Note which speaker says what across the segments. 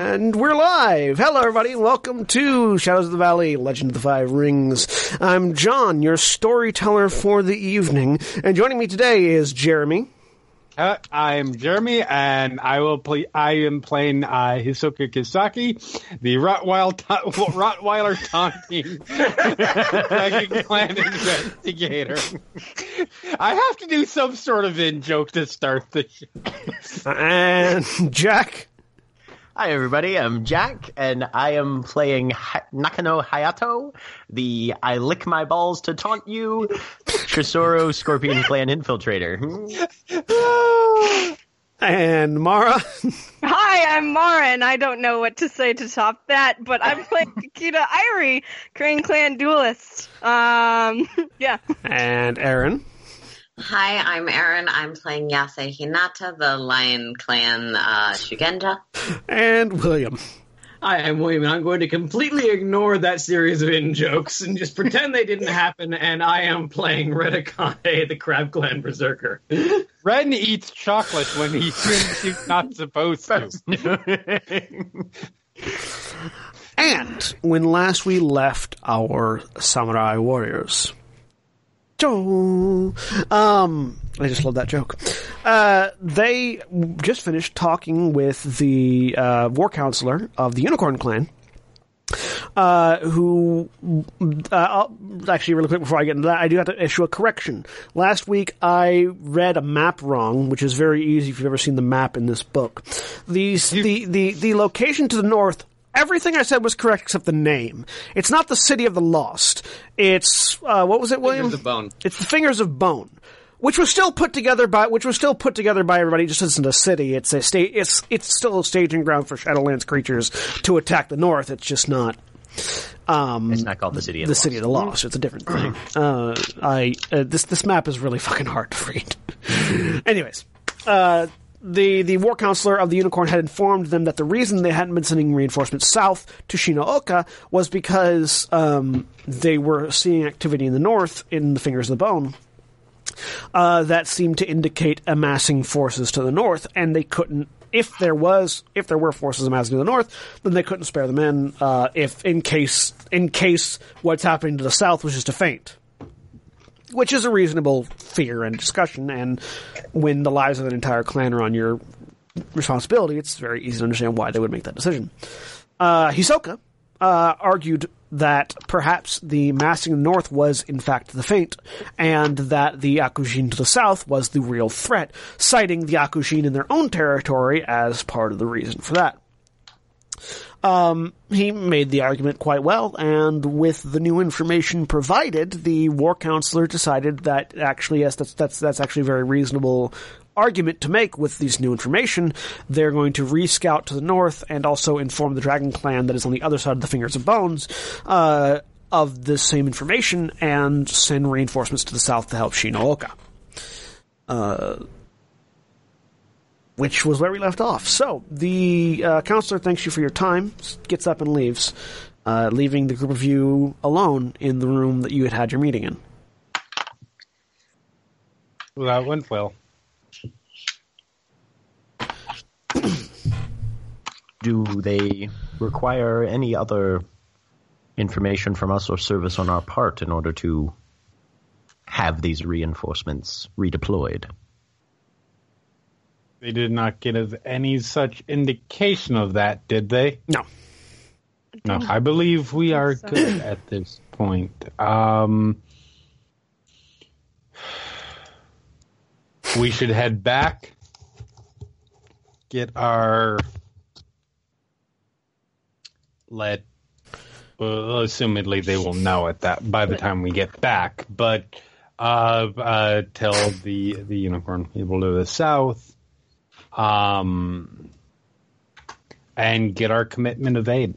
Speaker 1: And we're live! Hello everybody, welcome to Shadows of the Valley, Legend of the Five Rings. I'm John, your storyteller for the evening, and joining me today is Jeremy.
Speaker 2: Uh, I'm Jeremy, and I will play. I am playing uh, Hisoka Kisaki, the Rottweiler, Rottweiler taunting Dragon Clan investigator. I have to do some sort of in joke to start the show.
Speaker 1: And Jack.
Speaker 3: Hi, everybody. I'm Jack, and I am playing Hi- Nakano Hayato, the I lick my balls to taunt you, Tresoro Scorpion Clan infiltrator.
Speaker 1: And Mara.
Speaker 4: Hi, I'm Mara, and I don't know what to say to top that, but I'm playing Kakita Airi, Crane Clan duelist. Um, yeah.
Speaker 1: And Erin.
Speaker 5: Hi, I'm Erin. I'm playing Yasei Hinata, the Lion Clan uh, Shugenja.
Speaker 1: And William.
Speaker 6: Hi, I'm William, and I'm going to completely ignore that series of in jokes and just pretend they didn't happen. And I am playing Ren Akane, the Crab Clan Berserker.
Speaker 2: Ren eats chocolate when he when he's not supposed to.
Speaker 1: And when last we left our samurai warriors. Um, I just love that joke. Uh, they just finished talking with the uh, war counselor of the Unicorn Clan, uh, who, uh, I'll- actually, really quick before I get into that, I do have to issue a correction. Last week, I read a map wrong, which is very easy if you've ever seen the map in this book. These, the, the, the location to the north, everything I said was correct except the name. It's not the City of the Lost. It's, uh, what was it, William?
Speaker 6: Fingers of Bone.
Speaker 1: It's the Fingers of Bone. Which was still put together by which was still put together by everybody. Just isn't a city. It's a state. It's it's still a staging ground for Shadowlands creatures to attack the north. It's just not. Um,
Speaker 3: It's not called the City of
Speaker 1: the
Speaker 3: the
Speaker 1: city of the lost. It's a different thing. uh, I uh, this this map is really fucking hard to read. Anyways, uh, the the war counselor of the unicorn had informed them that the reason they hadn't been sending reinforcements south to Shinooka was because um, they were seeing activity in the north in the fingers of the bone. Uh, that seemed to indicate amassing forces to the north, and they couldn't. If there was, if there were forces amassing to the north, then they couldn't spare them in. Uh, if in case, in case what's happening to the south was just a feint, which is a reasonable fear and discussion. And when the lives of an entire clan are on your responsibility, it's very easy to understand why they would make that decision. Uh, Hisoka uh, argued that perhaps the massing north was in fact the feint, and that the Akujin to the south was the real threat, citing the Akujin in their own territory as part of the reason for that. Um, he made the argument quite well, and with the new information provided, the war counselor decided that actually, yes, that's that's that's actually a very reasonable argument to make with this new information. They're going to rescout to the north and also inform the Dragon Clan that is on the other side of the Fingers of Bones uh, of this same information and send reinforcements to the south to help Shinooka. Uh, which was where we left off. So the uh, counselor thanks you for your time, gets up and leaves, uh, leaving the group of you alone in the room that you had had your meeting in.
Speaker 2: Well, That went well.
Speaker 3: Do they require any other information from us or service on our part in order to have these reinforcements redeployed?
Speaker 2: They did not get us any such indication of that, did they?
Speaker 1: No.
Speaker 2: No, I believe we are
Speaker 4: so.
Speaker 2: good at this point. Um, we should head back, get our let. Well, assumedly, they will know at that by the time we get back. But uh, uh, tell the the unicorn people to the south, um, and get our commitment of aid.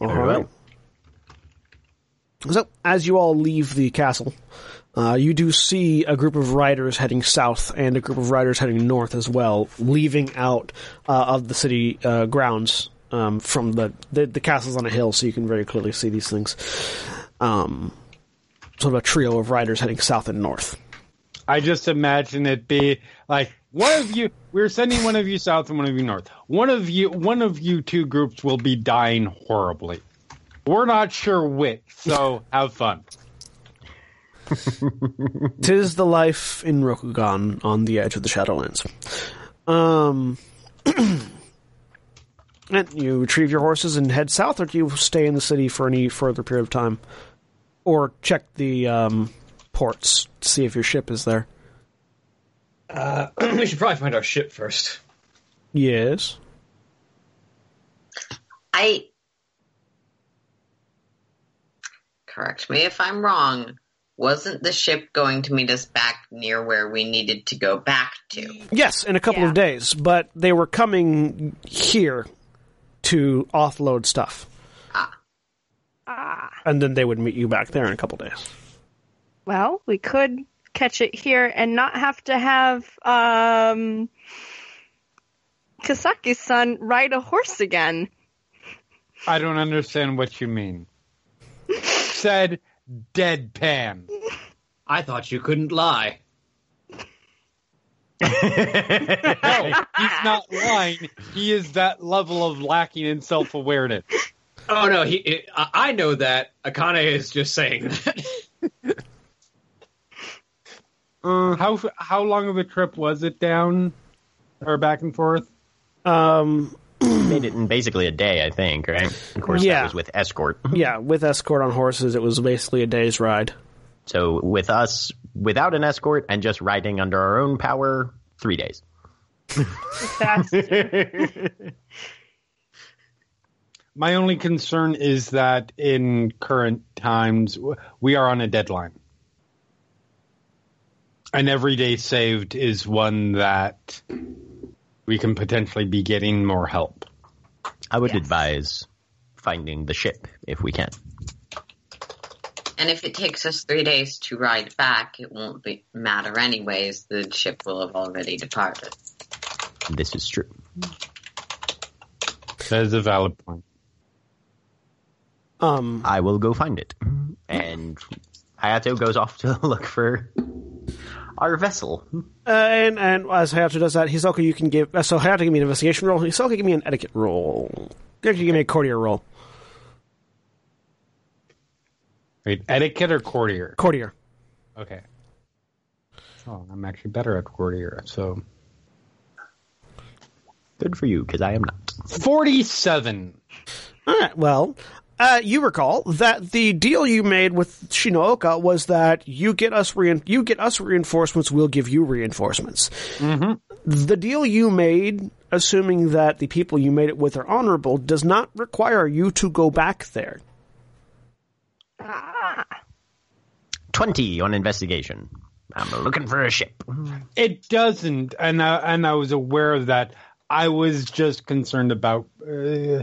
Speaker 1: All
Speaker 3: Very
Speaker 1: right. So, as you all leave the castle, uh, you do see a group of riders heading south and a group of riders heading north as well, leaving out uh, of the city uh, grounds um, from the, the the castle's on a hill, so you can very clearly see these things. Um, sort of a trio of riders heading south and north.
Speaker 2: I just imagine it be like one of you. We're sending one of you south and one of you north. One of you, one of you two groups will be dying horribly. We're not sure which, so have fun.
Speaker 1: Tis the life in Rokugan on the edge of the Shadowlands. Um, and you retrieve your horses and head south, or do you stay in the city for any further period of time, or check the um, ports to see if your ship is there?
Speaker 6: Uh, we should probably find our ship first.
Speaker 1: Yes.
Speaker 5: I correct me if I'm wrong. Wasn't the ship going to meet us back near where we needed to go back to?
Speaker 1: Yes, in a couple
Speaker 4: Yeah.
Speaker 1: of days, but they were coming here to offload stuff,
Speaker 4: Ah.
Speaker 1: and then they would meet you back there in a couple days.
Speaker 4: Well, we could catch it here and not have to have um Kisaki-san ride a horse again.
Speaker 2: I don't understand what you mean. Said deadpan.
Speaker 6: I thought you couldn't lie.
Speaker 2: No, he's not lying. He is that level of lacking in self awareness.
Speaker 6: Oh no, he. It, I I know that. Akane is just saying that.
Speaker 2: How how long of a trip was it down or back and forth?
Speaker 1: Um,
Speaker 3: Made it in basically a day, I think, right? Of course,
Speaker 1: Yeah.
Speaker 3: that was with escort.
Speaker 1: yeah, with escort on horses, it was basically a day's ride.
Speaker 3: So with us, without an escort and just riding under our own power, three days.
Speaker 4: That's
Speaker 2: My only concern is that in current times we are on a deadline. And every day saved is one that we can potentially be getting more help.
Speaker 3: I would
Speaker 4: Yes.
Speaker 3: advise finding the ship if we can.
Speaker 5: And if it takes us three days to ride back, it won't be, matter anyways. The ship will have already departed.
Speaker 3: This is true.
Speaker 2: That is a valid point.
Speaker 1: Um,
Speaker 3: I will go find it. And Hayato goes off to look for our vessel.
Speaker 1: uh, and and as Hayato does that, Hisoka, you can give. Uh, so Hayato, give me an investigation roll. Hisoka, give me an etiquette roll. Actually, give me a courtier roll.
Speaker 2: Wait, etiquette or courtier?
Speaker 1: Courtier.
Speaker 2: Okay. Oh, I'm actually better at courtier. So
Speaker 3: Good for you, because I am not.
Speaker 2: forty-seven.
Speaker 1: All right. Well, uh, you recall that the deal you made with Shinooka was that you get us rein- you get us reinforcements, we'll give you reinforcements. Mm-hmm. The deal you made, assuming that the people you made it with are honorable, does not require you to go back there.
Speaker 4: ah.
Speaker 3: 20 on investigation. I'm looking for a ship.
Speaker 2: It doesn't, and I, and I was aware of that. I was just concerned about. Uh,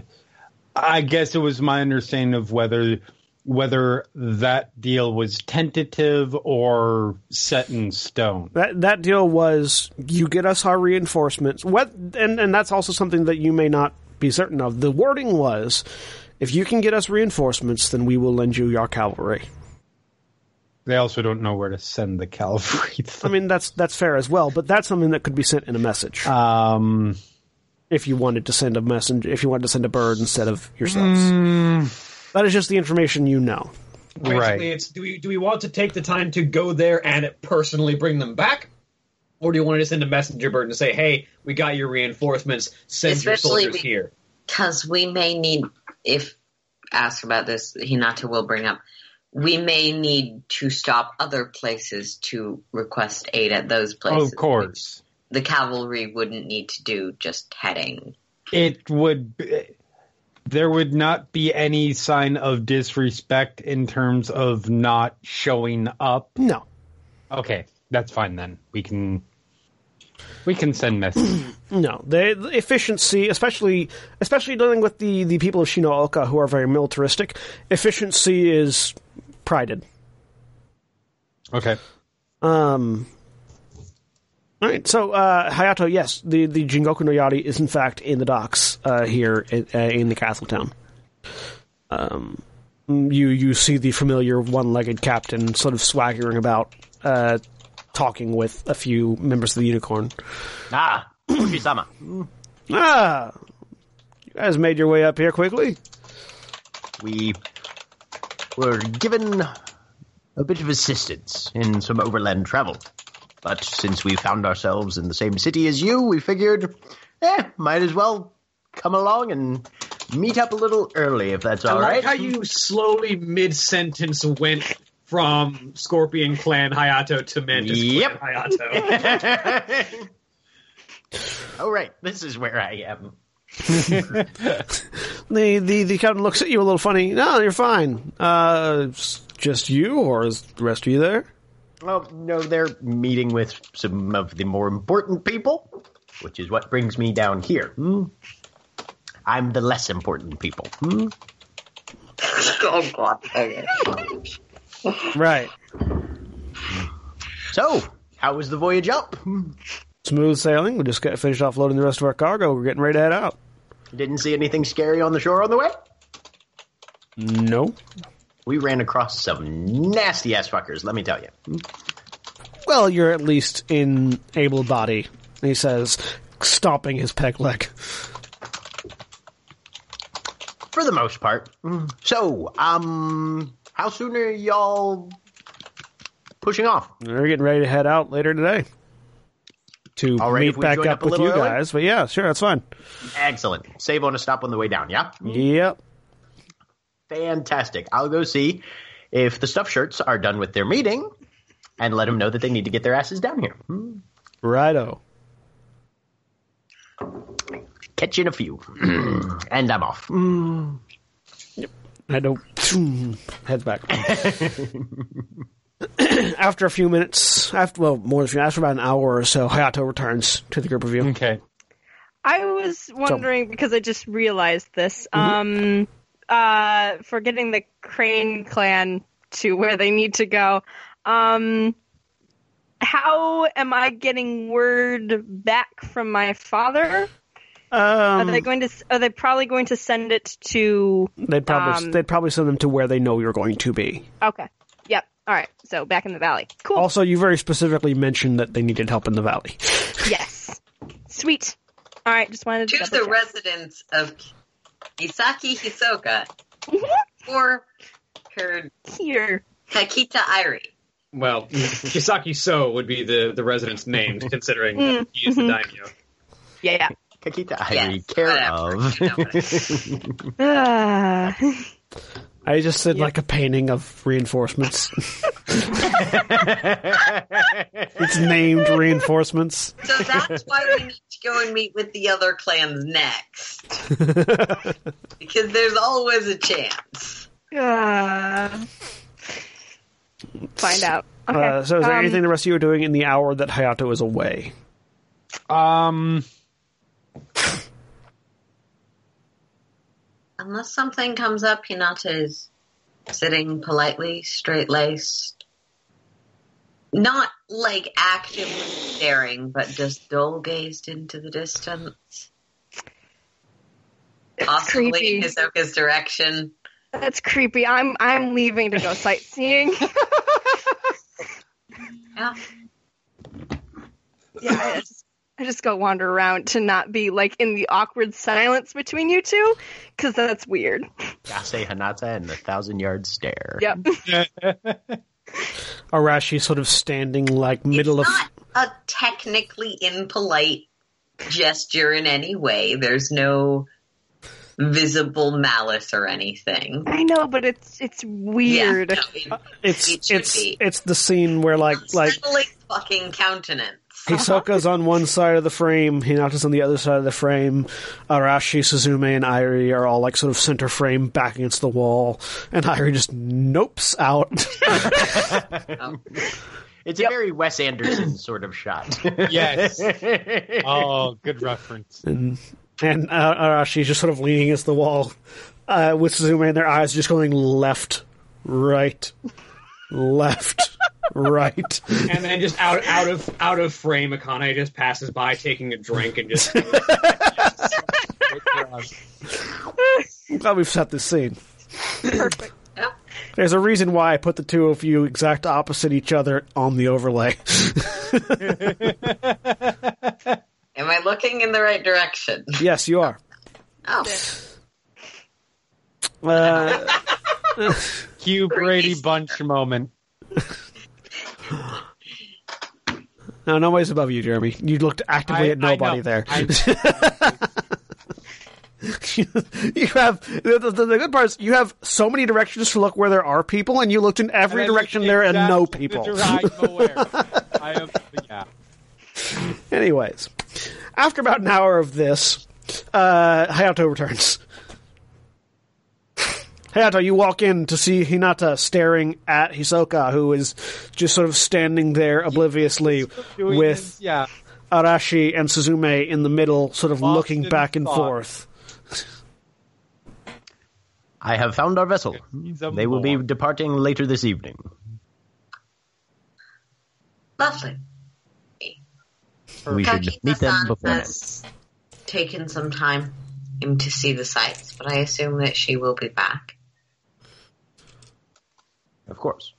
Speaker 2: I guess it was my understanding of whether whether that deal was tentative or set in stone.
Speaker 1: That that deal was you get us our reinforcements. What and and that's also something that you may not be certain of. The wording was, if you can get us reinforcements, then we will lend you your cavalry.
Speaker 2: They also don't know where to send the cavalry.
Speaker 1: I mean, that's that's fair as well, but that's something that could be sent in a message
Speaker 2: um,
Speaker 1: if you wanted to send a messenger, if you wanted to send a bird instead of yourselves. Mm. That is just the information you know.
Speaker 6: Basically,
Speaker 2: Right.
Speaker 6: it's do we do we want to take the time to go there and personally bring them back, or do you want to send a messenger bird and say, "Hey, we got your reinforcements. Send your soldiers
Speaker 5: we-
Speaker 6: here."
Speaker 5: Because we may need, if asked about this, Hinata will bring up, we may need to stop other places to request aid at those oh, places.
Speaker 2: of course,
Speaker 5: The cavalry wouldn't need to do just heading.
Speaker 2: it would. Be, there would not be any sign of disrespect in terms of not showing up.
Speaker 1: No.
Speaker 2: Okay, that's fine then. We can. We can send messages.
Speaker 1: No, the, the efficiency, especially especially dealing with the, the people of Shinooka who are very militaristic, efficiency is prided.
Speaker 2: okay.
Speaker 1: Um. All right, so uh, Hayato, yes, the the Jingoku no Yari is in fact in the docks uh, here in, uh, in the castle town. Um, you you see the familiar one-legged captain sort of swaggering about, uh, talking with a few members of the Unicorn.
Speaker 3: Ah, Fuji-sama.
Speaker 1: Ah, you guys made your way up here quickly.
Speaker 3: We were given a bit of assistance in some overland travel. But since we found ourselves in the same city as you, we figured, eh, might as well come along and meet up a little early if that's alright.
Speaker 6: I
Speaker 3: all
Speaker 6: like
Speaker 3: right.
Speaker 6: how you slowly mid sentence went from Scorpion Clan Hayato to Mantis
Speaker 3: Yep.
Speaker 6: Clan Hayato.
Speaker 3: oh, right, this is where I am.
Speaker 1: The, the the captain looks at you a little funny. No, you're fine. Uh, just you, or is the rest of you there?
Speaker 3: Well, no, they're meeting with some of the more important people, which is what brings me down here. Hmm? I'm the less important people. Hmm?
Speaker 5: Oh god. Okay.
Speaker 1: Right.
Speaker 3: So, how was the voyage up? Hmm?
Speaker 1: Smooth sailing. We just got finished offloading the rest of our cargo. We're getting ready to head out.
Speaker 3: Didn't see anything scary on the shore on the way?
Speaker 1: No.
Speaker 3: We ran across some nasty ass fuckers, let me tell you.
Speaker 1: Well, you're at least in able body. He says, stomping his peg leg.
Speaker 3: For the most part. So, um, how soon are y'all pushing off?
Speaker 1: We're getting ready to head out later today. To
Speaker 3: All right,
Speaker 1: meet back up
Speaker 3: up
Speaker 1: with you
Speaker 3: early?
Speaker 1: guys. But yeah, sure, that's fine.
Speaker 3: Excellent. Save on a stop on the way down, yeah?
Speaker 1: Yep.
Speaker 3: Fantastic. I'll go see if the stuff shirts are done with their meeting and let them know that they need to get their asses down here. Hmm.
Speaker 1: Righto.
Speaker 3: Catch you in a few. and I'm off. Yep.
Speaker 1: I don't. Heads back. after a few minutes, after well, more than a few, after about an hour or so, Hayato returns to the group of you.
Speaker 2: Okay.
Speaker 4: I was wondering because I just realized this. Um, uh, for getting the Crane clan to where they need to go. Um, how am I getting word back from my father? Um, Are
Speaker 1: Um,
Speaker 4: they going to? Are they probably going to send it to?
Speaker 1: they'd probably
Speaker 4: um,
Speaker 1: they'd probably send them to where they know you're going to be.
Speaker 4: Okay. Yep. All right. So back in the valley. Cool.
Speaker 1: Also, you very specifically mentioned that they needed help in the valley.
Speaker 4: yes. Sweet. All right. Just wanted to.
Speaker 5: To the
Speaker 4: check.
Speaker 5: residents of Kisaki Hisoka or her
Speaker 4: here.
Speaker 5: Kakita Airi.
Speaker 6: well, Kisaki So would be the, the resident's name, considering that he is the daimyo.
Speaker 4: Yeah. Yeah.
Speaker 3: Kakita, I
Speaker 5: Yes,
Speaker 3: care
Speaker 5: whatever.
Speaker 3: of.
Speaker 5: You know what I.
Speaker 4: Ah.
Speaker 1: I just said like a painting of reinforcements. it's named reinforcements.
Speaker 5: So that's why we need to go and meet with the other clans next. because there's always a chance.
Speaker 4: Ah. Find out. Okay.
Speaker 1: Uh, so, is there
Speaker 4: Um,
Speaker 1: anything the rest of you are doing in the hour that Hayato is away?
Speaker 2: Um.
Speaker 5: Unless something comes up, Hinata is sitting politely, straight laced. Not like actively staring, but just dull gazed into the distance. Possibly in Hisoka's direction.
Speaker 4: That's creepy. I'm I'm leaving to go sightseeing. yeah. Yeah, just go wander around to not be like in the awkward silence between you two, because that's weird.
Speaker 3: Yasei Hinata and the thousand yard stare.
Speaker 4: Yep.
Speaker 1: Arashi sort of standing like middle of.
Speaker 5: it's not a technically impolite gesture in any way. There's no visible malice or anything.
Speaker 4: I know, but it's it's weird.
Speaker 5: Yeah, no, it-
Speaker 1: It's
Speaker 5: it
Speaker 1: it's
Speaker 5: be.
Speaker 1: it's the scene where like like
Speaker 5: fucking countenance.
Speaker 1: Hisoka's on one side of the frame, Hinata's on the other side of the frame. Arashi, Suzume, and Airi are all like sort of center frame back against the wall, and Airi just nopes out.
Speaker 5: Oh.
Speaker 3: It's a very Wes Anderson sort of shot.
Speaker 2: Yes. Oh, good reference.
Speaker 1: and and uh, Arashi's just sort of leaning against the wall, uh, with Suzume and their eyes just going left, right, left, right.
Speaker 6: And then just out out of out of frame, Akane just passes by taking a drink and just
Speaker 1: I'm glad we've set this scene.
Speaker 4: Perfect.
Speaker 5: Yep.
Speaker 1: There's a reason why I put the two of you exact opposite each other on the overlay.
Speaker 5: Am I looking in the right direction?
Speaker 1: yes, you are.
Speaker 5: Oh,
Speaker 1: Uh,
Speaker 2: Cue Brady Bunch moment.
Speaker 1: No, nobody's above you, Jeremy. You looked actively
Speaker 2: I-
Speaker 1: at nobody there. You have the, the, the good part is you have so many directions to look where there are people, and you looked in every direction there and no people.
Speaker 2: the dire- I'm aware. I am, yeah.
Speaker 1: Anyways, after about an hour of this, uh, Hayato returns. Hayato, you walk in to see Hinata staring at Hisoka, who is just sort of standing there obliviously with
Speaker 2: his- yeah.
Speaker 1: Arashi and Suzume in the middle, sort of
Speaker 2: Lost
Speaker 1: looking back and
Speaker 2: thought.
Speaker 1: forth.
Speaker 3: I have found our vessel.
Speaker 2: He's
Speaker 3: They will be departing later this evening.
Speaker 5: lovely.
Speaker 3: We should meet them
Speaker 5: Kakita-san
Speaker 3: before.
Speaker 5: has taken some time in to see the sights, but I assume that she will be back.
Speaker 3: Of course.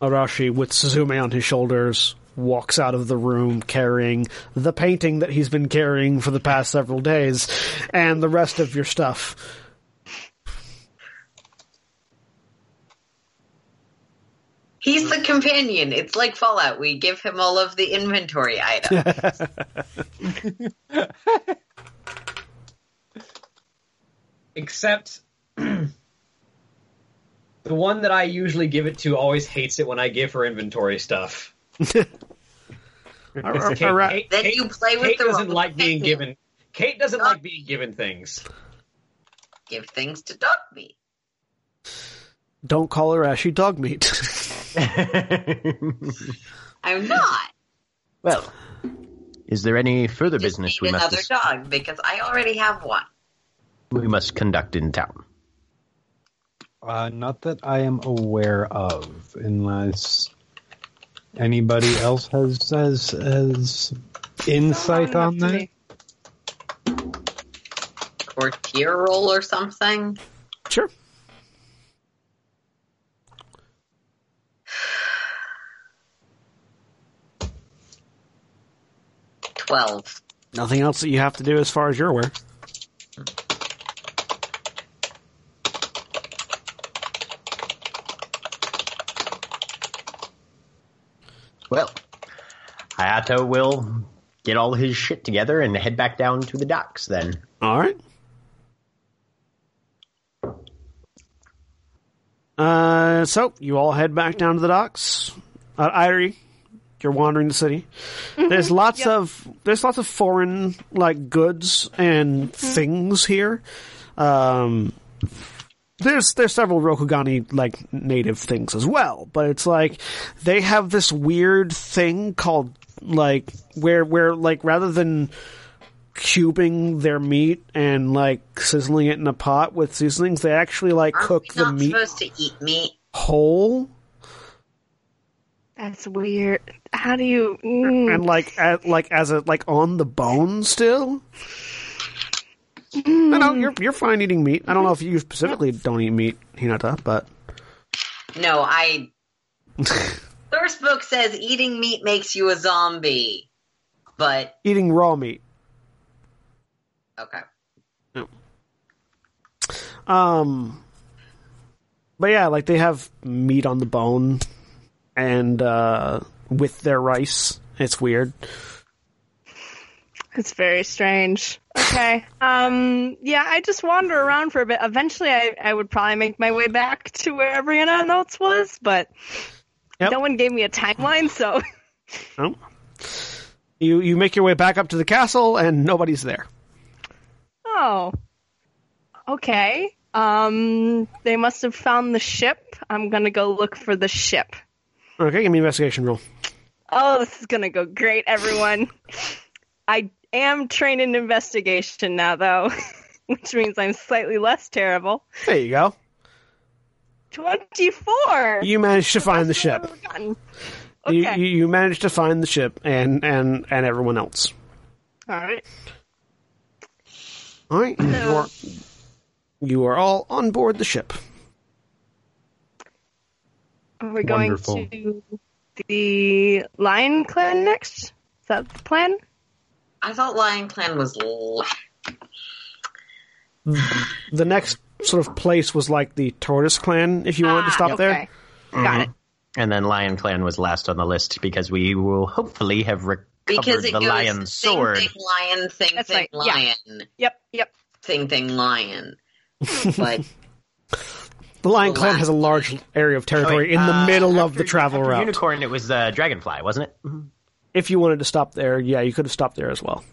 Speaker 1: Arashi, with Suzume on his shoulders, walks out of the room carrying the painting that he's been carrying for the past several days and the rest of your stuff.
Speaker 5: He's the companion. It's like Fallout. We give him all of the inventory items.
Speaker 6: except the one that I usually give it to always hates it when I give her inventory stuff.
Speaker 1: Ar-
Speaker 6: Kate, Kate-
Speaker 5: Then
Speaker 6: Kate-
Speaker 5: you play with
Speaker 6: Kate
Speaker 5: the
Speaker 6: doesn't like being
Speaker 5: thing.
Speaker 6: given. Kate doesn't
Speaker 5: Dog-
Speaker 6: like being given things.
Speaker 5: Give things to dog meat.
Speaker 1: Don't call Arashi dog meat.
Speaker 5: I'm not.
Speaker 3: well, is there any further
Speaker 5: Just
Speaker 3: business we must
Speaker 5: another
Speaker 3: dis-
Speaker 5: dog because I already have one.
Speaker 3: we must conduct in town?
Speaker 2: Uh, not that I am aware of, unless anybody else has has, has insight on that.
Speaker 5: Or tier roll or something.
Speaker 1: sure.
Speaker 5: Twelve.
Speaker 1: Nothing else that you have to do as far as you're aware.
Speaker 3: Well, Hayato will get all his shit together and head back down to the docks then.
Speaker 1: All right. Uh, so you all head back down to the docks. Uh, Airi, you're wandering the city. There's lots of there's lots of foreign like goods and things here. Um, there's there's several Rokugani like native things as well, but it's like they have this weird thing called like where where like rather than cubing their meat and like sizzling it in a pot with seasonings, they actually like
Speaker 5: Aren't
Speaker 1: cook
Speaker 5: we
Speaker 1: the
Speaker 5: not
Speaker 1: meat
Speaker 5: supposed to eat meat?
Speaker 1: whole
Speaker 4: That's weird. How do you? Mm.
Speaker 1: and like at, like as a like on the bone still. No, no, you're you're fine eating meat. I don't know if you specifically don't eat meat, Hinata, but
Speaker 5: No, I first book says eating meat makes you a zombie, but
Speaker 1: Eating raw meat.
Speaker 5: okay.
Speaker 1: Um, but yeah, like they have meat on the bone, and uh, with their rice. It's weird.
Speaker 4: It's very strange. Okay. Um. Yeah, I just wander around for a bit. Eventually, I, I would probably make my way back to where Brianna Notes was, but
Speaker 1: Yep.
Speaker 4: no one gave me a timeline, so
Speaker 1: No. You you make your way back up to the castle, and nobody's there.
Speaker 4: oh, okay. Um, they must have found the ship. I'm gonna go look for the ship.
Speaker 1: Okay, give me an investigation roll.
Speaker 4: Oh, this is gonna go great, everyone. I am trained in investigation now, though, which means I'm slightly less terrible.
Speaker 1: There you go.
Speaker 4: Twenty-four.
Speaker 1: You managed to find the ship. You,
Speaker 4: Okay.
Speaker 1: you you managed to find the ship and and and everyone else.
Speaker 4: All right.
Speaker 1: All right, you are you are all on board the ship.
Speaker 4: Are we going
Speaker 2: Wonderful.
Speaker 4: to the Lion Clan next? Is that the plan?
Speaker 5: I thought Lion Clan was l-
Speaker 1: The next sort of place was like the Tortoise Clan. If you wanted to
Speaker 4: Ah,
Speaker 1: stop there,
Speaker 4: okay. Got it.
Speaker 3: And then Lion Clan was last on the list because we will hopefully have recovered
Speaker 5: because it
Speaker 3: the
Speaker 5: goes
Speaker 3: lion's
Speaker 5: thing,
Speaker 3: sword.
Speaker 5: thing, lion, thing,
Speaker 4: That's
Speaker 5: thing,
Speaker 4: right, yeah.
Speaker 5: lion,
Speaker 4: Yep. Yep.
Speaker 5: thing, thing, lion. But
Speaker 1: the Lion
Speaker 5: the
Speaker 1: Clan
Speaker 5: last
Speaker 1: has a large area of
Speaker 3: Oh, wait,
Speaker 1: territory in the
Speaker 3: uh,
Speaker 1: middle of the travel
Speaker 3: after
Speaker 1: route.
Speaker 3: Unicorn, it was uh, Dragonfly, wasn't it?
Speaker 1: If you wanted to stop there, yeah, you could have stopped there as well.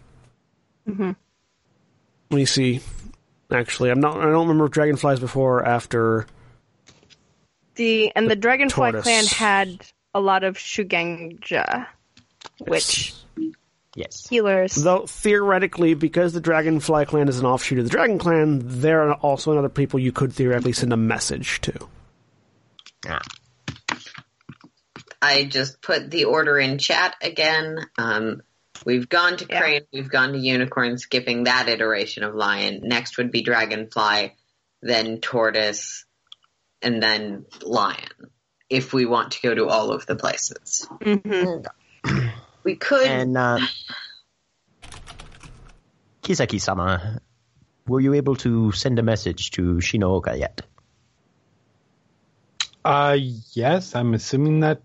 Speaker 1: Mm-hmm. Let me see. Actually, I'm not. I don't remember if Dragonflies before or after.
Speaker 4: The and the, Dragonfly
Speaker 1: tortoise.
Speaker 4: clan had a lot of Shugenja, which
Speaker 3: Yes.
Speaker 4: healers.
Speaker 1: Though theoretically, because the Dragonfly Clan is an offshoot of the Dragon Clan, there are also other people you could theoretically send a message to.
Speaker 3: Ah.
Speaker 5: I just put the order in chat again. Um, we've gone to
Speaker 4: Yeah.
Speaker 5: Crane, we've gone to Unicorn, skipping that iteration of Lion. Next would be Dragonfly, then Tortoise, and then Lion. If we want to go to all of the places,
Speaker 4: Mhm.
Speaker 5: we could.
Speaker 3: And uh, Kisaki-sama, were you able to send a message to Shinooka yet?
Speaker 2: Uh, yes, I'm assuming that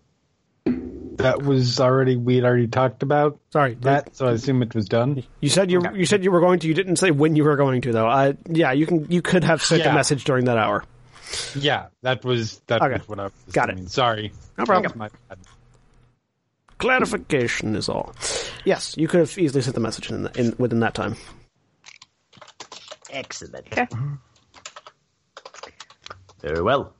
Speaker 2: that was already we'd already talked about
Speaker 1: Sorry,
Speaker 2: that, so I assume it was done.
Speaker 1: You said you you said you were going to. You didn't say when you were going to, though. I yeah, you can you could have sent a message during that hour.
Speaker 2: Yeah, that was that
Speaker 1: Okay.
Speaker 2: was what I was
Speaker 1: Got it.
Speaker 2: Sorry,
Speaker 1: No problem.
Speaker 2: My bad.
Speaker 1: Clarification is all. Yes, you could have easily sent the message in, in within that time.
Speaker 3: Excellent.
Speaker 4: Okay. Mm-hmm.
Speaker 3: Very well.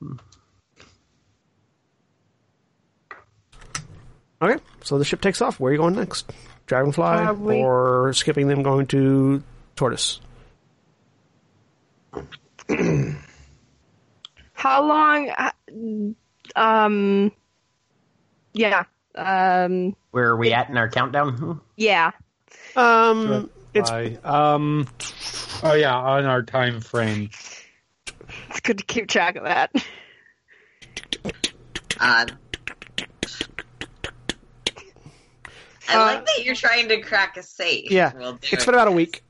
Speaker 1: Okay, so the ship takes off. Where are you going next? Dragonfly
Speaker 4: Uh, we-
Speaker 1: or skipping them going to Tortoise?
Speaker 4: How long? uh, Um. Yeah. Um.
Speaker 3: Where are we at in our countdown? Hmm?
Speaker 4: Yeah.
Speaker 1: Um, it's
Speaker 2: um. Oh yeah, on our time frame.
Speaker 4: It's good to keep track of that.
Speaker 5: Uh, I like that you're trying to crack a safe.
Speaker 1: yeah,
Speaker 5: We'll do
Speaker 1: it's
Speaker 5: it.
Speaker 1: been about a week.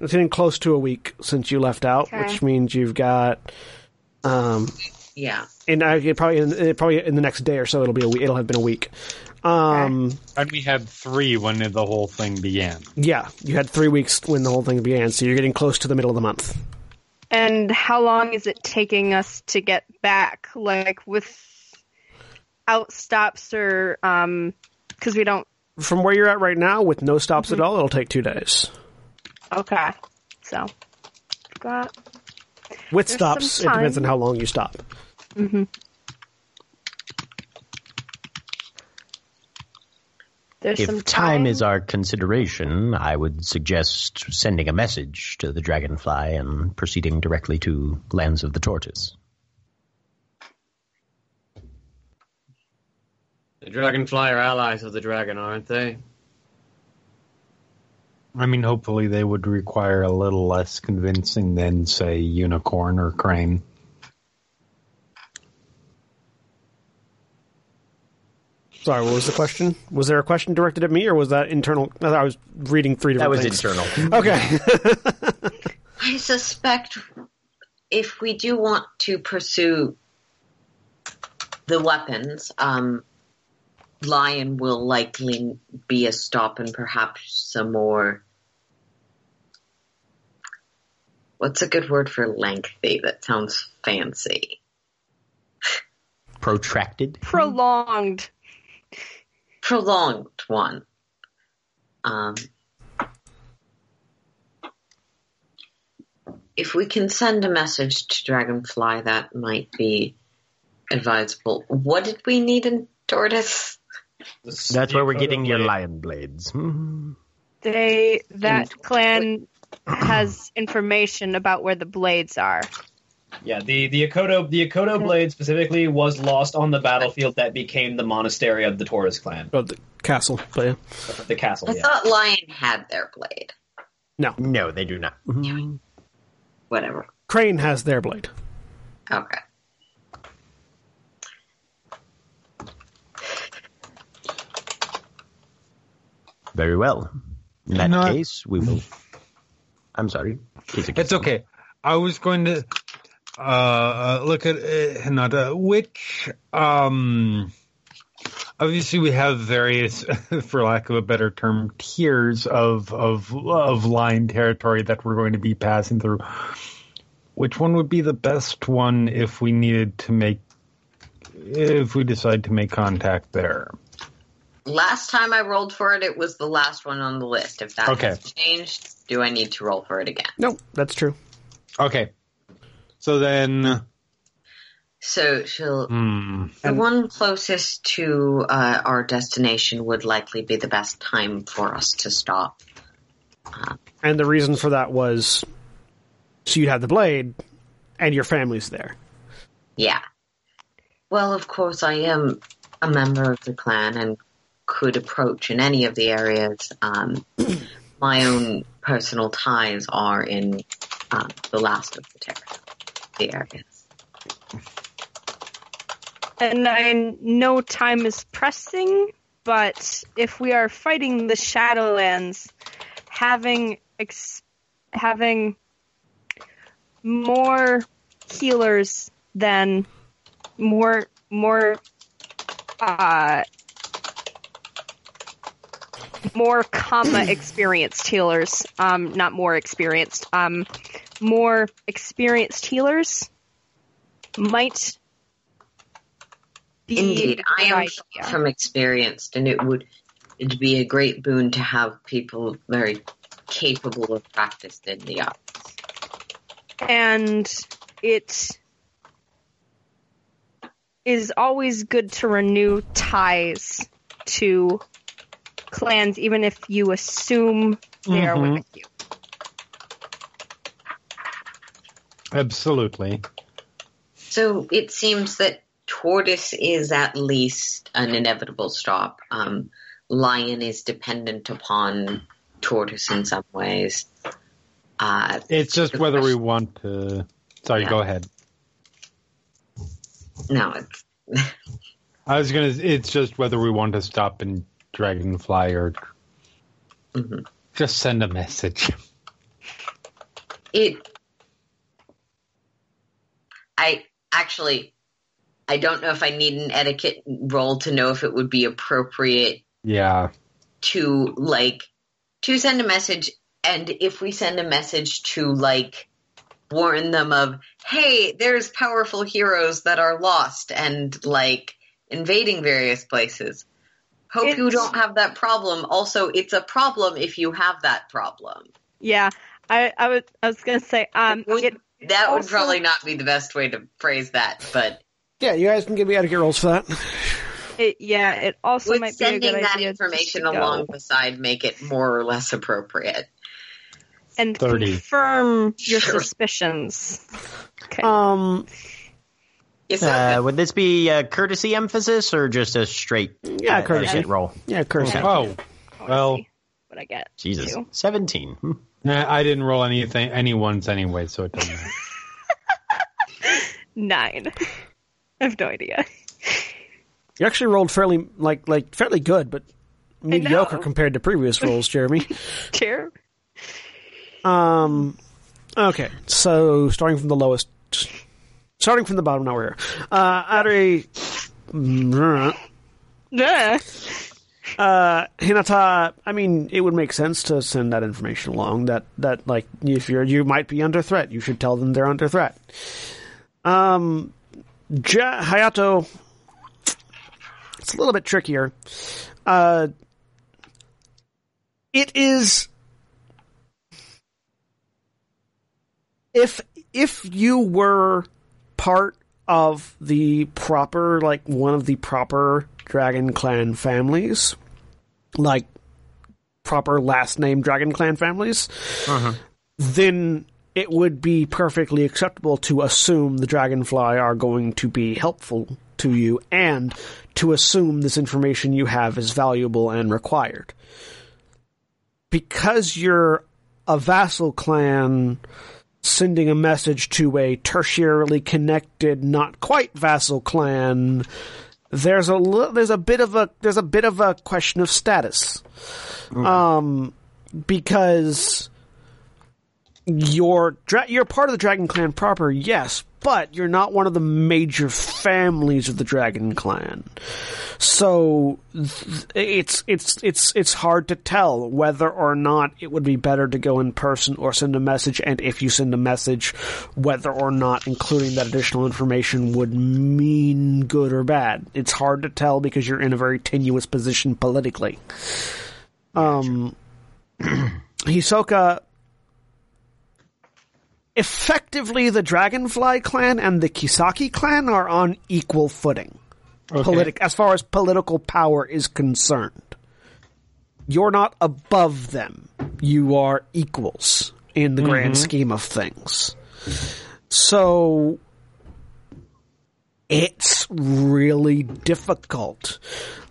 Speaker 1: It's getting close to a week since you left out,
Speaker 4: Okay.
Speaker 1: which means you've got um,
Speaker 5: Yeah.
Speaker 1: and uh, it probably in, uh, probably in the next day or so it'll be a week. It'll have been a week. Um,
Speaker 2: And we had three when the whole thing began.
Speaker 1: yeah, you had three weeks when the whole thing began, so you're getting close to the middle of the month.
Speaker 4: And how long is it taking us to get back? Like without stops or um, because we don't.
Speaker 1: From where you're at right now, with no stops at mm-hmm. all, it'll take two days.
Speaker 4: Okay. So. Got.
Speaker 1: With
Speaker 4: There's
Speaker 1: stops, it depends on how long you stop. Mm-hmm.
Speaker 4: There's some
Speaker 3: If time is our consideration, I would suggest sending a message to the Dragonfly and proceeding directly to Lands of the Tortoise.
Speaker 6: The dragonfly are allies of the dragon, aren't they?
Speaker 2: I mean, hopefully they would require a little less convincing than, say, unicorn or crane.
Speaker 1: Sorry, what was the question? Was there a question directed at me, or was that internal? I was reading three
Speaker 3: That
Speaker 1: different
Speaker 3: was
Speaker 1: things.
Speaker 3: internal.
Speaker 1: Okay.
Speaker 5: I suspect if we do want to pursue the weapons, um, Lion will likely be a stop and perhaps some more. What's a good word for lengthy that sounds fancy?
Speaker 3: Protracted.
Speaker 4: Prolonged.
Speaker 5: Prolonged one. Um, if we can send a message to Dragonfly, that might be advisable. What did we need in Tortoise?
Speaker 3: That's where we're getting your lion blades. Hmm.
Speaker 4: They that clan has information about where the blades are.
Speaker 7: Yeah, the the Akodo the Akodo blade specifically was lost on the battlefield that became the monastery of the Taurus clan,
Speaker 1: oh, the castle, but yeah.
Speaker 7: the castle.
Speaker 5: I
Speaker 7: Yeah.
Speaker 5: thought Lion had their blade.
Speaker 3: No, no, they do not.
Speaker 5: Whatever.
Speaker 1: Crane has their blade.
Speaker 5: Okay.
Speaker 3: Very well. In that
Speaker 2: No,
Speaker 3: case, we will. I'm sorry.
Speaker 2: It's okay. I was going to uh, uh, look at uh, uh, which. Um, obviously, we have various, for lack of a better term, tiers of of of Lion territory that we're going to be passing through. Which one would be the best one if we needed to make, if we decide to make contact there?
Speaker 5: Last time I rolled for it, it was the last one on the list. If that
Speaker 2: Okay.
Speaker 5: has changed, do I need to roll for it again?
Speaker 1: No, that's true.
Speaker 2: Okay. So then,
Speaker 5: So she'll.
Speaker 2: hmm.
Speaker 5: The
Speaker 1: And-
Speaker 5: one closest to uh, our destination would likely be the best time for us to stop.
Speaker 1: And the reason for that was so you'd have the blade, and your family's there.
Speaker 5: Yeah. Well, of course, I am a member of the clan and could approach in any of the areas. Um, my own personal ties are in um, the last of the, ter- the areas.
Speaker 4: And I know time is pressing, but if we are fighting the Shadowlands, having ex- having more healers than more more uh more comma experienced healers um not more experienced um more experienced healers might be
Speaker 5: Indeed,
Speaker 4: a
Speaker 5: I
Speaker 4: good
Speaker 5: am
Speaker 4: idea.
Speaker 5: from experienced, and it would it'd be a great boon to have people very capable of practice in the arts.
Speaker 4: and it is always good to renew ties to clans, even if you assume they are
Speaker 2: Mhm.
Speaker 4: with you.
Speaker 2: absolutely.
Speaker 5: So it seems that tortoise is at least an inevitable stop. Um, lion is dependent upon tortoise in some ways. Uh,
Speaker 2: It's just
Speaker 5: the
Speaker 2: whether we want to. Sorry,
Speaker 5: Yeah.
Speaker 2: go ahead.
Speaker 5: no, it's
Speaker 2: I was gonna. It's just whether we want to stop in Dragonfly or
Speaker 5: mhm.
Speaker 2: just send a message.
Speaker 5: it. I actually, I don't know if I need an etiquette role to know if it would be appropriate
Speaker 2: Yeah.
Speaker 5: to like to send a message and if we send a message to like warn them of hey there's powerful heroes that are lost and like invading various places hope you don't have that problem also it's a problem if you have that problem
Speaker 4: Yeah, I, I was I was gonna say um
Speaker 5: Would-
Speaker 4: it
Speaker 5: that would probably not be the best way to phrase that but
Speaker 1: Yeah, you guys can give me etiquette rolls for that.
Speaker 4: it yeah it also
Speaker 5: would
Speaker 4: might be a
Speaker 5: sending
Speaker 4: good
Speaker 5: that
Speaker 4: idea
Speaker 5: information
Speaker 4: to go
Speaker 5: along the side make it more or less appropriate
Speaker 4: and
Speaker 2: 30.
Speaker 4: confirm your
Speaker 5: Sure.
Speaker 4: suspicions. Okay.
Speaker 1: Um,
Speaker 5: yes
Speaker 3: Uh, would this be a courtesy emphasis or just a straight
Speaker 1: Yeah,
Speaker 3: uh,
Speaker 1: courtesy.
Speaker 3: etiquette roll?
Speaker 1: yeah, courtesy.
Speaker 2: Oh,
Speaker 4: I wanna
Speaker 2: well.
Speaker 4: what I get.
Speaker 3: Jesus,
Speaker 4: Two.
Speaker 3: seventeen. Hmm.
Speaker 2: Nah, I didn't roll anything, any ones anyway, so it doesn't matter.
Speaker 4: Nine. I have no idea.
Speaker 1: You actually rolled fairly like like fairly good, but mediocre compared to previous rolls, Jeremy.
Speaker 4: Chair.
Speaker 1: Um, okay, so starting from the lowest, starting from the bottom, now we're here. Uh, Airi,
Speaker 4: Yeah.
Speaker 1: uh, Hinata. I mean, it would make sense to send that information along. That that like if you're you might be under threat, you should tell them they're under threat. Um, ja- Hayato. It's a little bit trickier. Uh, it is if if you were part of the proper like one of the proper Dragon Clan families, like proper last name Dragon Clan families, uh-huh. then it would be perfectly acceptable to assume the Dragonfly are going to be helpful to you and to assume this information you have is valuable and required. Because you're a vassal clan sending a message to a tertiarily connected, not quite vassal clan, there's a there's a bit of a there's a bit of a question of status, um, because you're dra- you're part of the Dragon Clan proper, yes, but you're not one of the major families of the Dragon Clan. So th- it's it's it's it's hard to tell whether or not it would be better to go in person or send a message, and if you send a message, whether or not including that additional information would mean good or bad. It's hard to tell because you're in a very tenuous position politically. Um, Hisoka effectively the Dragonfly clan and the Kisaki clan are on equal footing. Politic as far as political power is concerned. You're not above them. You are equals in the grand scheme of things. So it's really difficult.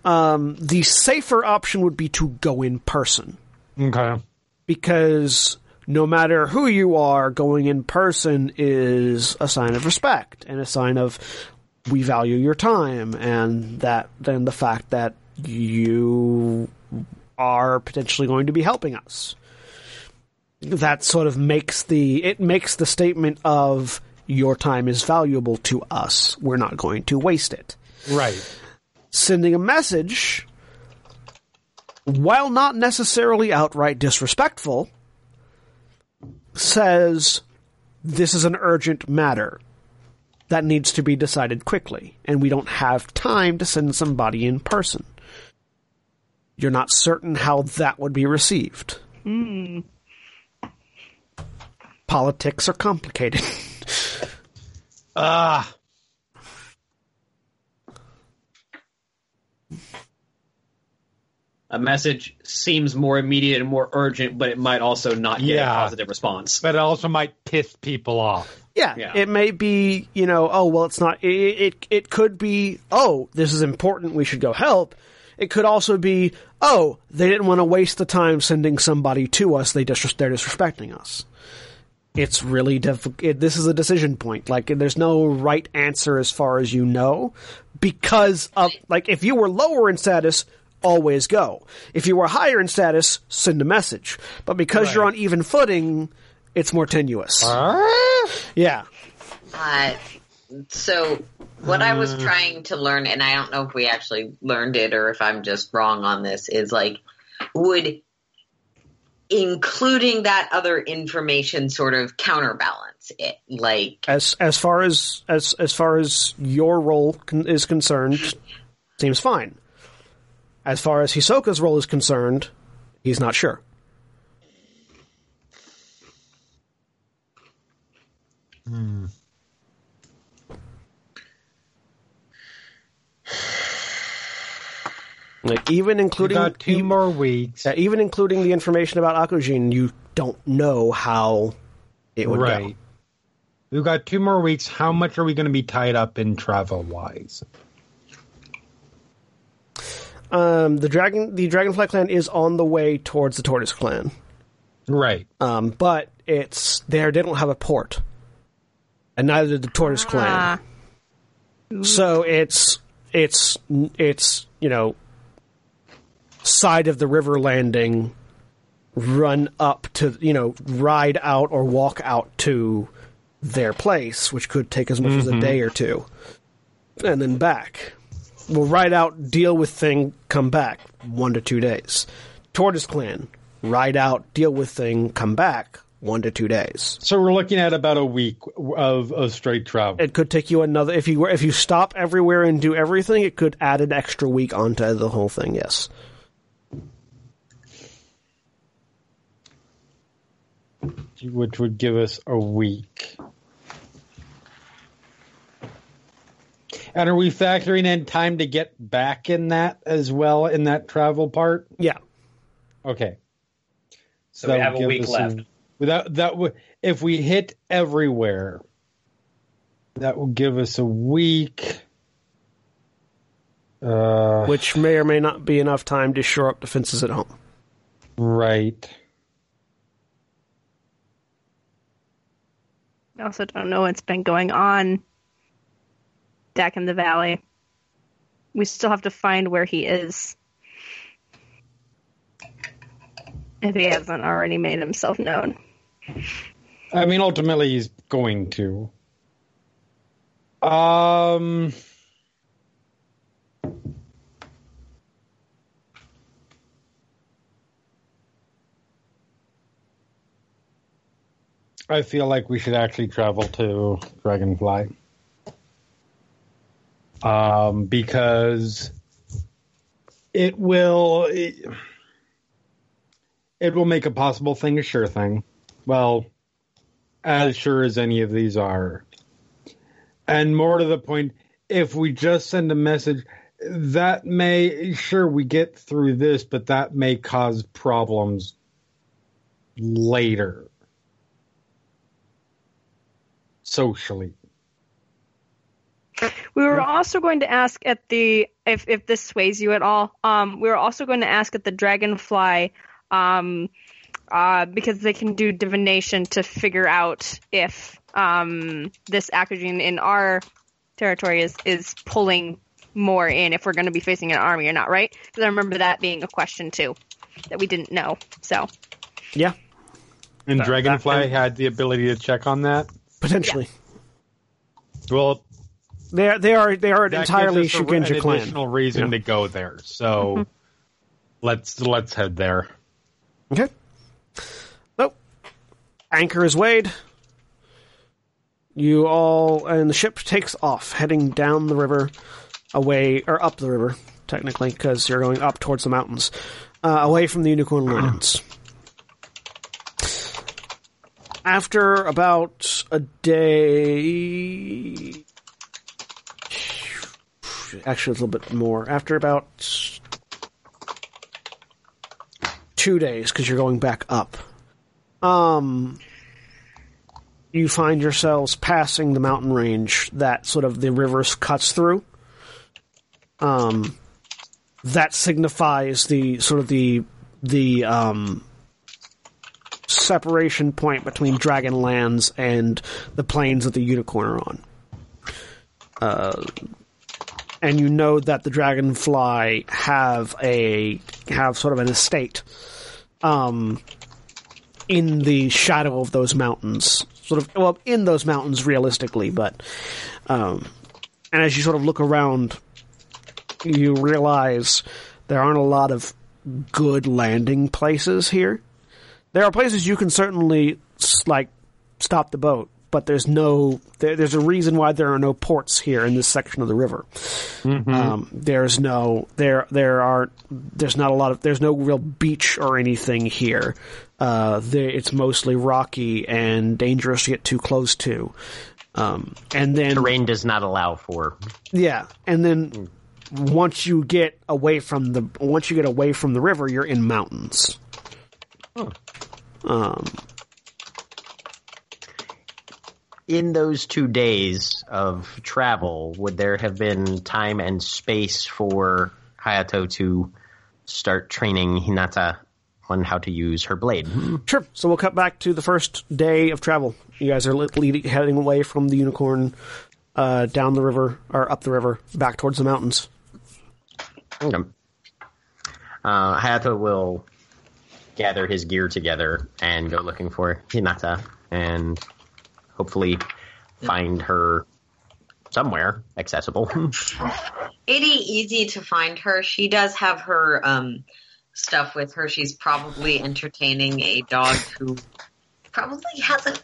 Speaker 1: Um, the safer option would be to go in person
Speaker 2: Okay.
Speaker 1: because no matter who you are, going in person is a sign of respect and a sign of we value your time and that then the fact that you are potentially going to be helping us. That sort of makes the it makes the statement of your time is valuable to us. We're not going to waste it
Speaker 2: Right.
Speaker 1: sending a message, while not necessarily outright disrespectful, says this is an urgent matter that needs to be decided quickly, and we don't have time to send somebody in person. You're not certain how that would be received. Politics are complicated.
Speaker 2: Ah.
Speaker 7: A message seems more immediate and more urgent, but it might also not get
Speaker 2: Yeah.
Speaker 7: a positive response.
Speaker 2: but it also might piss people off.
Speaker 1: Yeah,
Speaker 7: Yeah.
Speaker 1: it may be, you know, oh well, it's not. It, it it could be, oh, this is important. We should go help. It could also be, oh, they didn't want to waste the time sending somebody to us. They dis- they're disrespecting us. It's really difficult. This is a decision point. Like, there's no right answer as far as you know, because of like if you were lower in status. Always go. If you were higher in status, send a message. But because you're on even footing, it's more tenuous. Yeah.
Speaker 5: Uh, so what I was trying to learn, and I don't know if we actually learned it or if I'm just wrong on this, is like, would including that other information sort of counterbalance it? Like,
Speaker 1: as as far as as as far as your role con- is concerned, seems fine. As far as Hisoka's role is concerned, he's not sure. Like even including
Speaker 2: got two more weeks.
Speaker 1: uh, even including the information about Akujin, you don't know how it would
Speaker 2: Right. We've got two more weeks. How much are we going to be tied up in travel wise?
Speaker 1: Go. Um, the dragon, the Dragonfly clan is on the way towards the Tortoise clan.
Speaker 2: Right.
Speaker 1: Um, but it's there. They don't have a port, and neither did the Tortoise clan.
Speaker 4: Ah.
Speaker 1: So it's it's it's you know side of the river landing run up to you know ride out or walk out to their place which could take as much as a day or two and then back we'll ride out deal with thing come back one to two days tortoise clan ride out deal with thing come back one to two days
Speaker 2: So we're looking at about a week of, of straight travel.
Speaker 1: it could take you another if you were if you stop everywhere and do everything it could add an extra week onto the whole thing yes
Speaker 2: which would give us a week. And are we factoring in time to get back in that as well in that travel part?
Speaker 1: yeah
Speaker 2: Okay.
Speaker 7: So we have a week
Speaker 2: us
Speaker 7: left.
Speaker 2: without that if we hit everywhere, that will give us a week. Uh,
Speaker 1: which may or may not be enough time to shore up defenses at home
Speaker 2: right.
Speaker 4: I also don't know what's been going on back in the valley. We still have to find where he is. If he hasn't already made himself known.
Speaker 2: I mean, ultimately, he's going to. Um. I feel like we should actually travel to Dragonfly. Um, because it will it, it will make a possible thing a sure thing. Well, as sure as any of these are. And more to the point, if we just send a message, that may, sure, we get through this, but that may cause problems later. Socially.
Speaker 4: We were also going to ask at the if if this sways you at all. Um, we were also going to ask at the Dragonfly, um, uh, because they can do divination to figure out if um this Akagene in our territory is is pulling more in if we're going to be facing an army or not, right? Because I remember that being a question too that we didn't know. So
Speaker 1: yeah
Speaker 2: And
Speaker 1: That-
Speaker 2: Dragonfly
Speaker 1: that-
Speaker 2: had the ability to check on that.
Speaker 1: potentially
Speaker 2: Well,
Speaker 1: they are they are they are
Speaker 2: that
Speaker 1: entirely
Speaker 2: gives us a-
Speaker 1: Shugenja
Speaker 2: an
Speaker 1: clan
Speaker 2: additional reason to go there. So let's let's head there.
Speaker 1: Okay. So, anchor is weighed. You all, and the ship takes off, heading down the river, away, or up the river, technically, because you're going up towards the mountains, uh, away from the Unicorn Lands. After about a day. Actually, a little bit more. After about two days because you're going back up. Um, you find yourselves passing the mountain range that sort of the river cuts through. Um, that signifies the sort of the the um, separation point between Dragonlands and the plains that the Unicorn are on. Uh, and you know that the Dragonfly have a have sort of an estate um, in the shadow of those mountains, sort of well in those mountains realistically, but um, and as you sort of look around, you realize there aren't a lot of good landing places here. There are places you can certainly like stop the boat, but there's no there, there's a reason why there are no ports here in this section of the river. Um, there's no there there are there's not a lot of there's no real beach or anything here. Uh, there, it's mostly rocky and dangerous to get too close to. Um, and then
Speaker 3: Terrain does not allow for.
Speaker 1: yeah, and then once you get away from the once you get away from the river, you're in mountains. Um,
Speaker 3: In those two days of travel, would there have been time and space for Hayato to start training Hinata on how to use her blade?
Speaker 1: Sure. So we'll cut back to the first day of travel. You guys are leading, heading away from the unicorn uh, down the river or up the river, back towards the mountains.
Speaker 3: Okay. Uh, Hayato will gather his gear together and go looking for Hinata and hopefully find her somewhere accessible.
Speaker 5: Itty easy to find her. She does have her um, stuff with her. She's probably entertaining a dog who probably hasn't,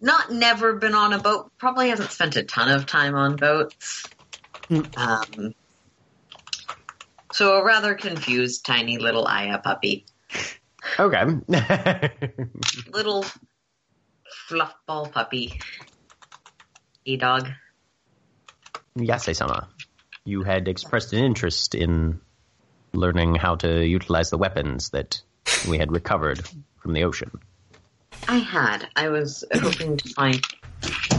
Speaker 5: not never been on a boat, probably hasn't spent a ton of time on boats. Um, so a rather confused, tiny little Aya puppy.
Speaker 3: okay.
Speaker 5: Little fluffball puppy. A dog.
Speaker 3: Yasei-sama, you had expressed an interest in learning how to utilize the weapons that we had recovered from the ocean.
Speaker 5: I had. I was hoping to find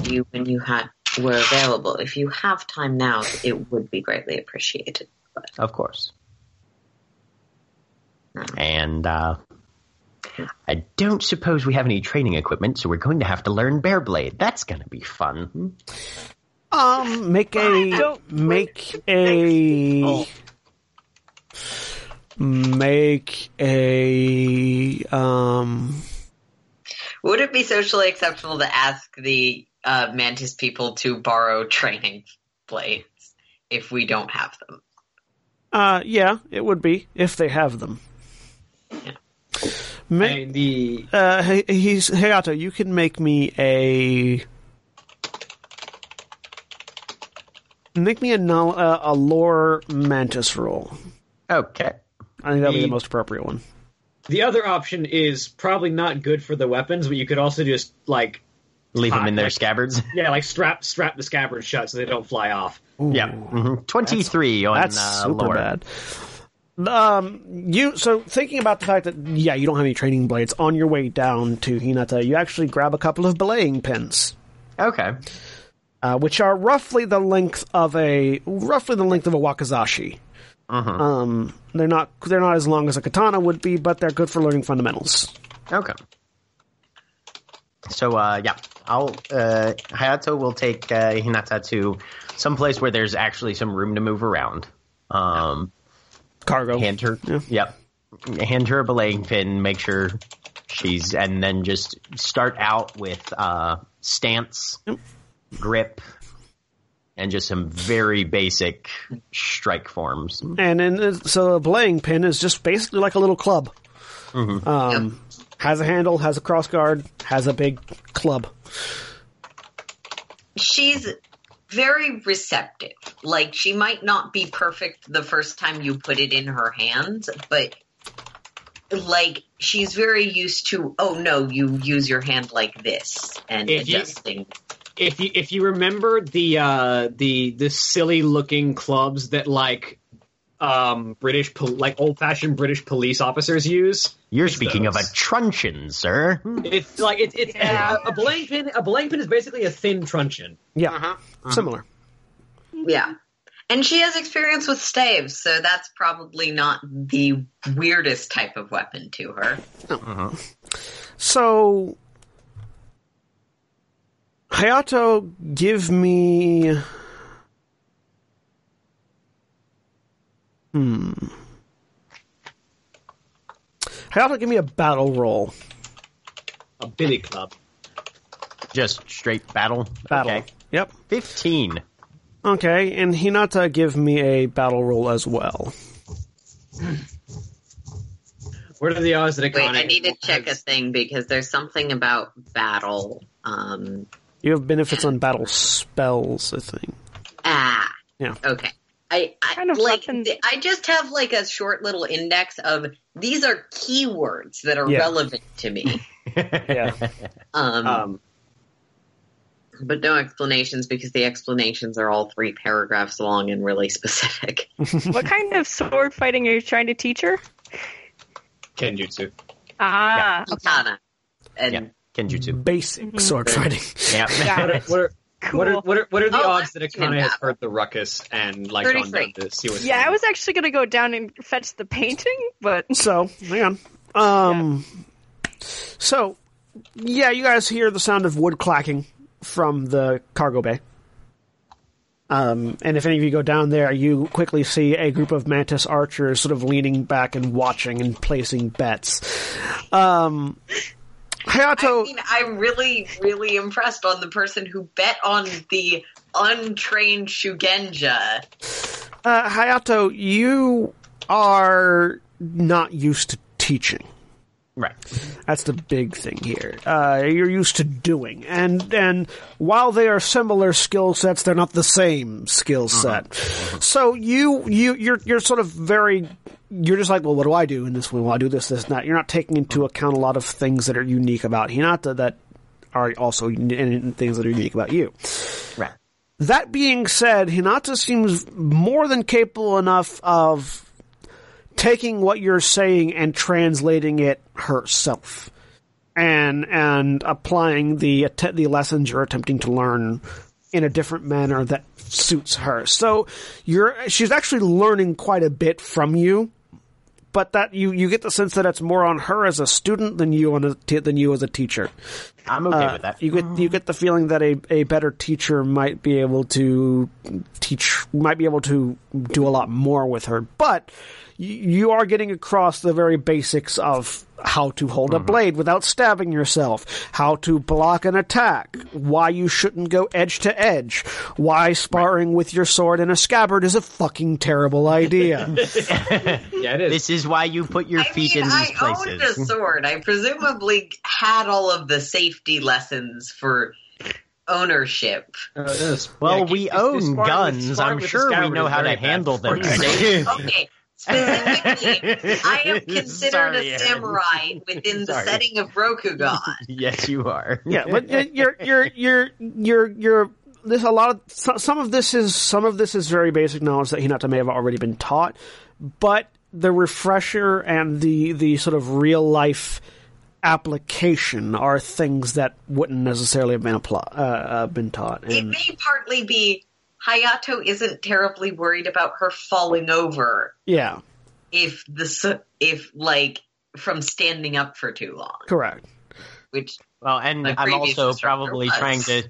Speaker 5: you when you had were available. If you have time now, it would be greatly appreciated. But
Speaker 3: Of course. And uh, I don't suppose we have any training equipment, so we're going to have to learn Bare Blade. That's going to be fun.
Speaker 1: Um, make a make a make a um.
Speaker 5: would it be socially acceptable to ask the uh, Mantis people to borrow training blades if we don't have them?
Speaker 1: Uh, yeah, it would be if they have them. Ma-
Speaker 6: And the
Speaker 1: uh, hey, he's Hayato. You can make me a make me a null, uh, a lore mantis roll.
Speaker 3: Okay.
Speaker 1: I think that'll be the
Speaker 6: The-
Speaker 1: most appropriate one.
Speaker 6: the other option is probably not good for the weapons, but you could also just like
Speaker 3: Leave them in their
Speaker 6: Like-
Speaker 3: scabbards.
Speaker 6: yeah, like strap strap the scabbards shut so they don't fly off.
Speaker 3: yeah. hmm 23 on
Speaker 1: That's
Speaker 3: uh,
Speaker 1: super
Speaker 3: lore.
Speaker 1: bad. Um, you so thinking about the fact that yeah, you don't have any training blades on your way down to Hinata, you actually grab a couple of belaying pins,
Speaker 3: Okay.
Speaker 1: uh, which are roughly the length of a roughly the length of a wakizashi. Uh Um, they're not they're not as long as a katana would be, but they're good for learning fundamentals.
Speaker 3: Okay. So, uh, yeah, I'll, uh, Hayato will take, uh, Hinata to some place where there's actually some room to move around. Um,
Speaker 1: Cargo.
Speaker 3: hand her,
Speaker 1: Yeah.
Speaker 3: yep, hand her a belaying pin, make sure she's, and then just start out with, uh, stance, grip, and just some very basic strike forms.
Speaker 1: And then so a belaying pin is just basically like a little club. Um, has a handle, has a cross guard, has a big club.
Speaker 5: She's very receptive. Like she might not be perfect the first time you put it in her hands, but like she's very used to oh no, you use your hand like this and
Speaker 6: If you-
Speaker 5: adjusting.
Speaker 6: If you if you remember the uh the the silly looking clubs that like um British pol- like old fashioned British police officers use,
Speaker 3: You're
Speaker 6: It's
Speaker 3: speaking of a truncheon, sir.
Speaker 6: it's like it's it's
Speaker 4: Yeah.
Speaker 6: a, a blank pin. A blank pin is basically a thin truncheon.
Speaker 1: Yeah, uh-huh. Uh-huh. similar.
Speaker 5: Yeah. And she has experience with staves, so that's probably not the weirdest type of weapon to her. Oh. Uh-huh.
Speaker 1: So, Hayato, give me. Hmm. Hayato, give me a battle roll.
Speaker 6: A billy club.
Speaker 3: Just straight battle.
Speaker 1: Battle.
Speaker 3: Okay.
Speaker 1: Yep.
Speaker 3: 15.
Speaker 1: Okay, and Hinata, give me a battle roll as well.
Speaker 6: What are the odds that a
Speaker 5: Wait, I need to check a thing because there's something about battle. Um,
Speaker 1: You have benefits on battle spells, I think.
Speaker 5: ah,
Speaker 1: Yeah.
Speaker 5: okay. I, I
Speaker 4: Kind of
Speaker 5: like.
Speaker 4: weapons-
Speaker 5: I just have like a short little index of these are keywords that are
Speaker 1: Yeah.
Speaker 5: relevant to me.
Speaker 1: Yeah.
Speaker 5: Um,
Speaker 6: Um,
Speaker 5: but no explanations because the explanations are all three paragraphs long and really specific.
Speaker 4: What kind of sword fighting are you trying to teach her?
Speaker 6: Kenjutsu.
Speaker 4: Ah,
Speaker 5: Katana. And
Speaker 3: yeah. Kenjutsu.
Speaker 1: Basic sword fighting.
Speaker 3: Yeah.
Speaker 4: got
Speaker 6: What are,
Speaker 4: it.
Speaker 6: what are,
Speaker 4: Cool.
Speaker 6: what are, what are, what are the
Speaker 5: Oh,
Speaker 6: odds that
Speaker 5: that's
Speaker 6: Akane
Speaker 5: good.
Speaker 6: has heard the ruckus and like gone down to see what's
Speaker 4: Yeah,
Speaker 6: going
Speaker 4: I was actually gonna go down and fetch the painting, but
Speaker 1: So, hang on. Um, So, yeah, you guys hear the sound of wood clacking from the cargo bay. Um, and if any of you go down there, you quickly see a group of mantis archers sort of leaning back and watching and placing bets. Um, Hayato,
Speaker 5: I mean, I'm really, really impressed on the person who bet on the untrained Shugenja.
Speaker 1: uh, Hayato, you are not used to teaching.
Speaker 3: Right.
Speaker 1: That's the big thing here. Uh, you're used to doing, and and while they are similar skill sets, they're not the same skill set. So you you you're you're sort of very. You're just like, well, what do I do in this one? Well, I do this, this, and that. You're not taking into account a lot of things that are unique about Hinata that are also and things that are unique about you.
Speaker 3: Right.
Speaker 1: That being said, Hinata seems more than capable enough of taking what you're saying and translating it herself, and and applying the the lessons you're attempting to learn in a different manner that suits her. So you're she's actually learning quite a bit from you. But that you, you get the sense that it's more on her as a student than you on a t- than you as a teacher.
Speaker 3: I'm okay
Speaker 1: Uh,
Speaker 3: with that.
Speaker 1: You get you get the feeling that a, a better teacher might be able to teach might be able to do a lot more with her, but y- you are getting across the very basics of how to hold a blade without stabbing yourself, how to block an attack, why you shouldn't go edge to edge, why sparring with your sword in a scabbard is a fucking terrible idea.
Speaker 6: Yeah, it is.
Speaker 3: This is why you put your
Speaker 5: I
Speaker 3: feet
Speaker 5: mean,
Speaker 3: in these
Speaker 5: I owned a
Speaker 3: places.
Speaker 5: sword. I presumably had all of the safety lessons for ownership.
Speaker 6: Uh.
Speaker 3: Well,
Speaker 6: Yeah,
Speaker 3: we
Speaker 6: keep-
Speaker 3: own
Speaker 6: just sparring with-
Speaker 3: guns.
Speaker 6: sparring
Speaker 3: I'm sure we know how to handle them
Speaker 6: for
Speaker 5: Okay. Specifically, I am considered
Speaker 3: Sorry,
Speaker 5: a
Speaker 3: Erin.
Speaker 5: samurai within the
Speaker 3: Sorry.
Speaker 5: setting of Rokugan.
Speaker 3: yes, you are.
Speaker 1: yeah, but you're you're you're you're you're there's a lot of some of this is some of this is very basic knowledge that Hinata may have already been taught, but the refresher and the the sort of real life application are things that wouldn't necessarily have been apply, uh, uh, been taught.
Speaker 5: It may partly be Hayato isn't terribly worried about her falling over
Speaker 1: yeah,
Speaker 5: if the if like from standing up for too long,
Speaker 1: correct.
Speaker 5: which
Speaker 3: Well, and I'm also probably
Speaker 5: was.
Speaker 3: trying to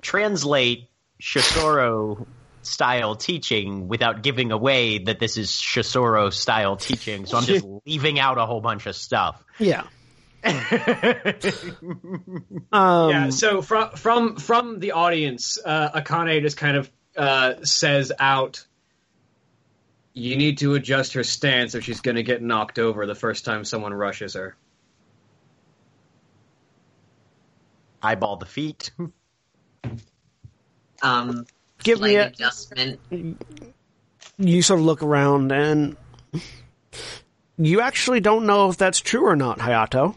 Speaker 3: translate Shosuro style teaching without giving away that this is Shosuro style teaching. So I'm just leaving out a whole bunch of stuff.
Speaker 1: Yeah. um,
Speaker 6: yeah. So from from from the audience, uh, Akane just kind of uh, says out, "You need to adjust her stance, or she's going to get knocked over the first time someone rushes her."
Speaker 3: Eyeball the feet.
Speaker 5: um
Speaker 1: give me
Speaker 5: slight
Speaker 1: a
Speaker 5: adjustment.
Speaker 1: you sort of look around and you actually don't know if that's true or not, Hayato.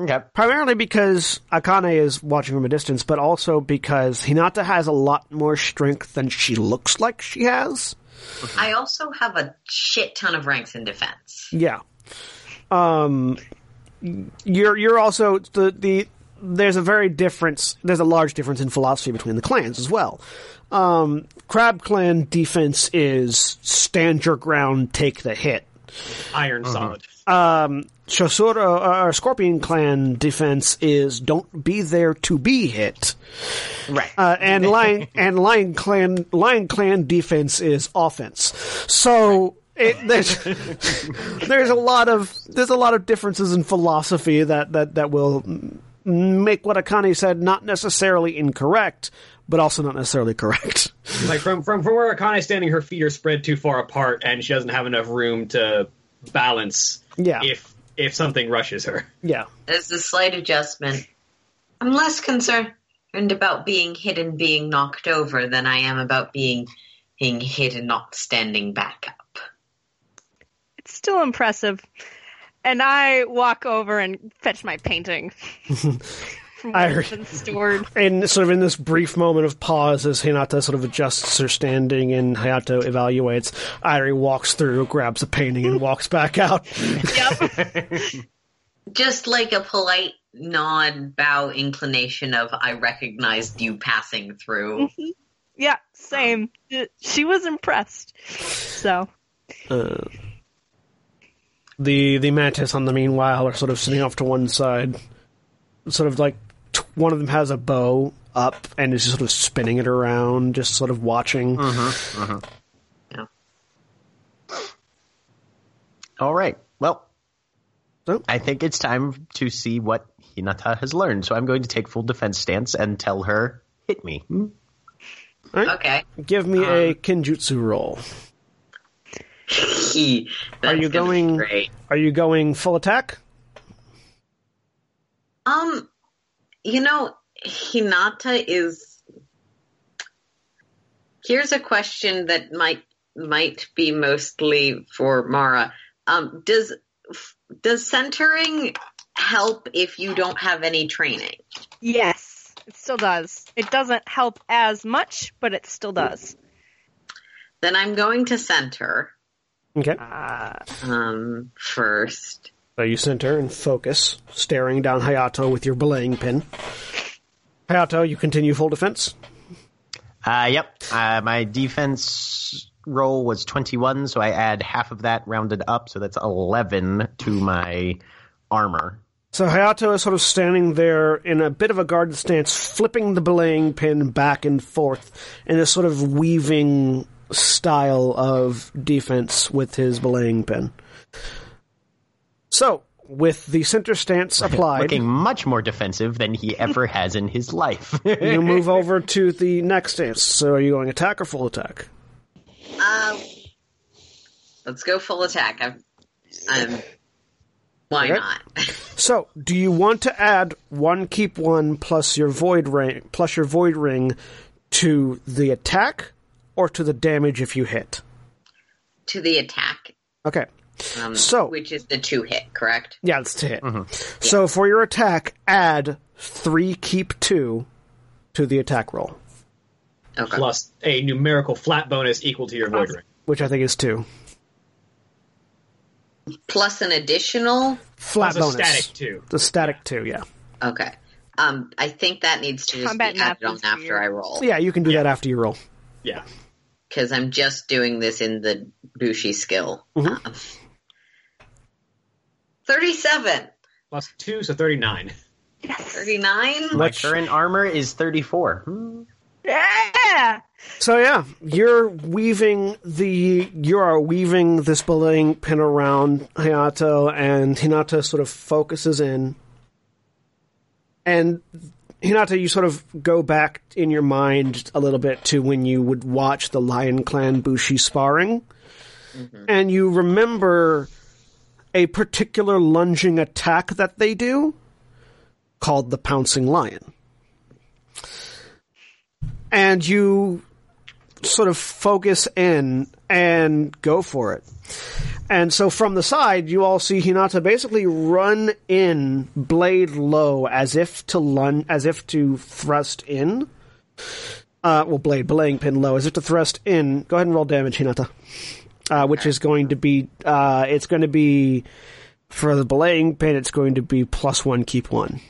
Speaker 3: Okay.
Speaker 1: Primarily because Akane is watching from a distance, but also because Hinata has a lot more strength than she looks like she has.
Speaker 5: I also have a shit ton of ranks in defense.
Speaker 1: Yeah. Um, you're you're also the the there's a very difference. There's a large difference in philosophy between the clans as well. Um, Crab Clan defense is stand your ground, take the hit.
Speaker 6: Iron solid.
Speaker 1: Um, Shosuro, uh, or Scorpion Clan defense is don't be there to be hit.
Speaker 3: Right.
Speaker 1: Uh, and Lion and Lion Clan Lion Clan defense is offense. So it, there's there's a lot of there's a lot of differences in philosophy that that that will make what Akane said not necessarily incorrect, but also not necessarily correct.
Speaker 6: Like from from from where Akane is standing, her feet are spread too far apart, and she doesn't have enough room to balance.
Speaker 1: Yeah.
Speaker 6: If if something rushes her.
Speaker 1: Yeah.
Speaker 5: There's a slight adjustment. I'm less concerned about being hit and being knocked over than I am about being being hit and not standing back up.
Speaker 4: It's still impressive. And I walk over and fetch my painting from
Speaker 1: I
Speaker 4: where
Speaker 1: re-
Speaker 4: been stored.
Speaker 1: And sort of in this brief moment of pause as Hinata sort of adjusts her standing and Hayato evaluates, Airi walks through, grabs a painting, and walks back out.
Speaker 4: Yep.
Speaker 5: Just like a polite nod, bow, inclination of I recognized you passing through.
Speaker 4: Yeah, same. She was impressed. So,
Speaker 1: Uh, the the mantis on the meanwhile are sort of sitting off to one side, sort of like t- one of them has a bow up and is just sort of spinning it around, just sort of watching. Yeah.
Speaker 3: All right. Well,
Speaker 1: So?
Speaker 3: I think it's time to see what Hinata has learned. So I'm going to take full defense stance and tell her, hit me. Hmm?
Speaker 5: Okay.
Speaker 1: Give me a Kenjutsu roll. Are you
Speaker 5: gonna
Speaker 1: going-
Speaker 5: Great.
Speaker 1: Are you going full attack?
Speaker 5: Um, you know, Hinata is. Here's a question that might might be mostly for Mara. Um, does does centering help if you don't have any training?
Speaker 4: Yes, it still does. It doesn't help as much, but it still does.
Speaker 5: Then I'm going to center
Speaker 1: Okay.
Speaker 4: Uh,
Speaker 5: um, first.
Speaker 1: So you center and focus, staring down Hayato with your belaying pin. Hayato, you continue full defense.
Speaker 3: Uh, yep. Uh, my defense roll was 21, so I add half of that rounded up, so that's 11 to my armor.
Speaker 1: So Hayato is sort of standing there in a bit of a guarded stance, flipping the belaying pin back and forth in this sort of weaving style of defense with his belaying pin. So, with the center stance applied,
Speaker 3: Looking much more defensive than he ever has in his life.
Speaker 1: you move over to the next stance. So, are you going attack or full attack?
Speaker 5: Uh, let's go full attack. I'm. I'm why
Speaker 1: Okay.
Speaker 5: not?
Speaker 1: So, do you want to add one keep one plus your void ring plus your void ring to the attack or to the damage if you hit?
Speaker 5: to the attack,
Speaker 1: Okay.
Speaker 5: Um,
Speaker 1: So-
Speaker 5: which is the two hit, correct?
Speaker 1: Yeah, it's two hit. So for your attack, add three keep two to the attack roll,
Speaker 5: Okay.
Speaker 7: Plus a numerical flat bonus equal to your void ring.
Speaker 1: which I think is two.
Speaker 5: Plus an additional.
Speaker 1: Flat
Speaker 7: Plus a
Speaker 1: bonus.
Speaker 7: static two.
Speaker 1: The static two, yeah.
Speaker 5: Okay. Um, I think that needs to just
Speaker 4: Combat
Speaker 5: be added on after
Speaker 4: weird.
Speaker 5: I roll
Speaker 1: Yeah, you can do that after you roll.
Speaker 7: Yeah.
Speaker 5: because I'm just doing this in the Bushi skill.
Speaker 1: Mhm.
Speaker 5: Um, Thirty-seven.
Speaker 7: Plus two, so thirty-nine.
Speaker 4: yes.
Speaker 5: Thirty-nine.
Speaker 3: my
Speaker 1: Which-
Speaker 3: current armor is 34. Hmm.
Speaker 4: Yeah.
Speaker 1: So yeah, you're weaving the you are weaving this belaying pin around Hayato, and Hinata sort of focuses in. And Hinata, you sort of go back in your mind a little bit to when you would watch the Lion Clan Bushi sparring, and you remember a particular lunging attack that they do called the Pouncing Lion. And you sort of focus in and go for it. And so from the side, you all see Hinata basically run in blade low as if to lun- as if to thrust in. Uh, well, blade, belaying pin low, as if to thrust in. Go ahead and roll damage, Hinata. Uh, which is going to be, uh, it's going to be, for the belaying pin, it's going to be plus one, keep one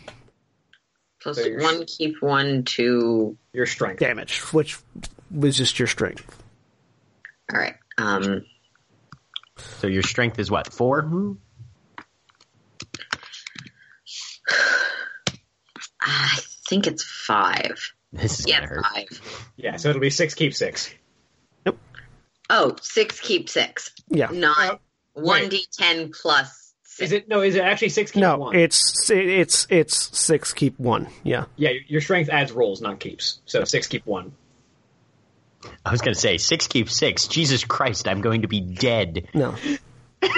Speaker 5: Plus
Speaker 7: So
Speaker 5: one, keep one, two.
Speaker 7: Your strength.
Speaker 1: damage, which was just your strength.
Speaker 5: All right. Um,
Speaker 3: So your strength is what, 4? Hmm.
Speaker 5: I think it's five.
Speaker 3: This is
Speaker 5: Yeah,
Speaker 3: gonna hurt.
Speaker 5: five.
Speaker 7: Yeah, so it'll be six, keep six.
Speaker 5: Oh, six, keep six.
Speaker 1: Yeah.
Speaker 5: Not one d ten plus. Six.
Speaker 7: Is it no? Is it actually six keep 1?
Speaker 1: No,
Speaker 7: one?
Speaker 1: it's it's it's six keep one. Yeah.
Speaker 7: yeah, your strength adds rolls, not keeps. So six keep one.
Speaker 3: I was going to say, 6 keep 6. Jesus Christ, I'm going to be dead.
Speaker 1: No.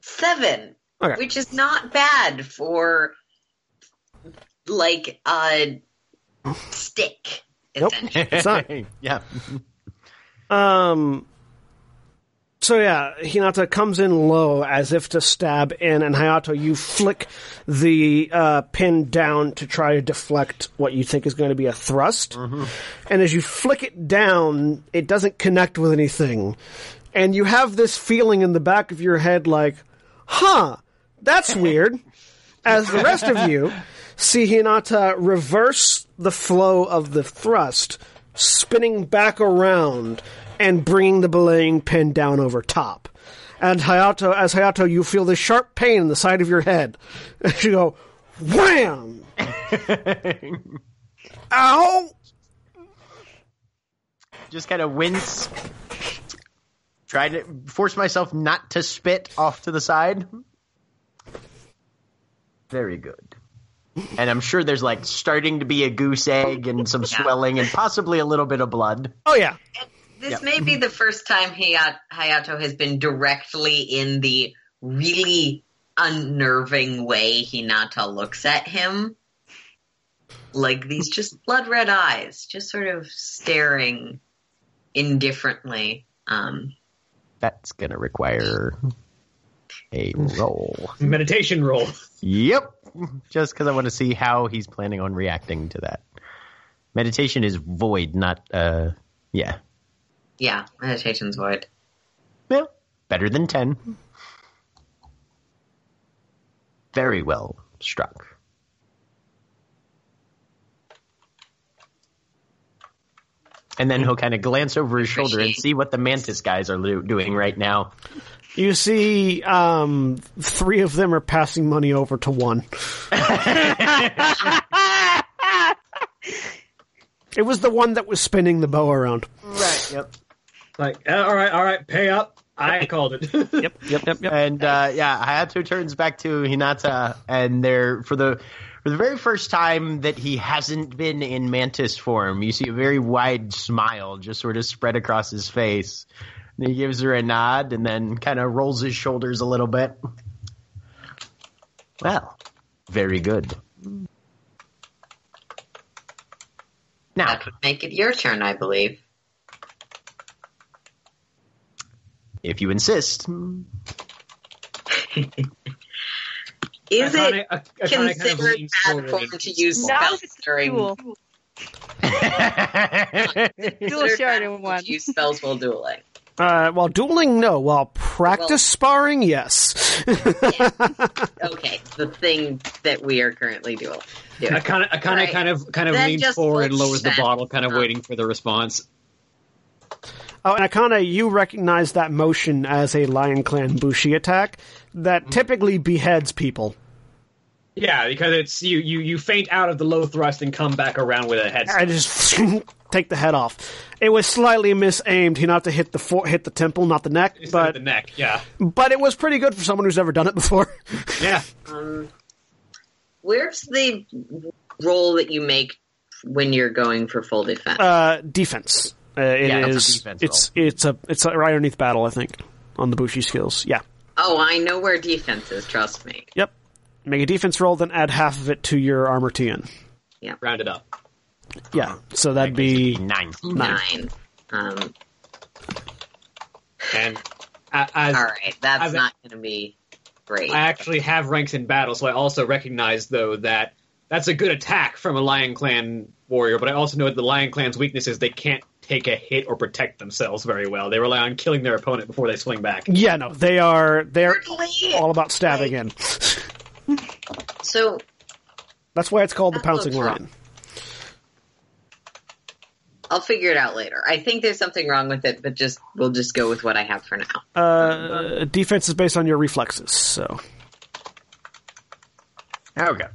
Speaker 5: seven,
Speaker 1: Okay.
Speaker 5: which is not bad for like a stick.
Speaker 1: Nope. It's not.
Speaker 3: yeah.
Speaker 1: Um. So yeah, Hinata comes in low as if to stab in, and Hayato, you flick the uh, pin down to try to deflect what you think is going to be a thrust. And as you flick it down, it doesn't connect with anything, and you have this feeling in the back of your head like, "Huh, that's weird." as the rest of you see Hinata reverse the flow of the thrust, spinning back around and bringing the belaying pin down over top. And Hayato, as Hayato, you feel this sharp pain in the side of your head. you go, Wham! Ow!
Speaker 3: Just kind of wince. Try to force myself not to spit off to the side. Very good. And I'm sure there's like starting to be a goose egg and some swelling and possibly a little bit of blood.
Speaker 1: Oh yeah.
Speaker 5: This
Speaker 3: Yep.
Speaker 5: may be the first time Hayat- Hayato has been directly in the really unnerving way Hinata looks at him. Like these just blood red eyes, just sort of staring indifferently. Um,
Speaker 3: That's gonna require a roll.
Speaker 7: Meditation roll.
Speaker 3: Yep. Just because I want to see how he's planning on reacting to that. Meditation is void, not uh yeah.
Speaker 5: yeah, meditation's void.
Speaker 3: Well, better than ten. Very well struck. And then he'll kind of glance over his shoulder and see what the mantis guys are lo- doing right now.
Speaker 1: You see, um, three of them are passing money over to one. It was the one that was spinning the bow around.
Speaker 3: Right. Yep.
Speaker 7: Like, uh, all right, all right, pay up. I called it.
Speaker 1: Yep, yep, yep, yep.
Speaker 3: And uh, yeah, Hayato turns back to Hinata, and they're for the for the very first time that he hasn't been in mantis form. You see a very wide smile just sort of spread across his face. And he gives her a nod, and then kind of rolls his shoulders a little bit. Well, very good. Now,
Speaker 5: That would make it your turn, I believe.
Speaker 3: if you insist,
Speaker 5: Is
Speaker 7: Akane-
Speaker 5: it
Speaker 7: Ak- Akane kind of
Speaker 5: considered bad form to use
Speaker 4: Now
Speaker 5: spells
Speaker 4: it's
Speaker 5: during
Speaker 4: duel. Dual
Speaker 5: considered
Speaker 4: shard
Speaker 5: bad
Speaker 4: in one.
Speaker 5: to use spells while dueling?
Speaker 1: Uh, while dueling, no. While practice
Speaker 5: Well-
Speaker 1: sparring, yes.
Speaker 5: Okay, the thing that we are currently doing. doing.
Speaker 6: Akane, Akane
Speaker 5: Right.
Speaker 6: kind of kind of
Speaker 5: Then
Speaker 6: leans
Speaker 5: just
Speaker 6: forward and lowers the bottle, kind of
Speaker 5: time.
Speaker 6: waiting for the response.
Speaker 1: Oh, and Akane, you recognize that motion as a Lion Clan Bushi attack that typically beheads people.
Speaker 7: Yeah, because it's you, you you feint out of the low thrust and come back around with a head.
Speaker 1: I just take the head off. It was slightly misaimed. He not to hit the fo- hit the temple, not the neck,
Speaker 7: Instead
Speaker 1: but
Speaker 7: the neck. Yeah,
Speaker 1: but it was pretty good for someone who's never done it before.
Speaker 7: yeah.
Speaker 5: Um, where's the roll that you make when you're going for full defense?
Speaker 1: Uh, defense. Uh, it
Speaker 3: Yeah, it's a
Speaker 1: is-
Speaker 3: defense
Speaker 1: It's it's a it's a, right underneath battle, I think, on the Bushi skills. Yeah.
Speaker 5: oh, I know where defense is. Trust me.
Speaker 1: Yep. Make a defense roll, then add half of it to your armor TN. Yeah.
Speaker 7: Round it up.
Speaker 1: Yeah. So that'd be
Speaker 3: nine.
Speaker 5: Nine. Um,
Speaker 7: And a- as
Speaker 5: all right, that's
Speaker 7: I've-
Speaker 5: not going to be great.
Speaker 7: I actually have ranks in battle, so I also recognize though that that's a good attack from a Lion Clan warrior. But I also know that the Lion Clan's weakness is they can't take a hit or protect themselves very well. They rely on killing their opponent before they swing back.
Speaker 1: yeah. No, they are they're all about stabbing in.
Speaker 5: So
Speaker 1: That's why it's called the pouncing lion.
Speaker 5: I'll figure it out later. I think there's something wrong with it, but just we'll just go with what I have for now.
Speaker 1: Uh, defense is based on your reflexes. So,
Speaker 3: Okay.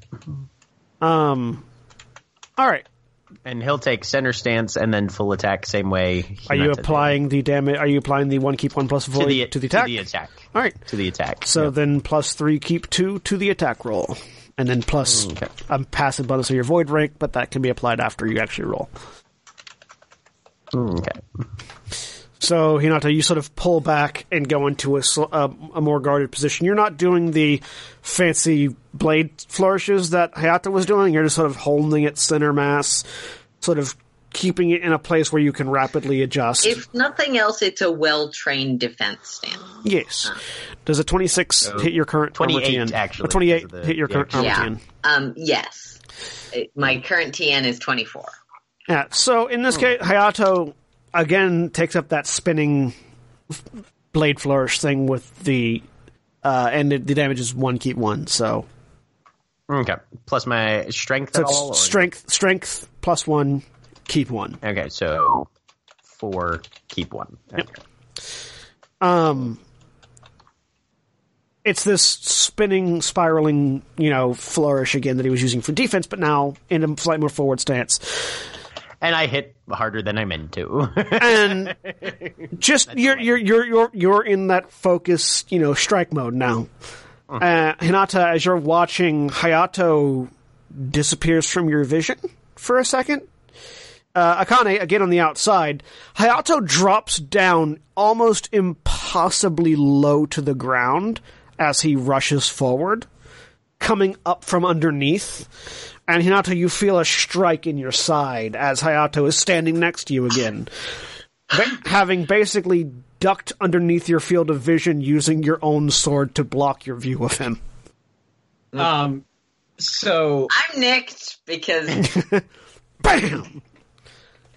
Speaker 1: um, all right.
Speaker 3: And he'll take center stance and then full attack same way.
Speaker 1: Are you applying the damage? Are you applying the one keep one plus
Speaker 3: to
Speaker 1: void
Speaker 3: the,
Speaker 1: to the attack?
Speaker 3: To the attack.
Speaker 1: All right.
Speaker 3: To the attack.
Speaker 1: So
Speaker 3: Yep.
Speaker 1: then plus three keep two to the attack roll, and then plus mm,
Speaker 3: Okay.
Speaker 1: a passive bonus of your void rank, but that can be applied after you actually roll.
Speaker 3: Mm, okay.
Speaker 1: So Hinata, you sort of pull back and go into a, a, a more guarded position. You're not doing the fancy blade flourishes that Hayato was doing. You're just sort of holding it center mass, sort of keeping it in a place where you can rapidly adjust.
Speaker 5: If nothing else, it's a well trained defense stand.
Speaker 1: yes. Does a 26 hit your current
Speaker 3: 28
Speaker 1: TN?
Speaker 3: actually,
Speaker 1: A 28
Speaker 3: because of the-
Speaker 1: hit your
Speaker 3: the
Speaker 1: current armor
Speaker 5: Yeah.
Speaker 1: TN.
Speaker 5: Um, yes. It- my current TN is 24.
Speaker 1: Yeah. So in this case, Hayato again takes up that spinning blade flourish thing with the, uh, and it, the damage is one keep one. So,
Speaker 3: Okay. Plus my strength
Speaker 1: so
Speaker 3: all? or-
Speaker 1: strength, strength plus one, keep one.
Speaker 3: Okay, so four, keep one. Okay.
Speaker 1: Um. it's this spinning, spiraling, you know, flourish again that he was using for defense, but now in a slightly more forward stance.
Speaker 3: And I hit harder than I meant to.
Speaker 1: And just you're you're you're you're you're in that focus, you know, strike mode now. Uh, Hinata, as you're watching, Hayato disappears from your vision for a second. Uh, Akane, again on the outside, Hayato drops down almost impossibly low to the ground as he rushes forward, coming up from underneath. And Hinata, you feel a strike in your side as Hayato is standing next to you again, ba- having basically ducked underneath your field of vision using your own sword to block your view of him.
Speaker 6: Um, so
Speaker 5: I'm nicked because
Speaker 1: Bam!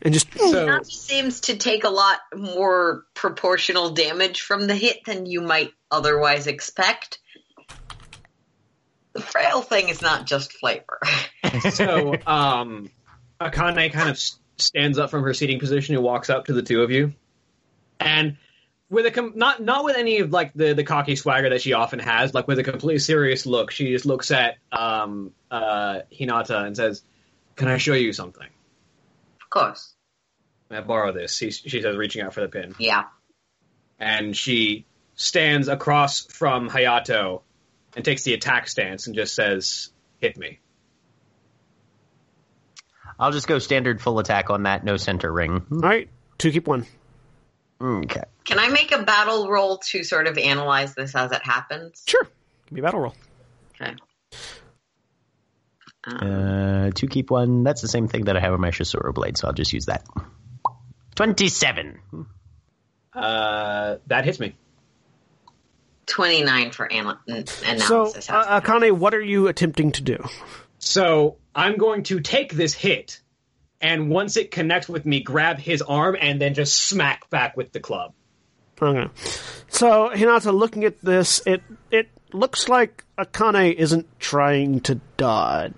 Speaker 1: And just
Speaker 6: so
Speaker 5: Nazi seems to take a lot more proportional damage from the hit than you might otherwise expect. The frail thing is not just flavor.
Speaker 6: so um, Akane kind of stands up from her seating position and walks up to the two of you, and with a com- not not with any of like the the cocky swagger that she often has, like with a completely serious look, she just looks at um, uh, Hinata and says, "Can I show you something?"
Speaker 5: of course.
Speaker 6: May I borrow this? She, she says, reaching out for the pin,
Speaker 5: Yeah.
Speaker 6: and she stands across from Hayato and takes the attack stance and just says, "Hit me."
Speaker 3: I'll just go standard full attack on that, no center ring.
Speaker 1: all right, two keep one.
Speaker 3: Okay.
Speaker 5: Can I make a battle roll to sort of analyze this as it happens?
Speaker 1: Sure, give me a battle roll.
Speaker 5: Okay. Um,
Speaker 3: Uh, two keep one. That's the same thing that I have on my Shosuro blade, so I'll just use that. 27.
Speaker 6: Uh, that hits me.
Speaker 5: 29 for ana- an-
Speaker 1: So,
Speaker 5: analysis.
Speaker 1: uh, Akane, what are you attempting to do?
Speaker 6: So I'm going to take this hit, and once it connects with me, grab his arm and then just smack back with the club.
Speaker 1: Okay. So, Hinata, looking at this, it it looks like Akane isn't trying to dodge.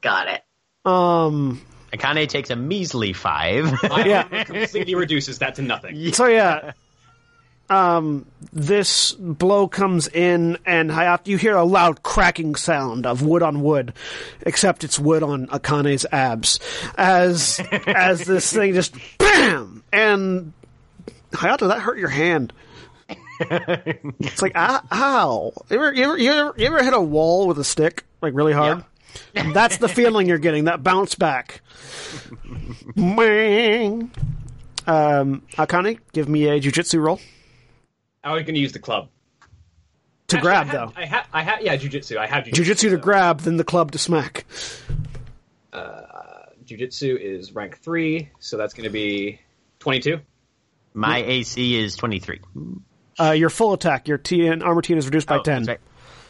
Speaker 5: Got it.
Speaker 1: Um.
Speaker 3: Akane takes a measly five.
Speaker 6: My
Speaker 1: Yeah.
Speaker 6: completely reduces that to nothing.
Speaker 1: So yeah. Um, this blow comes in, and Hayato, you hear a loud cracking sound of wood on wood, except it's wood on Akane's abs. As as this thing just bam, and Hayato, that hurt your hand. it's like ah, ow. You ever, you ever you ever you ever hit a wall with a stick like really hard? That's the feeling you're getting. That bounce back. Um, Akane, give me a jujitsu roll
Speaker 6: I was going to use the club.
Speaker 1: to
Speaker 6: Actually,
Speaker 1: grab
Speaker 6: I
Speaker 1: though.
Speaker 6: I had, I had, yeah, jujitsu. I have jujitsu.
Speaker 1: Jujitsu to
Speaker 6: so-
Speaker 1: grab, then the club to smack.
Speaker 6: Jujitsu is rank three, so that's going to be twenty-two.
Speaker 3: my AC is 23.
Speaker 1: Uh, your full attack, your T and armor T is reduced by
Speaker 3: Oh,
Speaker 1: ten.
Speaker 3: that's right.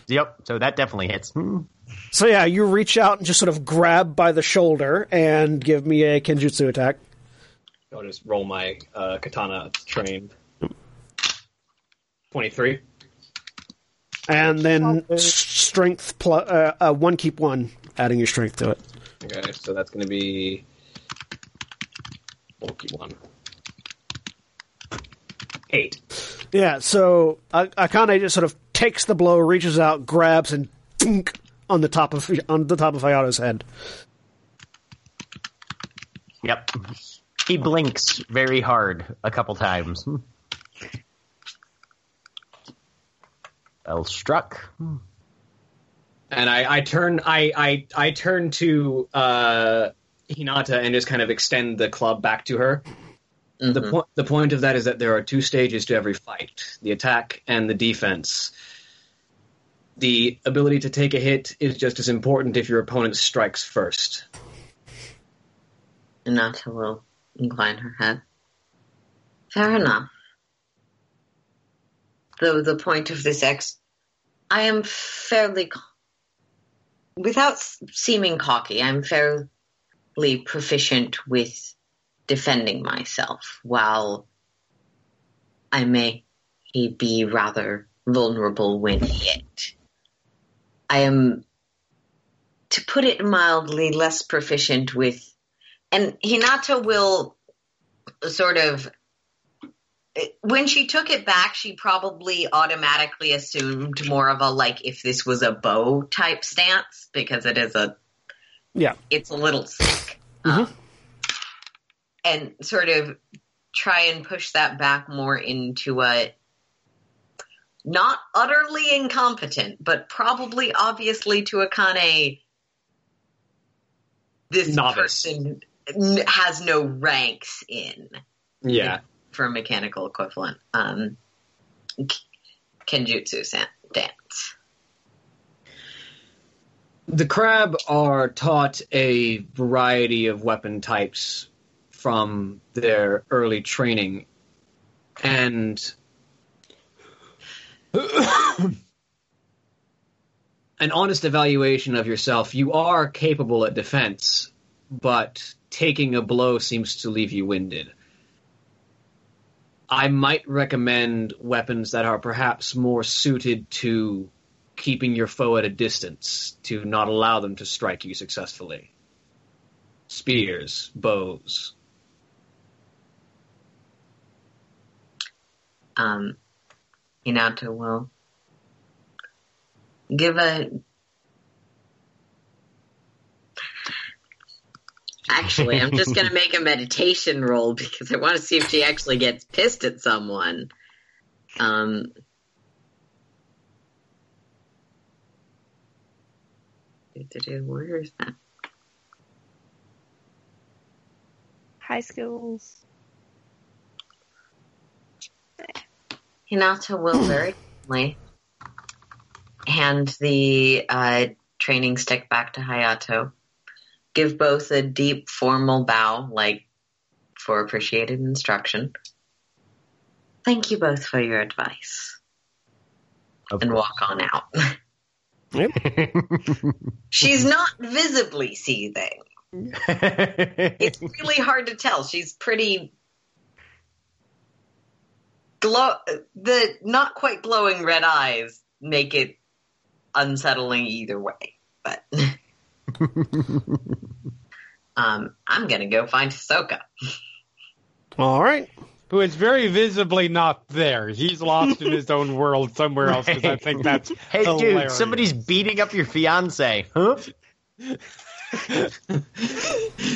Speaker 3: Yep, so that definitely hits.
Speaker 1: So yeah, you reach out and just sort of grab by the shoulder and give me a Kenjutsu attack.
Speaker 6: I'll just roll my uh, katana trained. Twenty-three.
Speaker 1: And then s- strength plus uh, uh, one keep one, adding your strength to it.
Speaker 6: Okay, so that's going to be bulky one. Eight.
Speaker 1: Yeah, so uh, Akane just sort of takes the blow, reaches out, grabs, and thunk on the top of on the top of Hayato's head.
Speaker 3: Yep. He blinks very hard a couple times. Well struck.
Speaker 6: and I, I turn I, I I turn to uh, Hinata and just kind of extend the club back to her. The point the point of that is that there are two stages to every fight: the attack and the defense. The ability to take a hit is just as important if your opponent strikes first.
Speaker 5: Hinata will incline her head. Fair enough. Though the point of this ex, I am fairly, without seeming cocky, I'm fairly proficient with defending myself, while I may be rather vulnerable when hit. I am, to put it mildly, less proficient with and Hinata will sort of when she took it back, she probably automatically assumed more of a like if this was a bow type stance because it is a
Speaker 1: Yeah.
Speaker 5: it's a little sick. Um, and sort of try and push that back more into a not utterly incompetent, but probably obviously to Akane this
Speaker 6: Novice.
Speaker 5: person has no ranks in
Speaker 6: Yeah.
Speaker 5: For a mechanical equivalent. Um, Kenjutsu dance.
Speaker 6: The crab are taught a variety of weapon types from their early training, and an honest evaluation of yourself, you are capable at defense, but taking a blow seems to leave you winded. I might recommend weapons that are perhaps more suited to keeping your foe at a distance to not allow them to strike you successfully. Spears, bows.
Speaker 5: Um, Hinata will give a. Actually, I'm just going to make a meditation roll because I want to see if she actually gets pissed at someone. Um, where is that?
Speaker 4: High schools.
Speaker 5: Hinata will very kindly hand the uh, training stick back to Hayato. Give both a deep formal bow, like for appreciated instruction. Thank you both for your advice.
Speaker 3: Of
Speaker 5: and
Speaker 3: course.
Speaker 5: walk on out.
Speaker 1: Yep.
Speaker 5: She's not visibly seething. It's really hard to tell. She's pretty glow. The not quite glowing red eyes make it unsettling either way. But um, I'm gonna go find Hisoka.
Speaker 1: All right.
Speaker 2: Who is very visibly not there. He's lost in his own world somewhere else because I think that's
Speaker 3: hey, dude, somebody's beating up your fiance. Huh?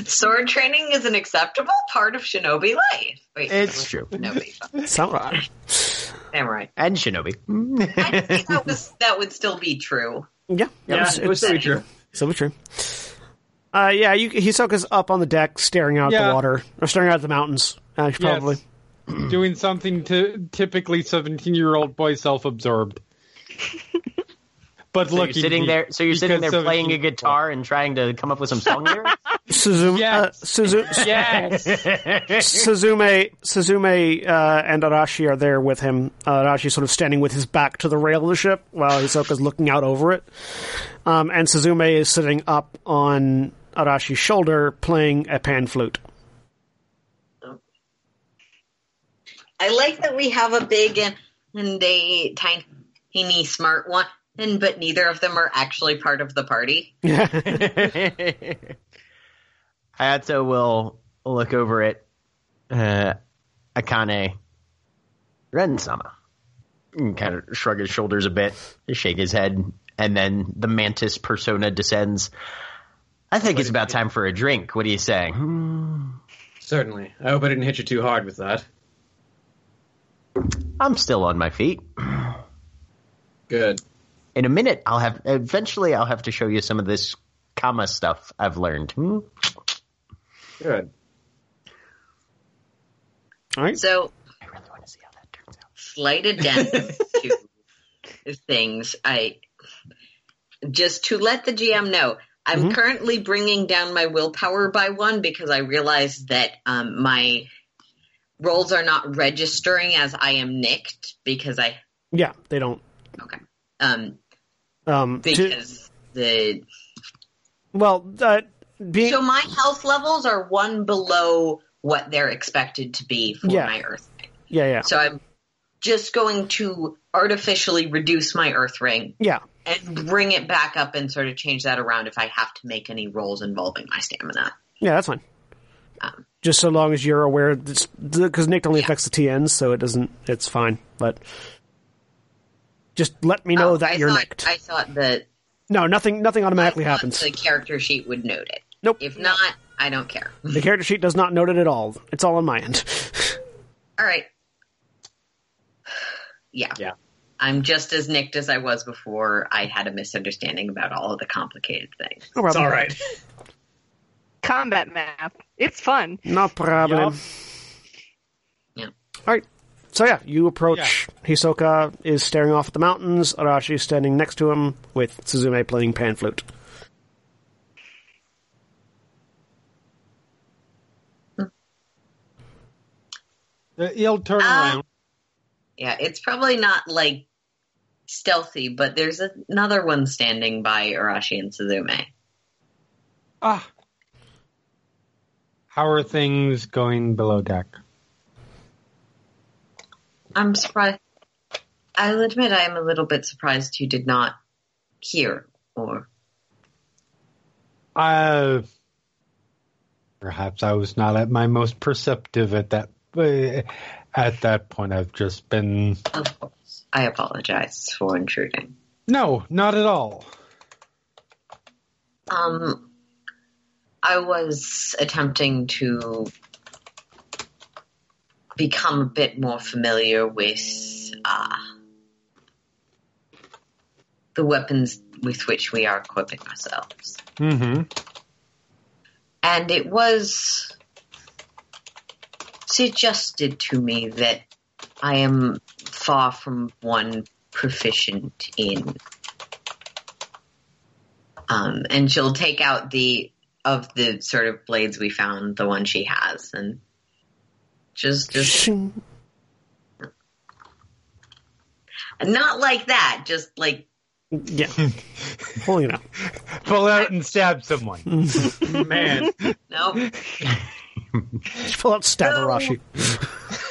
Speaker 5: Sword training is an acceptable part of shinobi life. Wait,
Speaker 3: It's true.
Speaker 5: Shinobi,
Speaker 1: Samurai.
Speaker 5: samurai.
Speaker 3: And Shinobi.
Speaker 5: I think that was that would still be true.
Speaker 1: Yeah.
Speaker 6: Yeah, it was so true.
Speaker 1: So true. Uh, yeah, you, Hisoka's up on the deck, staring out at
Speaker 2: Yeah.
Speaker 1: the water, or staring out at the mountains. Uh, probably.
Speaker 2: doing something to typically 17 year old boy self absorbed. But
Speaker 3: So you're
Speaker 2: looking
Speaker 3: sitting
Speaker 2: deep,
Speaker 3: there. So you're sitting there playing a guitar and trying to come up with some song lyrics.
Speaker 1: Suzume,
Speaker 2: Yes.
Speaker 1: uh, Suzu-
Speaker 2: Yes.
Speaker 1: Suzume, Suzume, uh, and Arashi are there with him. Uh, Arashi sort of standing with his back to the rail of the ship while Hisoka's looking out over it. Um, and Suzume is sitting up on Arashi's shoulder playing a pan flute.
Speaker 5: I like that we have a big and, and a tiny smart one, and but neither of them are actually part of the party.
Speaker 3: Hayato will look over at uh, Akane Ren-sama and kind of shrug his shoulders a bit, shake his head, and then the mantis persona descends. I think it's about time for a drink. What do you say?
Speaker 6: Certainly. I hope I didn't hit you too hard with that.
Speaker 3: I'm still on my feet.
Speaker 6: Good.
Speaker 3: In a minute, I'll have. Eventually, I'll have to show you some of this Kama stuff I've learned. Hmm?
Speaker 6: Good.
Speaker 1: All right.
Speaker 5: So
Speaker 3: I really want to see how that turns out.
Speaker 5: slight addendum to things. I just to let the GM know. I'm currently bringing down my willpower by one because I realized that um, my rolls are not registering as I am nicked because I
Speaker 1: Yeah, they don't.
Speaker 5: okay um
Speaker 1: Um, to-
Speaker 5: because the
Speaker 1: well, uh, being
Speaker 5: So my health levels are one below what they're expected to be for
Speaker 1: Yeah.
Speaker 5: my Earth. Ring.
Speaker 1: Yeah, yeah,
Speaker 5: So I'm just going to artificially reduce my Earth ring
Speaker 1: yeah.
Speaker 5: and bring it back up and sort of change that around if I have to make any rolls involving my stamina.
Speaker 1: Yeah, that's fine.
Speaker 5: Um,
Speaker 1: Just so long as you're aware, because Nick only affects the TNs, so it doesn't. It's fine. But just let me know
Speaker 5: oh,
Speaker 1: that
Speaker 5: I
Speaker 1: you're
Speaker 5: thought,
Speaker 1: nicked.
Speaker 5: I thought that
Speaker 1: no, nothing. Nothing automatically happens.
Speaker 5: The character sheet would note it.
Speaker 1: Nope.
Speaker 5: If not, I don't care.
Speaker 1: The character sheet does not note it at all. It's all on my end.
Speaker 5: All right. Yeah.
Speaker 6: Yeah.
Speaker 5: I'm just as nicked as I was before I had a misunderstanding about all of the complicated things.
Speaker 1: No
Speaker 6: It's all right.
Speaker 4: Combat map. It's fun.
Speaker 1: No problem.
Speaker 5: Yeah.
Speaker 1: All right. So yeah, you approach. Hisoka is staring off at the mountains. Arashi is standing next to him with Suzume playing pan flute.
Speaker 2: Uh, He'll turn
Speaker 5: Ah.
Speaker 2: around.
Speaker 5: Yeah, it's probably not like stealthy, but there's another one standing by Arashi and Suzume.
Speaker 2: Ah. How are things going below deck?
Speaker 5: I'm surprised. I'll admit I am a little bit surprised you did not hear or.
Speaker 2: Uh, perhaps I was not at my most perceptive at that. At that point, I've just been.
Speaker 5: Of course. I apologize for intruding.
Speaker 2: No, not at all.
Speaker 5: Um, I was attempting to become a bit more familiar with uh, the weapons with which we are equipping ourselves.
Speaker 2: Mm-hmm.
Speaker 5: And it was suggested to me that I am far from one proficient in. Um, and she'll take out the of the sort of blades we found, the one she has, and just just not like that, just like
Speaker 1: Yeah. Pulling it out.
Speaker 2: Pull out and stab someone.
Speaker 6: Man,
Speaker 5: no.
Speaker 1: Just pull out stab
Speaker 5: No.
Speaker 1: Arashi.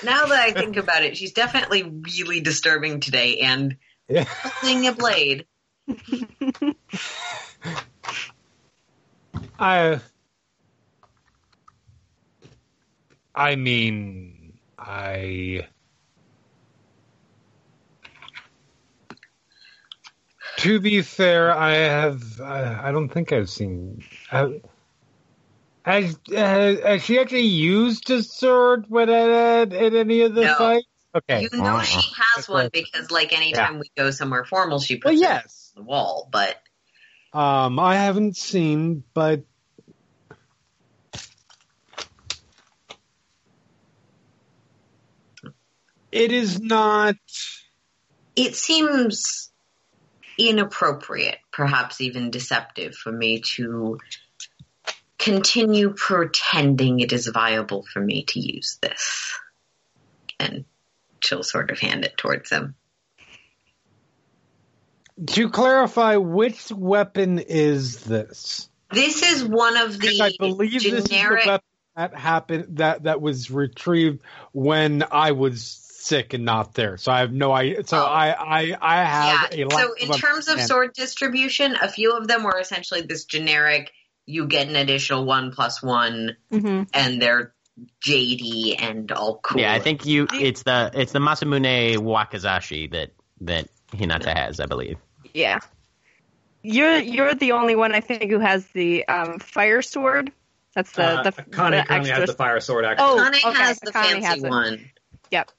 Speaker 5: now that I think about it, she's definitely really disturbing today, and
Speaker 2: Yeah.
Speaker 5: holding a blade.
Speaker 2: I. I mean, I. To be fair, I have. I, I don't think I've seen. Uh, has, has has she actually used a sword when at, at any of the
Speaker 5: No.
Speaker 2: fights? Okay.
Speaker 5: You know she has
Speaker 2: That's
Speaker 5: one
Speaker 2: right.
Speaker 5: because, like, anytime we go somewhere formal, she
Speaker 2: Well,
Speaker 5: puts it
Speaker 2: yes.
Speaker 5: on the wall. But
Speaker 2: Um, I haven't seen, but it is not.
Speaker 5: it seems inappropriate, perhaps even deceptive, for me to continue pretending it is viable for me to use this. And she'll sort of hand it towards him.
Speaker 2: To clarify, which weapon is this?
Speaker 5: This is one of
Speaker 2: the I believe this is the weapon that happened that that was retrieved when I was sick and not there. So I have no idea. So
Speaker 5: Oh.
Speaker 2: I I I have
Speaker 5: yeah. So in terms of sword distribution, a few of them were essentially this generic. You get an additional one plus one,
Speaker 4: hmm
Speaker 5: and they're JD and all cool.
Speaker 3: Yeah, I think you. It's the it's the Masamune Wakizashi that that Hinata has, I believe.
Speaker 4: Yeah. You're you're the only one I think who has the um, fire sword. That's the
Speaker 6: uh,
Speaker 4: the,
Speaker 6: Akane
Speaker 4: the
Speaker 6: currently
Speaker 4: extra.
Speaker 6: has the fire sword. Actually,
Speaker 4: Oh,
Speaker 5: Kane
Speaker 4: okay,
Speaker 5: has the
Speaker 4: Akane
Speaker 5: fancy
Speaker 4: has
Speaker 5: one.
Speaker 4: Yep.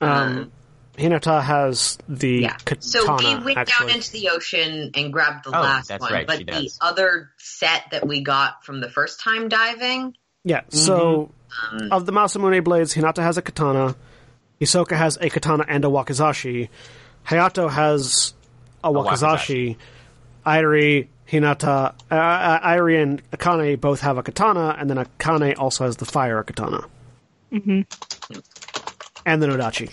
Speaker 1: Um, Hinata has the
Speaker 5: Yeah.
Speaker 1: katana.
Speaker 5: So we went
Speaker 1: actually.
Speaker 5: down into the ocean and grabbed the
Speaker 3: Oh,
Speaker 5: last
Speaker 3: that's
Speaker 5: one,
Speaker 3: right,
Speaker 5: but the other set that we got from the first time diving,
Speaker 1: Yeah, so
Speaker 5: um,
Speaker 1: of the Masamune blades, Hinata has a katana, Hisoka has a katana and a wakizashi, Hayato has a wakizashi, Airi, Hinata, uh, uh, Airi and Akane both have a katana, and then Akane also has the fire katana. Mm-hmm. And the Nodachi.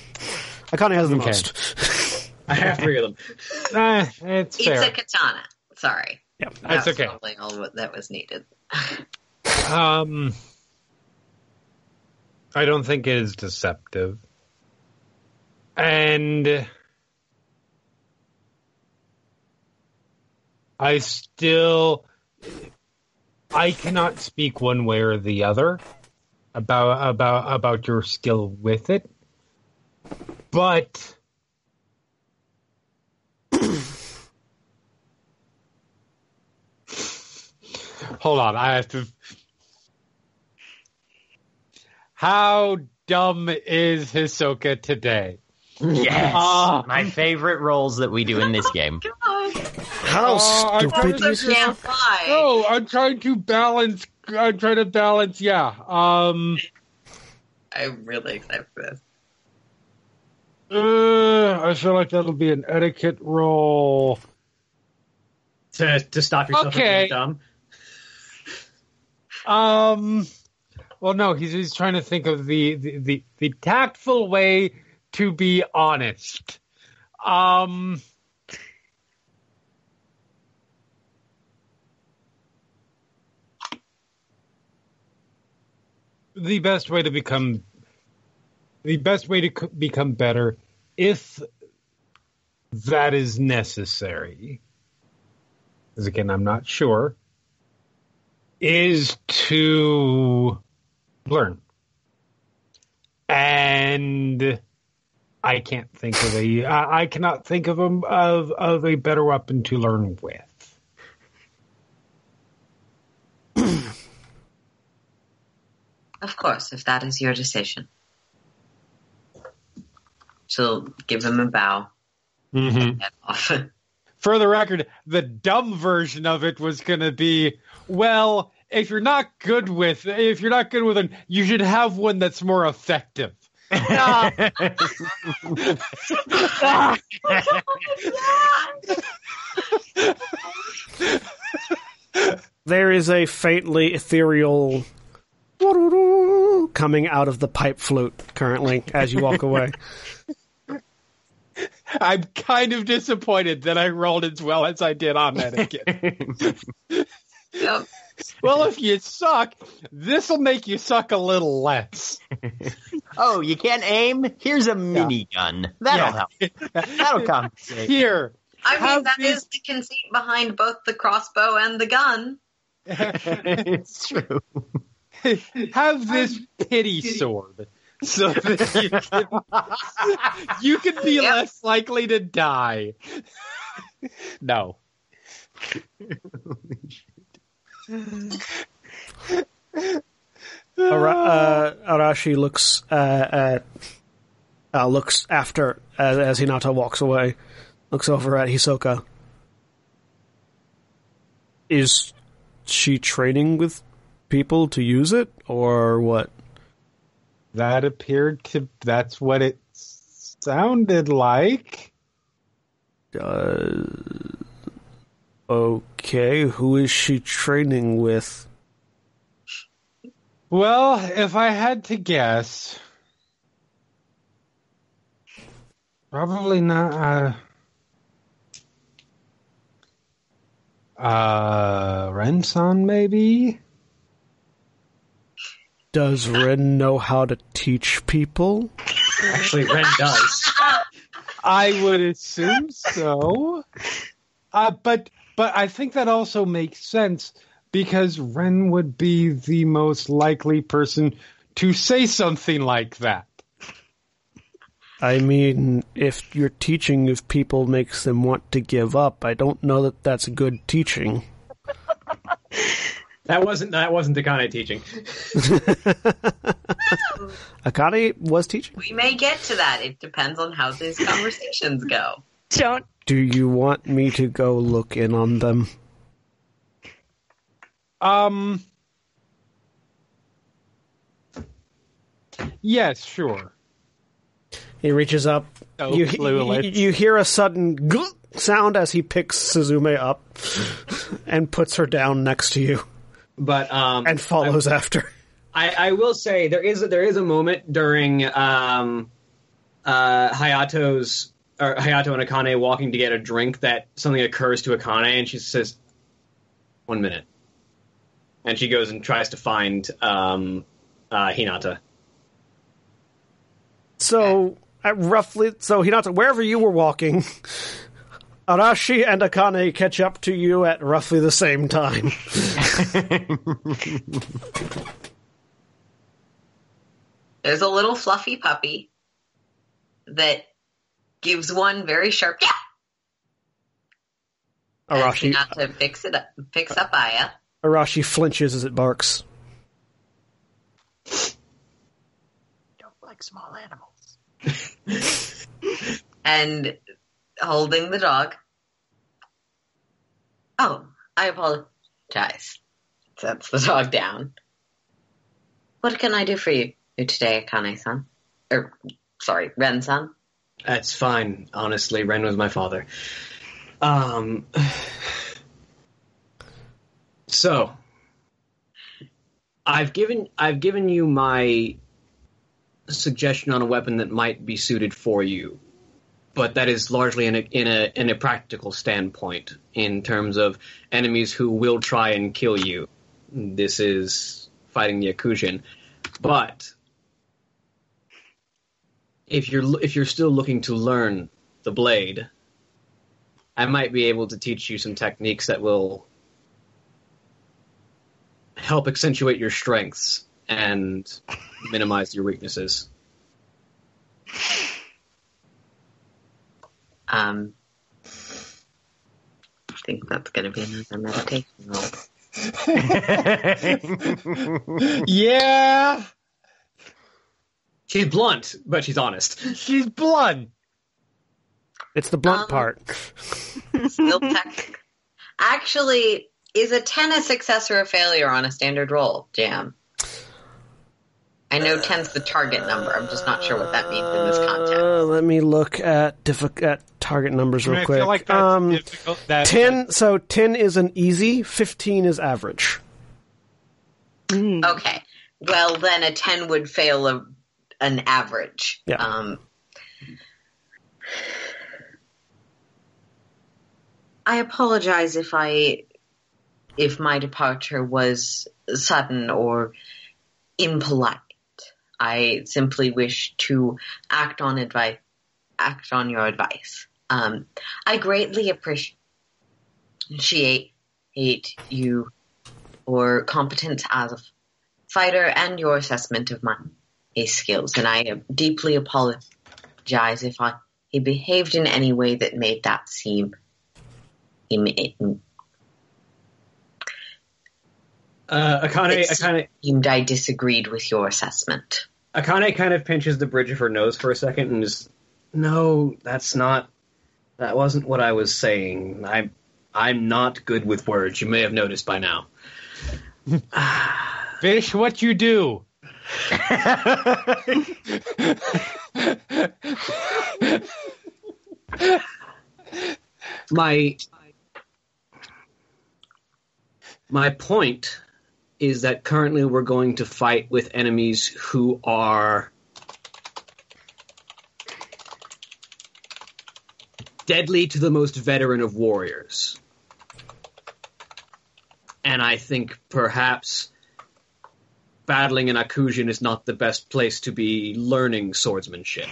Speaker 1: Akane has the
Speaker 2: Okay.
Speaker 1: most.
Speaker 6: I have three of them.
Speaker 2: Eh, it's
Speaker 5: it's
Speaker 2: fair.
Speaker 5: a katana. Sorry,
Speaker 1: yeah.
Speaker 2: That's
Speaker 5: That's
Speaker 2: okay.
Speaker 5: probably all that was needed.
Speaker 2: Um, I don't think it is deceptive. And I still I cannot speak one way or the other. about about about your skill with it, but hold on, I have to. How dumb is Hisoka today?
Speaker 3: Yes,
Speaker 2: Ah.
Speaker 3: my favorite roles that we do in this game.
Speaker 5: God,
Speaker 1: How
Speaker 2: Oh, I
Speaker 1: stupid
Speaker 2: thought
Speaker 1: is
Speaker 5: you can't fly.
Speaker 2: No, I'm trying to balance. I'm trying to balance. Yeah. Um.
Speaker 5: I'm really excited for this.
Speaker 2: Uh, I feel like that'll be an etiquette roll.
Speaker 6: to to stop yourself
Speaker 2: Okay.
Speaker 6: from being dumb.
Speaker 2: Um. Well, no, he's he's trying to think of the the the, the tactful way to be honest. Um. The best way to become the best way to c- become better, if that is necessary, because again, I'm not sure, is to learn. And I can't think of a, I cannot think of a, of, of a better weapon to learn with.
Speaker 5: Of course, if that is your decision. She'll give him a bow.
Speaker 2: Mm-hmm. For the record, the dumb version of it was going to be, well, if you're not good with, if you're not good with it, you should have one that's more effective.
Speaker 1: There is a faintly ethereal coming out of the pipe flute currently as you walk away.
Speaker 2: I'm kind of disappointed that I rolled as well as I did on that again.
Speaker 5: Yep.
Speaker 2: well, if you suck, this will make you suck a little less.
Speaker 3: oh, you can't aim? Here's a minigun. That'll
Speaker 2: Yeah.
Speaker 3: help. That'll compensate.
Speaker 2: Here,
Speaker 5: I mean,
Speaker 2: Have
Speaker 5: that
Speaker 2: these-
Speaker 5: is the conceit behind both the crossbow and the gun.
Speaker 3: it's true.
Speaker 2: have this pity sword. So that you can, you can be
Speaker 5: Yep.
Speaker 2: less likely to die. no.
Speaker 1: Ara- uh, Arashi looks uh, at uh, looks after as, as Hinata walks away. Looks over at Hisoka. Is she training with people to use it, or what?
Speaker 2: That appeared to. That's what it sounded like.
Speaker 1: Uh, okay, who is she training with?
Speaker 2: Well, if I had to guess, probably not. Uh, uh, Ren-san, maybe.
Speaker 1: Does Ren know how to teach people?
Speaker 6: Actually, Ren does.
Speaker 2: I would assume so. Uh, but but I think that also makes sense because Ren would be the most likely person to say something like that.
Speaker 1: I mean, if your teaching of people makes them want to give up, I don't know that that's good teaching.
Speaker 6: That wasn't that wasn't Takane teaching.
Speaker 1: Akane was teaching.
Speaker 5: We may get to that. It depends on how these conversations go.
Speaker 4: Don't.
Speaker 1: Do you want me to go look in on them?
Speaker 2: Um. Yes, sure.
Speaker 1: He reaches up.
Speaker 2: So
Speaker 1: you, you, you hear a sudden sound as he picks Suzume up and puts her down next to you
Speaker 6: But um,
Speaker 1: and follows after.
Speaker 6: I, I will say there is there is a moment during um, uh, Hayato's or Hayato and Akane walking to get a drink that something occurs to Akane and she says, "One minute," and she goes and tries to find um, uh, Hinata.
Speaker 1: So, at roughly, so Hinata, wherever you were walking, Arashi and Akane catch up to you at roughly the same time.
Speaker 5: there's a little fluffy puppy that gives one very sharp yeah.
Speaker 1: Arashi,
Speaker 5: Not to fix it up, picks up Aya.
Speaker 1: Arashi flinches as it barks.
Speaker 3: Don't like small animals.
Speaker 5: and holding the dog. Oh, I apologize. Sets the dog down. What can I do for you today, Akane-san? Or, sorry, Ren-san?
Speaker 6: That's fine. Honestly, Ren was my father. Um. So, I've given I've given you my suggestion on a weapon that might be suited for you, but that is largely in a in a in a practical standpoint in terms of enemies who will try and kill you. This is fighting the Akujin, but if you're if you're still looking to learn the blade, I might be able to teach you some techniques that will help accentuate your strengths and minimize your weaknesses.
Speaker 5: Um, I think that's going to be another meditation roll.
Speaker 2: Yeah,
Speaker 6: She's blunt, but she's honest.
Speaker 2: she's blunt.
Speaker 1: It's the blunt
Speaker 5: Um,
Speaker 1: part.
Speaker 5: Skill check. Actually, is a 10 a success or a failure on a standard roll, Jam? I know 10's the target number. I'm just not sure what that means in this context.
Speaker 1: Uh, let me look at diffi- at target numbers
Speaker 2: I, mean,
Speaker 1: real
Speaker 2: I
Speaker 1: quick.
Speaker 2: feel like that's
Speaker 1: um,
Speaker 2: difficult. That,
Speaker 1: ten. So ten is an easy. Fifteen is average.
Speaker 5: Okay. Well, then a 10 would fail a, an average.
Speaker 1: Yeah.
Speaker 5: Um, I apologize if I if my departure was sudden or impolite. I simply wish to act on advice act on your advice. Um, I greatly appreciate you or competence as a fighter and your assessment of my skills. And I deeply apologize if I he behaved in any way that made that seem seem-
Speaker 6: Uh, Akane, Akane,
Speaker 5: seemed I disagreed with your assessment.
Speaker 6: Akane kind of pinches the bridge of her nose for a second and just, no, that's not, that wasn't what I was saying. I, I'm not good with words. You may have noticed by now.
Speaker 2: Fish, what you do?
Speaker 6: my my point is that currently we're going to fight with enemies who are deadly to the most veteran of warriors. And I think perhaps battling in Akujin is not the best place to be learning swordsmanship.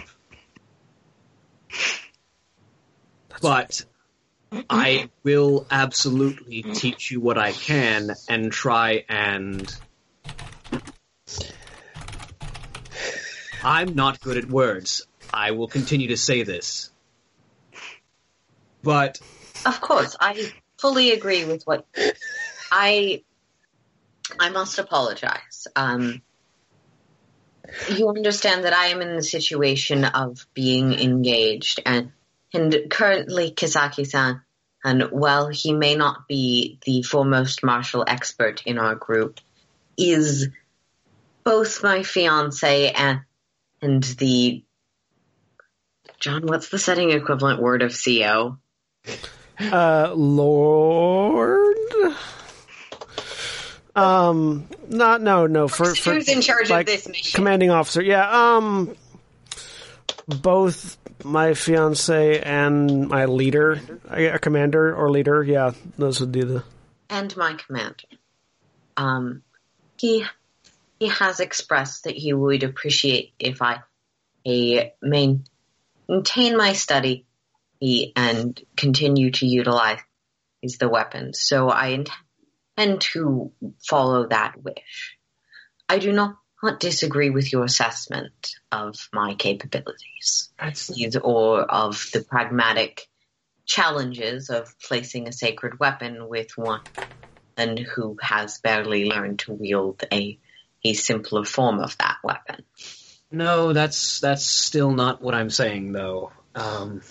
Speaker 6: but I will absolutely teach you what I can and try and. I'm not good at words. I will continue to say this. But
Speaker 5: Of course, I fully agree with what I. I must apologize. Um, you understand that I am in the situation of being engaged, and and currently Kisaki-san, and while he may not be the foremost martial expert in our group, is both my fiance and and the John. What's the setting equivalent word of CO?
Speaker 1: Uh, Lord. Um, not no no for for
Speaker 5: Who's in charge
Speaker 1: like,
Speaker 5: of this mission?
Speaker 1: commanding officer. Yeah. Um, both my fiance and my leader, a commander or leader. Yeah, those would be the.
Speaker 5: and my commander. Um, he he has expressed that he would appreciate if I main, maintain my study and continue to utilize the weapons. So I intend to follow that wish. I do not not disagree with your assessment of my capabilities,
Speaker 6: That's
Speaker 5: either or of the pragmatic challenges of placing a sacred weapon with one and who has barely learned to wield a a simpler form of that weapon.
Speaker 6: no, that's that's still not what I'm saying though. Um,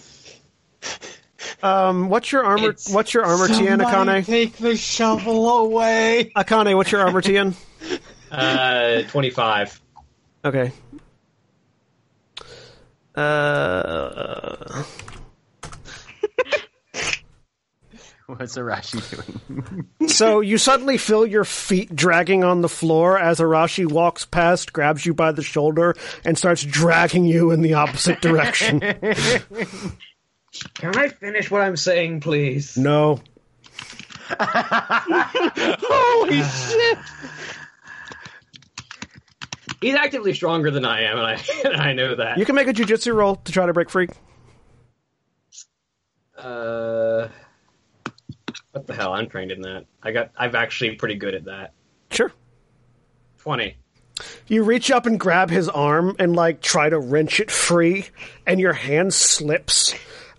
Speaker 1: Um, what's your armor?
Speaker 6: It's-
Speaker 1: What's your armor, TN
Speaker 2: Somebody
Speaker 1: Akane?
Speaker 2: take the shovel away.
Speaker 1: Akane, what's your armor, TN?
Speaker 6: uh, 25.
Speaker 1: Okay. Uh,
Speaker 3: What's Arashi doing?
Speaker 1: so you suddenly feel your feet dragging on the floor as Arashi walks past, grabs you by the shoulder, and starts dragging you in the opposite direction.
Speaker 6: Can I finish what I'm saying, please?
Speaker 1: no.
Speaker 2: Holy shit!
Speaker 6: He's actively stronger than I am, and I and I know that.
Speaker 1: You can make a jujitsu roll to try to break free.
Speaker 6: Uh, what the hell? I'm trained in that. I got. I'm actually pretty good at that.
Speaker 1: Sure.
Speaker 6: Twenty.
Speaker 1: You reach up and grab his arm and like try to wrench it free, and your hand slips.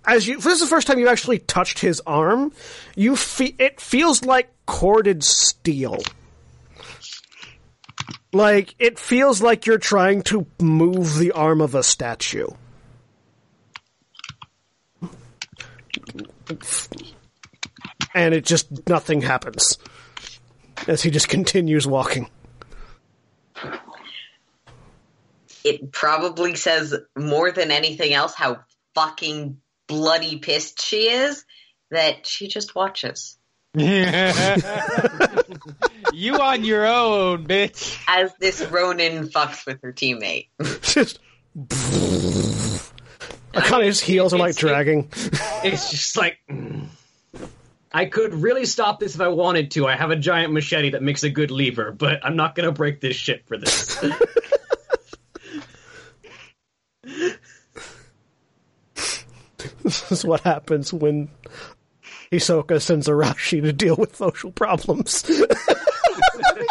Speaker 1: As you, this is the first time you've actually touched his arm. You fe- it feels like corded steel. Like it feels like you're trying to move the arm of a statue. And it just nothing happens. As he just continues walking.
Speaker 5: It probably says more than anything else how fucking bloody pissed she is that she just watches
Speaker 2: you on your own, bitch.
Speaker 5: as this Ronin fucks with her teammate.
Speaker 1: just his heels are like
Speaker 6: it's-
Speaker 1: dragging.
Speaker 6: It's just like. mm. I could really stop this if I wanted to. I have a giant machete that makes a good lever, but I'm not gonna break this shit for this.
Speaker 1: This is what happens when Hisoka sends Arashi to deal with social problems.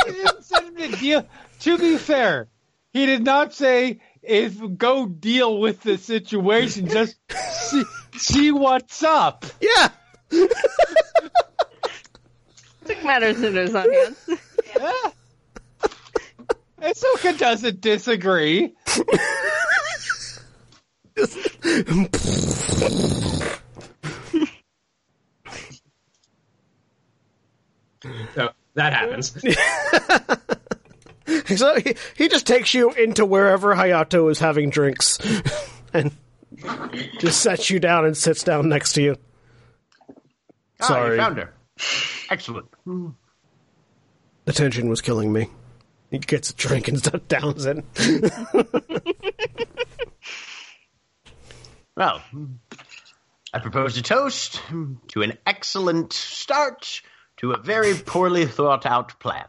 Speaker 2: He didn't send him to deal. To be fair, he did not say if go deal with the situation. Just see, see what's up.
Speaker 1: yeah.
Speaker 4: Took matters into his own hands.
Speaker 2: Yeah. Hisoka doesn't disagree.
Speaker 6: so that happens.
Speaker 1: So he, he just takes you into wherever Hayato is having drinks and just sets you down and sits down next to you.
Speaker 3: Ah,
Speaker 1: Sorry.
Speaker 3: you found her. Excellent.
Speaker 1: The tension was killing me. He gets a drink and stuff downs it.
Speaker 3: Well, I propose a toast to an excellent start to a very poorly thought out plan.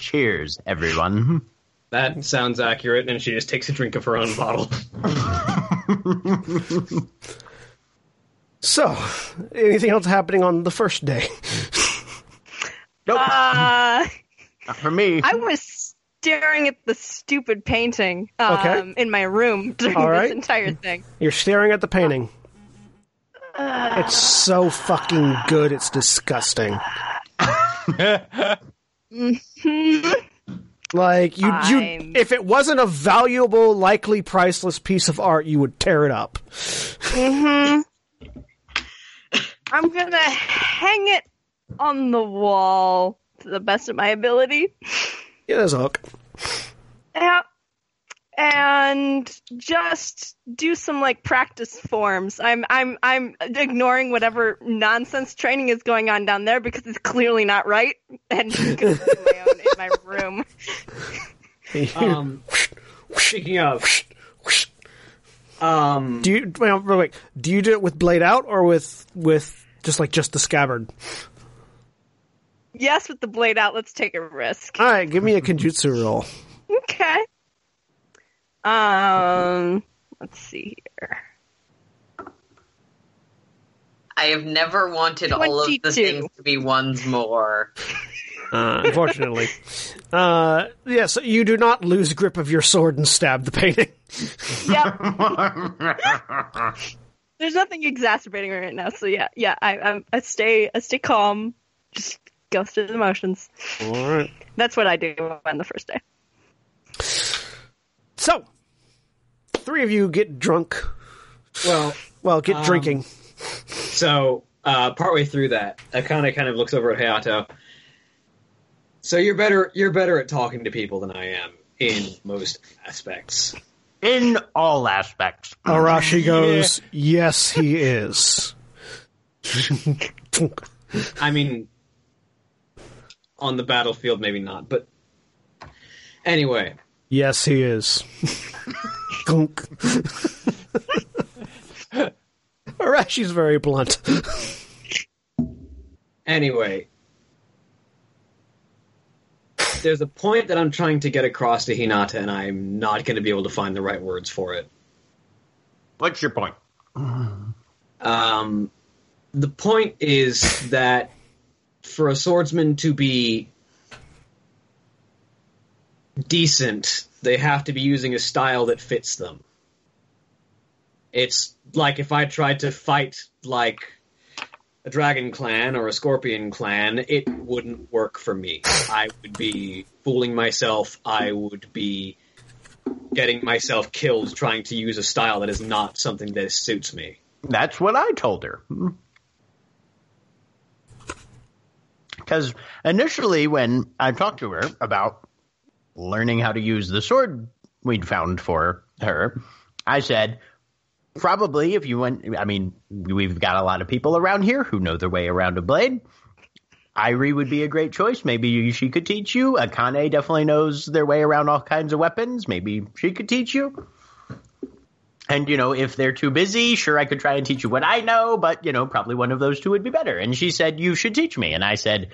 Speaker 3: Cheers, everyone.
Speaker 6: That sounds accurate, and she just takes a drink of her own bottle.
Speaker 1: So, anything else happening on the first day?
Speaker 3: Nope,
Speaker 4: Uh,
Speaker 3: not for me.
Speaker 4: I was staring at the stupid painting um,
Speaker 1: Okay.
Speaker 4: in my room during
Speaker 1: All right.
Speaker 4: this entire thing.
Speaker 1: You're staring at the painting. It's so fucking good, it's disgusting. Like you, you, if it wasn't a valuable, likely priceless piece of art, you would tear it up. Mm-hmm.
Speaker 4: I'm gonna hang it on the wall to the best of my ability.
Speaker 1: Yeah, there's a hook.
Speaker 4: Yeah. And just do some like practice forms. I'm I'm I'm ignoring whatever nonsense training is going on down there because it's clearly not right. And just gonna do my own in my room.
Speaker 6: Um, speaking of, um,
Speaker 1: do you wait, wait, wait? Do you do it with blade out or with with just like just the scabbard?
Speaker 4: Yes, with the blade out, let's take a risk.
Speaker 1: All right, give me a kenjutsu roll.
Speaker 4: Okay. Um, let's see here.
Speaker 5: I have never wanted all of the things to be ones more.
Speaker 1: Uh, unfortunately. Uh, yes, you do not lose grip of your sword and stab the painting.
Speaker 4: Yep. There's nothing exacerbating right now, so yeah, yeah. I, I, I stay, I stay calm. Just go through the motions.
Speaker 1: All right.
Speaker 4: That's what I do on the first day.
Speaker 1: So, three of you get drunk.
Speaker 6: Well,
Speaker 1: Well, get
Speaker 6: Um,
Speaker 1: drinking.
Speaker 6: So, uh, partway through that, Akane kind of looks over at Hayato. So you're better. You're better at talking to people than I am in most aspects.
Speaker 3: In all aspects.
Speaker 1: Arashi goes, yes, he is.
Speaker 6: I mean, on the battlefield, maybe not. But anyway,
Speaker 1: yes, he is. Gunk. Arashi's very blunt.
Speaker 6: anyway, there's a point that I'm trying to get across to Hinata, and I'm not going to be able to find the right words for it.
Speaker 3: What's your point?
Speaker 6: Um, the point is that for a swordsman to be decent, they have to be using a style that fits them. It's like if I tried to fight like a dragon clan or a scorpion clan, it wouldn't work for me. I would be fooling myself. I would be getting myself killed trying to use a style that is not something that suits me.
Speaker 3: That's what I told her. Because initially, when I talked to her about learning how to use the sword we'd found for her, I said, probably if you went, I mean, we've got a lot of people around here who know their way around a blade. Airi would be a great choice. Maybe she could teach you. Akane definitely knows their way around all kinds of weapons. Maybe she could teach you. And, you know, if they're too busy, sure, I could try and teach you what I know, but, you know, probably one of those two would be better. And she said, you should teach me. And I said,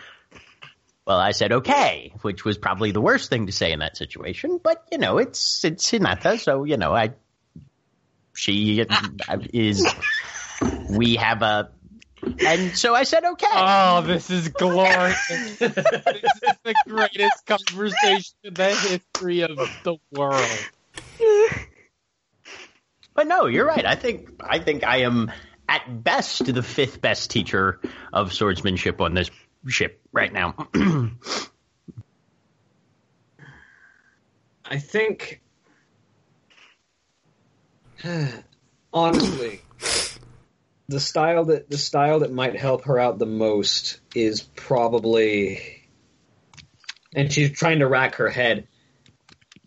Speaker 3: well, I said, okay, which was probably the worst thing to say in that situation. But, you know, it's, it's Hinata. So, you know, I, she is, we have a, and so I said, okay.
Speaker 2: Oh, this is glorious. this is the greatest conversation in the history of the world.
Speaker 3: But no, you're right. I think I think I am at best the fifth best teacher of swordsmanship on this ship right now.
Speaker 6: I think, honestly, the style that the style that might help her out the most is probably, and she's trying to rack her head.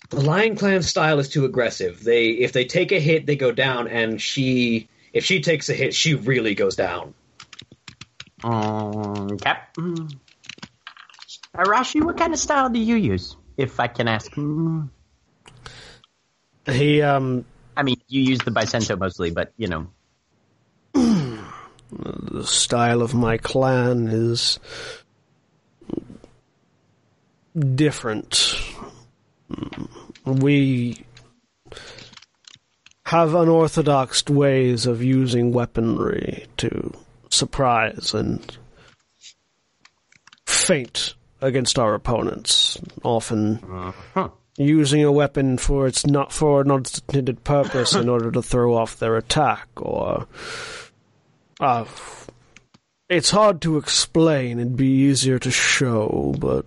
Speaker 6: The Lion Clan style is too aggressive. They if they take a hit, they go down, and she if she takes a hit, she really goes down.
Speaker 3: Um, Cap. Arashi, what kind of style do you use, if I can ask?
Speaker 1: He, um,
Speaker 3: I mean, you use the bisento mostly, but you know,
Speaker 1: the style of my clan is different. We have unorthodox ways of using weaponry to surprise and feint against our opponents, often using a weapon for its not for an intended purpose in order to throw off their attack or uh, it's hard to explain. It'd be easier to show, but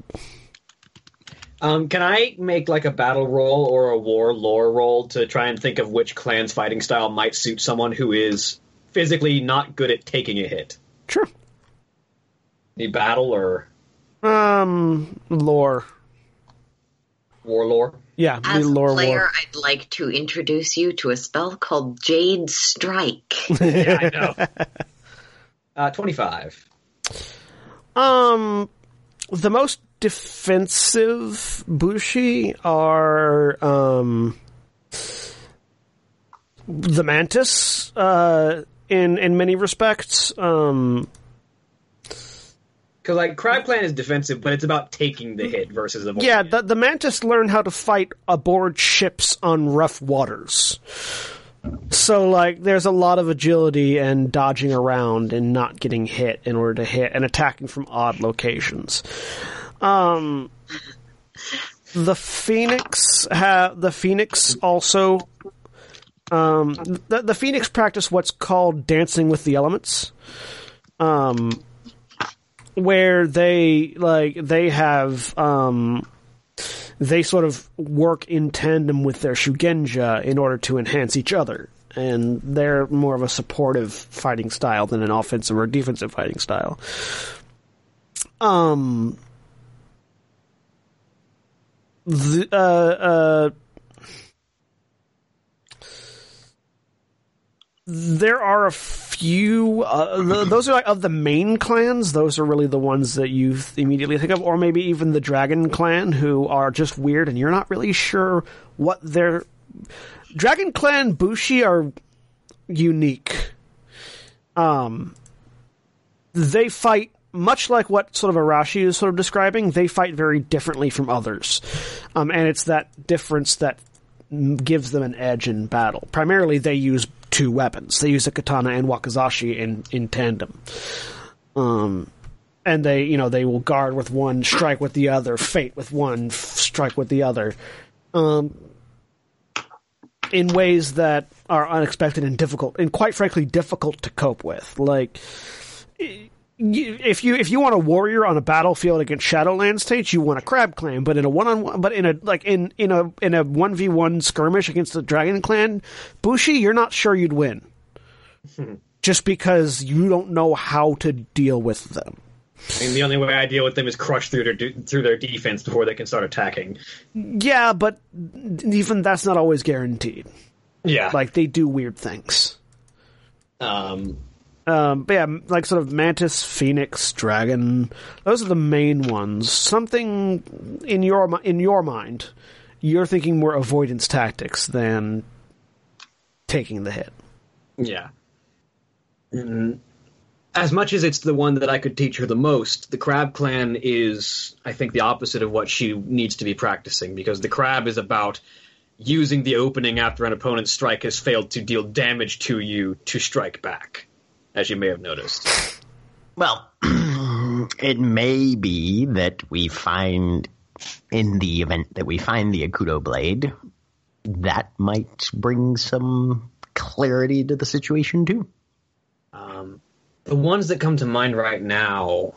Speaker 6: Um, can I make like a battle roll or a war lore roll to try and think of which clan's fighting style might suit someone who is physically not good at taking a hit?
Speaker 1: sure.
Speaker 6: The battle or
Speaker 1: Um, lore.
Speaker 6: war lore?
Speaker 1: Yeah,
Speaker 5: As
Speaker 1: the
Speaker 5: a
Speaker 1: lore
Speaker 5: player,
Speaker 1: war.
Speaker 5: I'd like to introduce you to a spell called Jade Strike.
Speaker 6: Yeah, I know. uh, Twenty-five.
Speaker 1: Um, the most defensive Bushi are um the Mantis. Uh, in in many respects. Um,
Speaker 6: Because like Crab Clan is defensive, but it's about taking the hit versus avoiding.
Speaker 1: yeah, the the Mantis learn how to fight aboard ships on rough waters. So like there's a lot of agility and dodging around and not getting hit in order to hit and attacking from odd locations. Um, the Phoenix have the Phoenix also. Um, the, the Phoenix practice what's called dancing with the elements. Um, where they like they have um they sort of work in tandem with their shugenja in order to enhance each other and they're more of a supportive fighting style than an offensive or defensive fighting style um the, uh, uh, there are a few. Uh, th- those are like of the main clans. Those are really the ones that you immediately think of, or maybe even the Dragon Clan, who are just weird, and you're not really sure what their Dragon Clan Bushi are unique. Um, they fight much like what sort of Arashi is sort of describing. They fight very differently from others, um, and it's that difference that gives them an edge in battle. Primarily, they use two weapons. They use a katana and wakizashi in in tandem. Um, and they, you know, they will guard with one, strike with the other, feint with one, strike with the other. Um, in ways that are unexpected and difficult, and quite frankly, difficult to cope with. Like, if you if you want a warrior on a battlefield against Shadowland states, you want a Crab Clan. But in a one on one, but in a like in in a in a one v one skirmish against the Dragon Clan, Bushi, you're not sure you'd win, just because you don't know how to deal with them.
Speaker 6: I mean, the only way I deal with them is crush through their through their defense before they can start attacking.
Speaker 1: Yeah, but even that's not always guaranteed.
Speaker 6: Yeah,
Speaker 1: Like they do weird things.
Speaker 6: um,
Speaker 1: Um, but yeah, like sort of Mantis, Phoenix, Dragon. Those are the main ones. Something in your in your mind, you're thinking more avoidance tactics than taking the hit.
Speaker 6: yeah. Mm, As much as it's the one that I could teach her the most, the Crab Clan is, I think, the opposite of what she needs to be practicing because the Crab is about using the opening after an opponent's strike has failed to deal damage to you to strike back, as you may have noticed.
Speaker 3: Well, it may be that we find, in the event that we find the Akodo blade, that might bring some clarity to the situation too.
Speaker 6: Um, the ones that come to mind right now,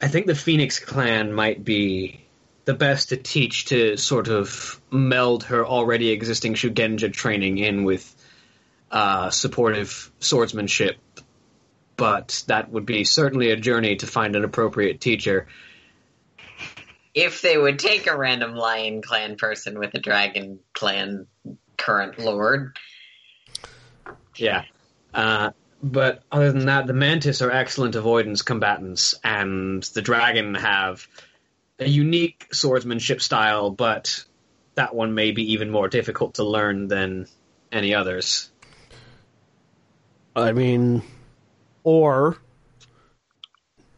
Speaker 6: I think the Phoenix clan might be the best to teach to sort of meld her already existing Shugenja training in with uh, supportive swordsmanship. But that would be certainly a journey to find an appropriate teacher.
Speaker 5: If they would take a random Lion Clan person with a Dragon Clan current lord,
Speaker 6: Yeah. Uh, but other than that, the Mantis are excellent avoidance combatants, and the Dragon have a unique swordsmanship style, but that one may be even more difficult to learn than any others.
Speaker 1: I mean, or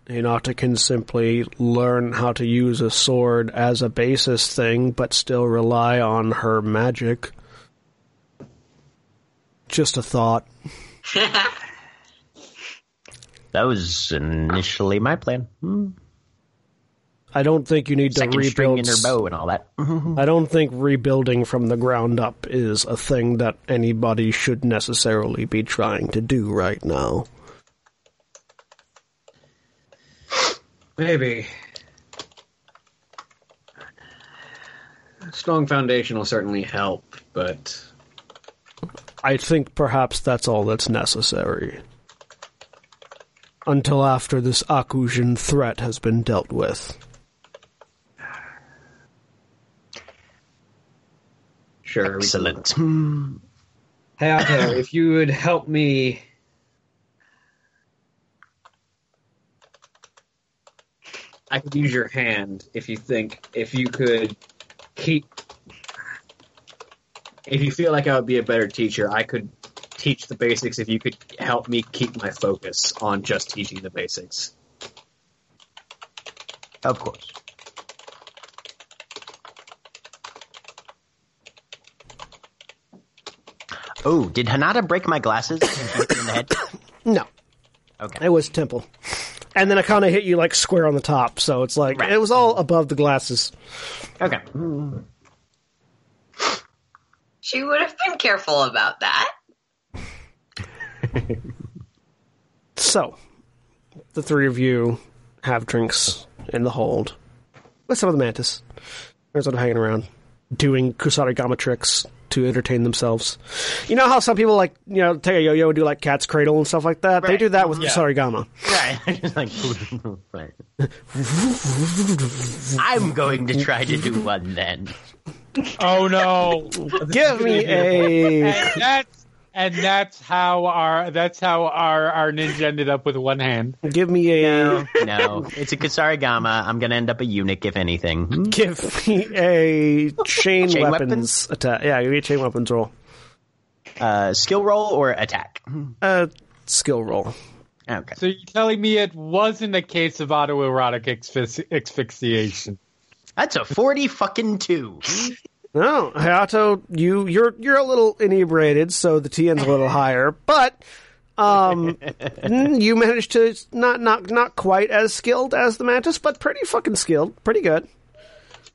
Speaker 1: Hinata can simply learn how to use a sword as a basis thing, but still rely on her magic. Just a thought.
Speaker 3: That was initially my plan. Hmm.
Speaker 1: I don't think you need to
Speaker 3: Second string
Speaker 1: rebuild.
Speaker 3: in her bow and all that. Mm-hmm.
Speaker 1: I don't think rebuilding from the ground up is a thing that anybody should necessarily be trying to do right now.
Speaker 6: Maybe. A strong foundation will certainly help, but
Speaker 1: I think perhaps that's all that's necessary. Until after this Akujin threat has been dealt with.
Speaker 6: Sure.
Speaker 3: Excellent.
Speaker 6: Hayato, uh, if you would help me. I could use your hand if you think, if you could keep. If you feel like I would be a better teacher, I could teach the basics if you could help me keep my focus on just teaching the basics.
Speaker 3: Of course. Oh, did Hinata break my glasses and shoot me in the head?
Speaker 1: No,
Speaker 3: Okay.
Speaker 1: it was Temple. and then Akane hit you like square on the top. So it's like
Speaker 3: Right.
Speaker 1: it was all above the glasses.
Speaker 3: Okay.
Speaker 5: She would have been careful about that.
Speaker 1: So the three of you have drinks in the hold with some of the mantis. They're sort of hanging around, doing kusarigama tricks to entertain themselves. You know how some people like you know take a yo-yo and do like cat's cradle and stuff like that. They do that with
Speaker 6: Yeah.
Speaker 1: Sarigama.
Speaker 3: Right. Right. I'm going to try to do one then.
Speaker 2: Oh no!
Speaker 1: Give me a
Speaker 2: and that's and that's how our that's how our our ninja ended up with one hand.
Speaker 1: give me a
Speaker 3: No, it's a kusarigama. I'm going to end up a eunuch, if anything.
Speaker 1: give me a chain,
Speaker 3: Chain
Speaker 1: weapons attack. Yeah, give me a chain weapons roll.
Speaker 3: Uh, skill roll or attack?
Speaker 1: Uh, skill roll.
Speaker 3: Okay.
Speaker 2: So you're telling me it wasn't a case of autoerotic asphyxi- asphyxiation?
Speaker 3: That's a 40 fucking two.
Speaker 1: No, Hayato, you you're you're a little inebriated, so the TN's a little higher, but um, you managed to not not not quite as skilled as the mantis, but pretty fucking skilled, pretty good.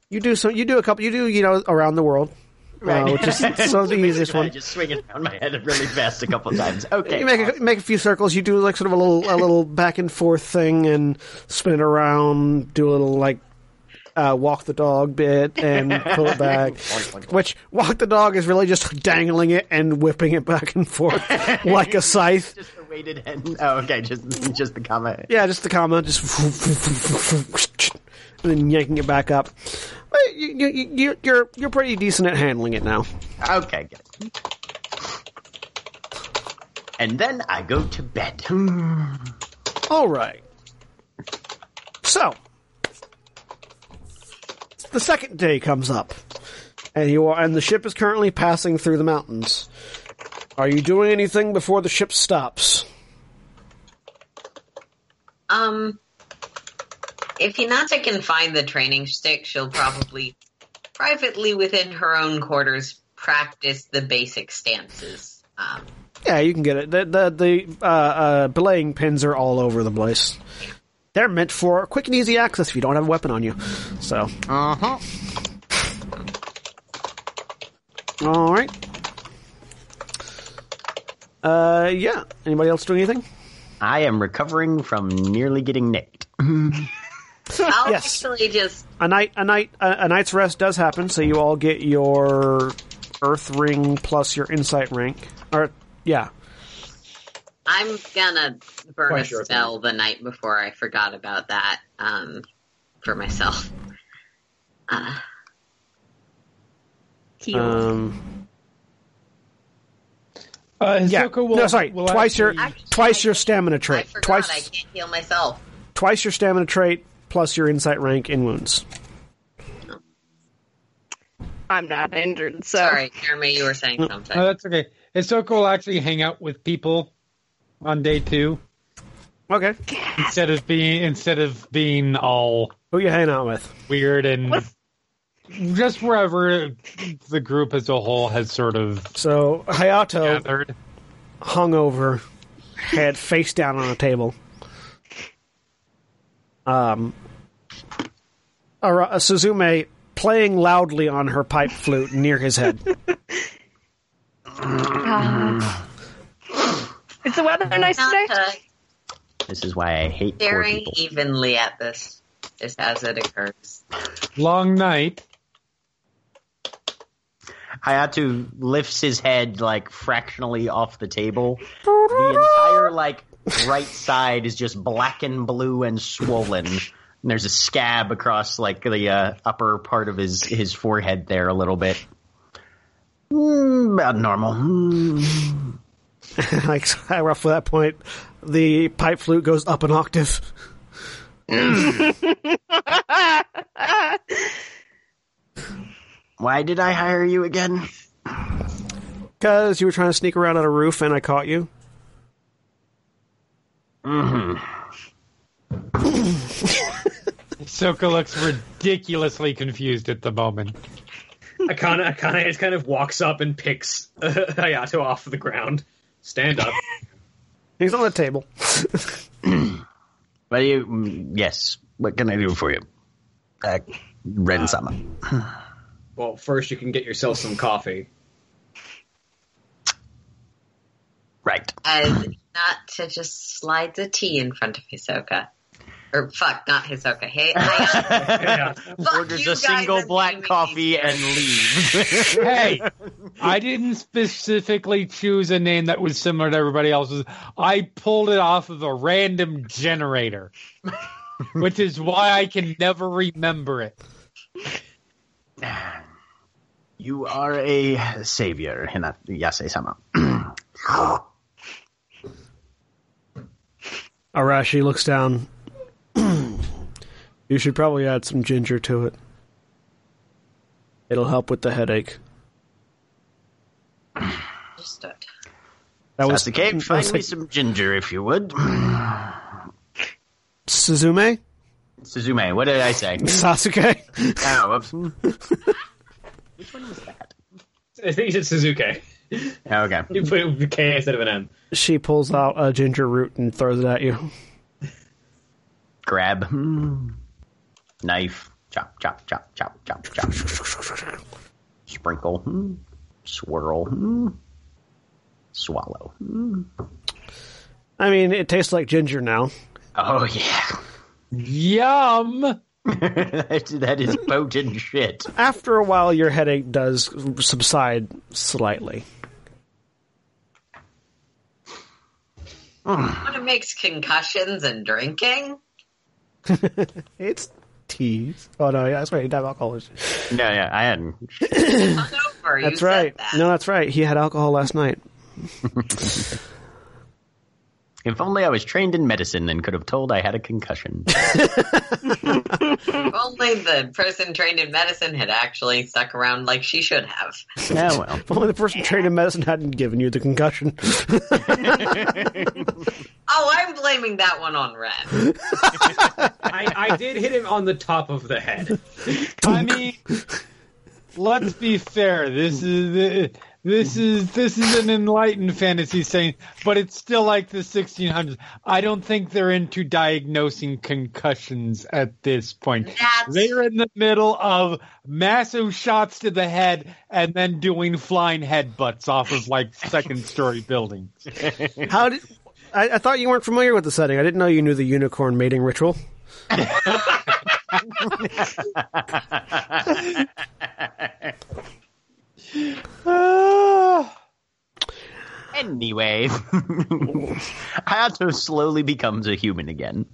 Speaker 1: You do some, you do a couple, you do you know around the world, uh, which is so the easiest
Speaker 3: I
Speaker 1: one.
Speaker 3: just swing it around my head really fast a couple times. Okay.
Speaker 1: You make a, make a few circles. You do like sort of a little a little back and forth thing, and spin it around. Do a little like uh, walk the dog bit and pull it back. Which walk the dog is really just dangling it and whipping it back and forth like a scythe.
Speaker 3: Just a weighted hand. Oh, okay. Just just the comment.
Speaker 1: Yeah, just the comma, just and then yanking it back up. But you, you, you, you're you're pretty decent at handling it now.
Speaker 3: Okay, good. And then I go to bed.
Speaker 1: All right. So, the second day comes up, and you are, and the ship is currently passing through the mountains. Are you doing anything before the ship stops?
Speaker 5: Um, if Hinata can find the training stick, she'll probably privately within her own quarters practice the basic stances. Um,
Speaker 1: Yeah, you can get it. The the, the uh, uh, belaying pins are all over the place. They're meant for quick and easy access if you don't have a weapon on you. So,
Speaker 3: Uh huh.
Speaker 1: all right. Uh, yeah. Anybody else doing anything?
Speaker 3: I am recovering from nearly getting nicked.
Speaker 5: I'll
Speaker 1: Yes.
Speaker 5: actually just
Speaker 1: a night a night a, a night's rest does happen so you all get your earth ring plus your insight rank or yeah
Speaker 5: I'm gonna burn
Speaker 6: Quite
Speaker 5: a
Speaker 6: sure.
Speaker 5: spell the night before. I forgot about that um, for myself. Uh,
Speaker 1: um
Speaker 2: Uh,
Speaker 1: yeah
Speaker 2: will,
Speaker 1: no sorry
Speaker 2: will
Speaker 1: twice your
Speaker 2: actually-
Speaker 5: Actually,
Speaker 1: twice
Speaker 5: I-
Speaker 1: your stamina
Speaker 5: I
Speaker 1: trait
Speaker 5: forgot
Speaker 1: twice
Speaker 5: I can't heal myself.
Speaker 1: twice your stamina trait plus your insight rank in wounds
Speaker 4: I'm not injured, so
Speaker 5: Sorry, Jeremy, you were saying something.
Speaker 2: No, that's okay. Hisoka will actually hang out with people on day two.
Speaker 1: Okay.
Speaker 2: Instead of being instead of being all
Speaker 1: who you hanging out with?
Speaker 2: weird and just wherever the group as a whole has sort of
Speaker 1: so hayato
Speaker 2: gathered.
Speaker 1: hung over head face down on a table. Um Ara- Suzume playing loudly on her pipe flute near his head
Speaker 4: is the weather nice today?
Speaker 5: Hinata
Speaker 3: This is why I hate poor
Speaker 5: staring
Speaker 3: people.
Speaker 5: evenly at this just as it occurs.
Speaker 2: Long night.
Speaker 3: Hayato lifts his head like fractionally off the table. The entire like right side is just black and blue and swollen. And there's a scab across like the uh, upper part of his his forehead there a little bit. Mm, about normal. Mm.
Speaker 1: like roughly that point, the pipe flute goes up an octave.
Speaker 3: Why did I hire you again?
Speaker 1: Because you were trying to sneak around on a roof and I caught you.
Speaker 2: Soka looks ridiculously confused at the moment.
Speaker 6: Akane, Akane just kind of walks up and picks uh, Hayato off the ground. Stand up.
Speaker 1: He's on the table.
Speaker 3: Well, you, mm, yes. What can I do for you? Uh, Ren Sama.
Speaker 6: Well, first you can get yourself some coffee.
Speaker 3: right.
Speaker 5: And not to just slide the tea in front of Hisoka. Or fuck, not Hisoka. Hey, I, fuck
Speaker 3: Orders a single black coffee and leaves.
Speaker 2: hey, I didn't specifically choose a name that was similar to everybody else's. I pulled it off of a random generator, which is why I can never remember it.
Speaker 3: you are a savior, Hinata Yasei-sama.
Speaker 1: Arashi looks down. you should probably add some ginger to it. It'll help with the headache.
Speaker 5: Understood.
Speaker 1: That was
Speaker 3: the
Speaker 1: that
Speaker 3: find
Speaker 1: was
Speaker 3: me some ginger if you would.
Speaker 1: Suzume?
Speaker 3: Suzume, what did I say?
Speaker 1: Sasuke?
Speaker 3: oh, whoops.
Speaker 6: I think you said Suzuki.
Speaker 3: Oh, okay.
Speaker 6: You put a K instead of an M.
Speaker 1: she pulls out a ginger root and throws it at you.
Speaker 3: Grab. Hmm. Knife. Chop, chop, chop, chop, chop, chop. Sprinkle. Hmm. Swirl. Hmm. Swallow. Hmm.
Speaker 1: I mean, it tastes like ginger now.
Speaker 3: Oh, yeah.
Speaker 2: Yum!
Speaker 3: that that is potent shit.
Speaker 1: After a while, your headache does subside slightly.
Speaker 5: Want to mix concussions and drinking?
Speaker 1: It's teas. Oh no, yeah, that's right. He have alcohol.
Speaker 3: No, yeah, I hadn't.
Speaker 1: That's right.
Speaker 5: That.
Speaker 1: No, that's right. He had alcohol last night.
Speaker 3: If only I was trained in medicine and could have told I had a concussion.
Speaker 5: If only the person trained in medicine had actually stuck around like she should have.
Speaker 3: yeah, well.
Speaker 1: If only the person trained in medicine hadn't given you the concussion.
Speaker 5: Oh, I'm blaming that one on Ren.
Speaker 6: I, I did hit him on the top of the head.
Speaker 2: I mean, let's be fair. This is this is this is an enlightened fantasy saying, but it's still like the 1600s. I don't think they're into diagnosing concussions at this point.
Speaker 5: That's
Speaker 2: They're in the middle of massive shots to the head and then doing flying headbutts off of like second story buildings.
Speaker 1: How did? I, I thought you weren't familiar with the setting. I didn't know you knew the unicorn mating ritual.
Speaker 3: Anyway, Hayato slowly becomes a human again.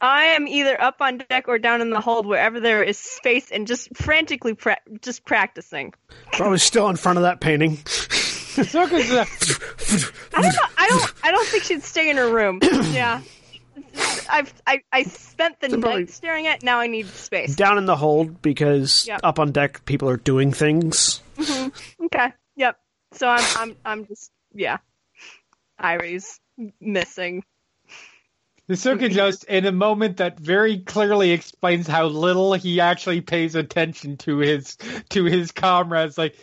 Speaker 4: I am either up on deck or down in the hold, wherever there is space, and just frantically pra- just practicing.
Speaker 1: Probably still in front of that painting.
Speaker 2: Hisoka's a-
Speaker 4: I don't know. I don't. I don't think she'd stay in her room. yeah. I've I, I spent the
Speaker 1: probably-
Speaker 4: night staring at. Now I need space.
Speaker 1: Down in the hold because
Speaker 4: Yep.
Speaker 1: up on deck people are doing things. Mm-hmm.
Speaker 4: Okay. Yep. So I'm I'm I'm just yeah. Airi's missing.
Speaker 2: The Hisoka just, in a moment that very clearly explains how little he actually pays attention to his to his comrades, like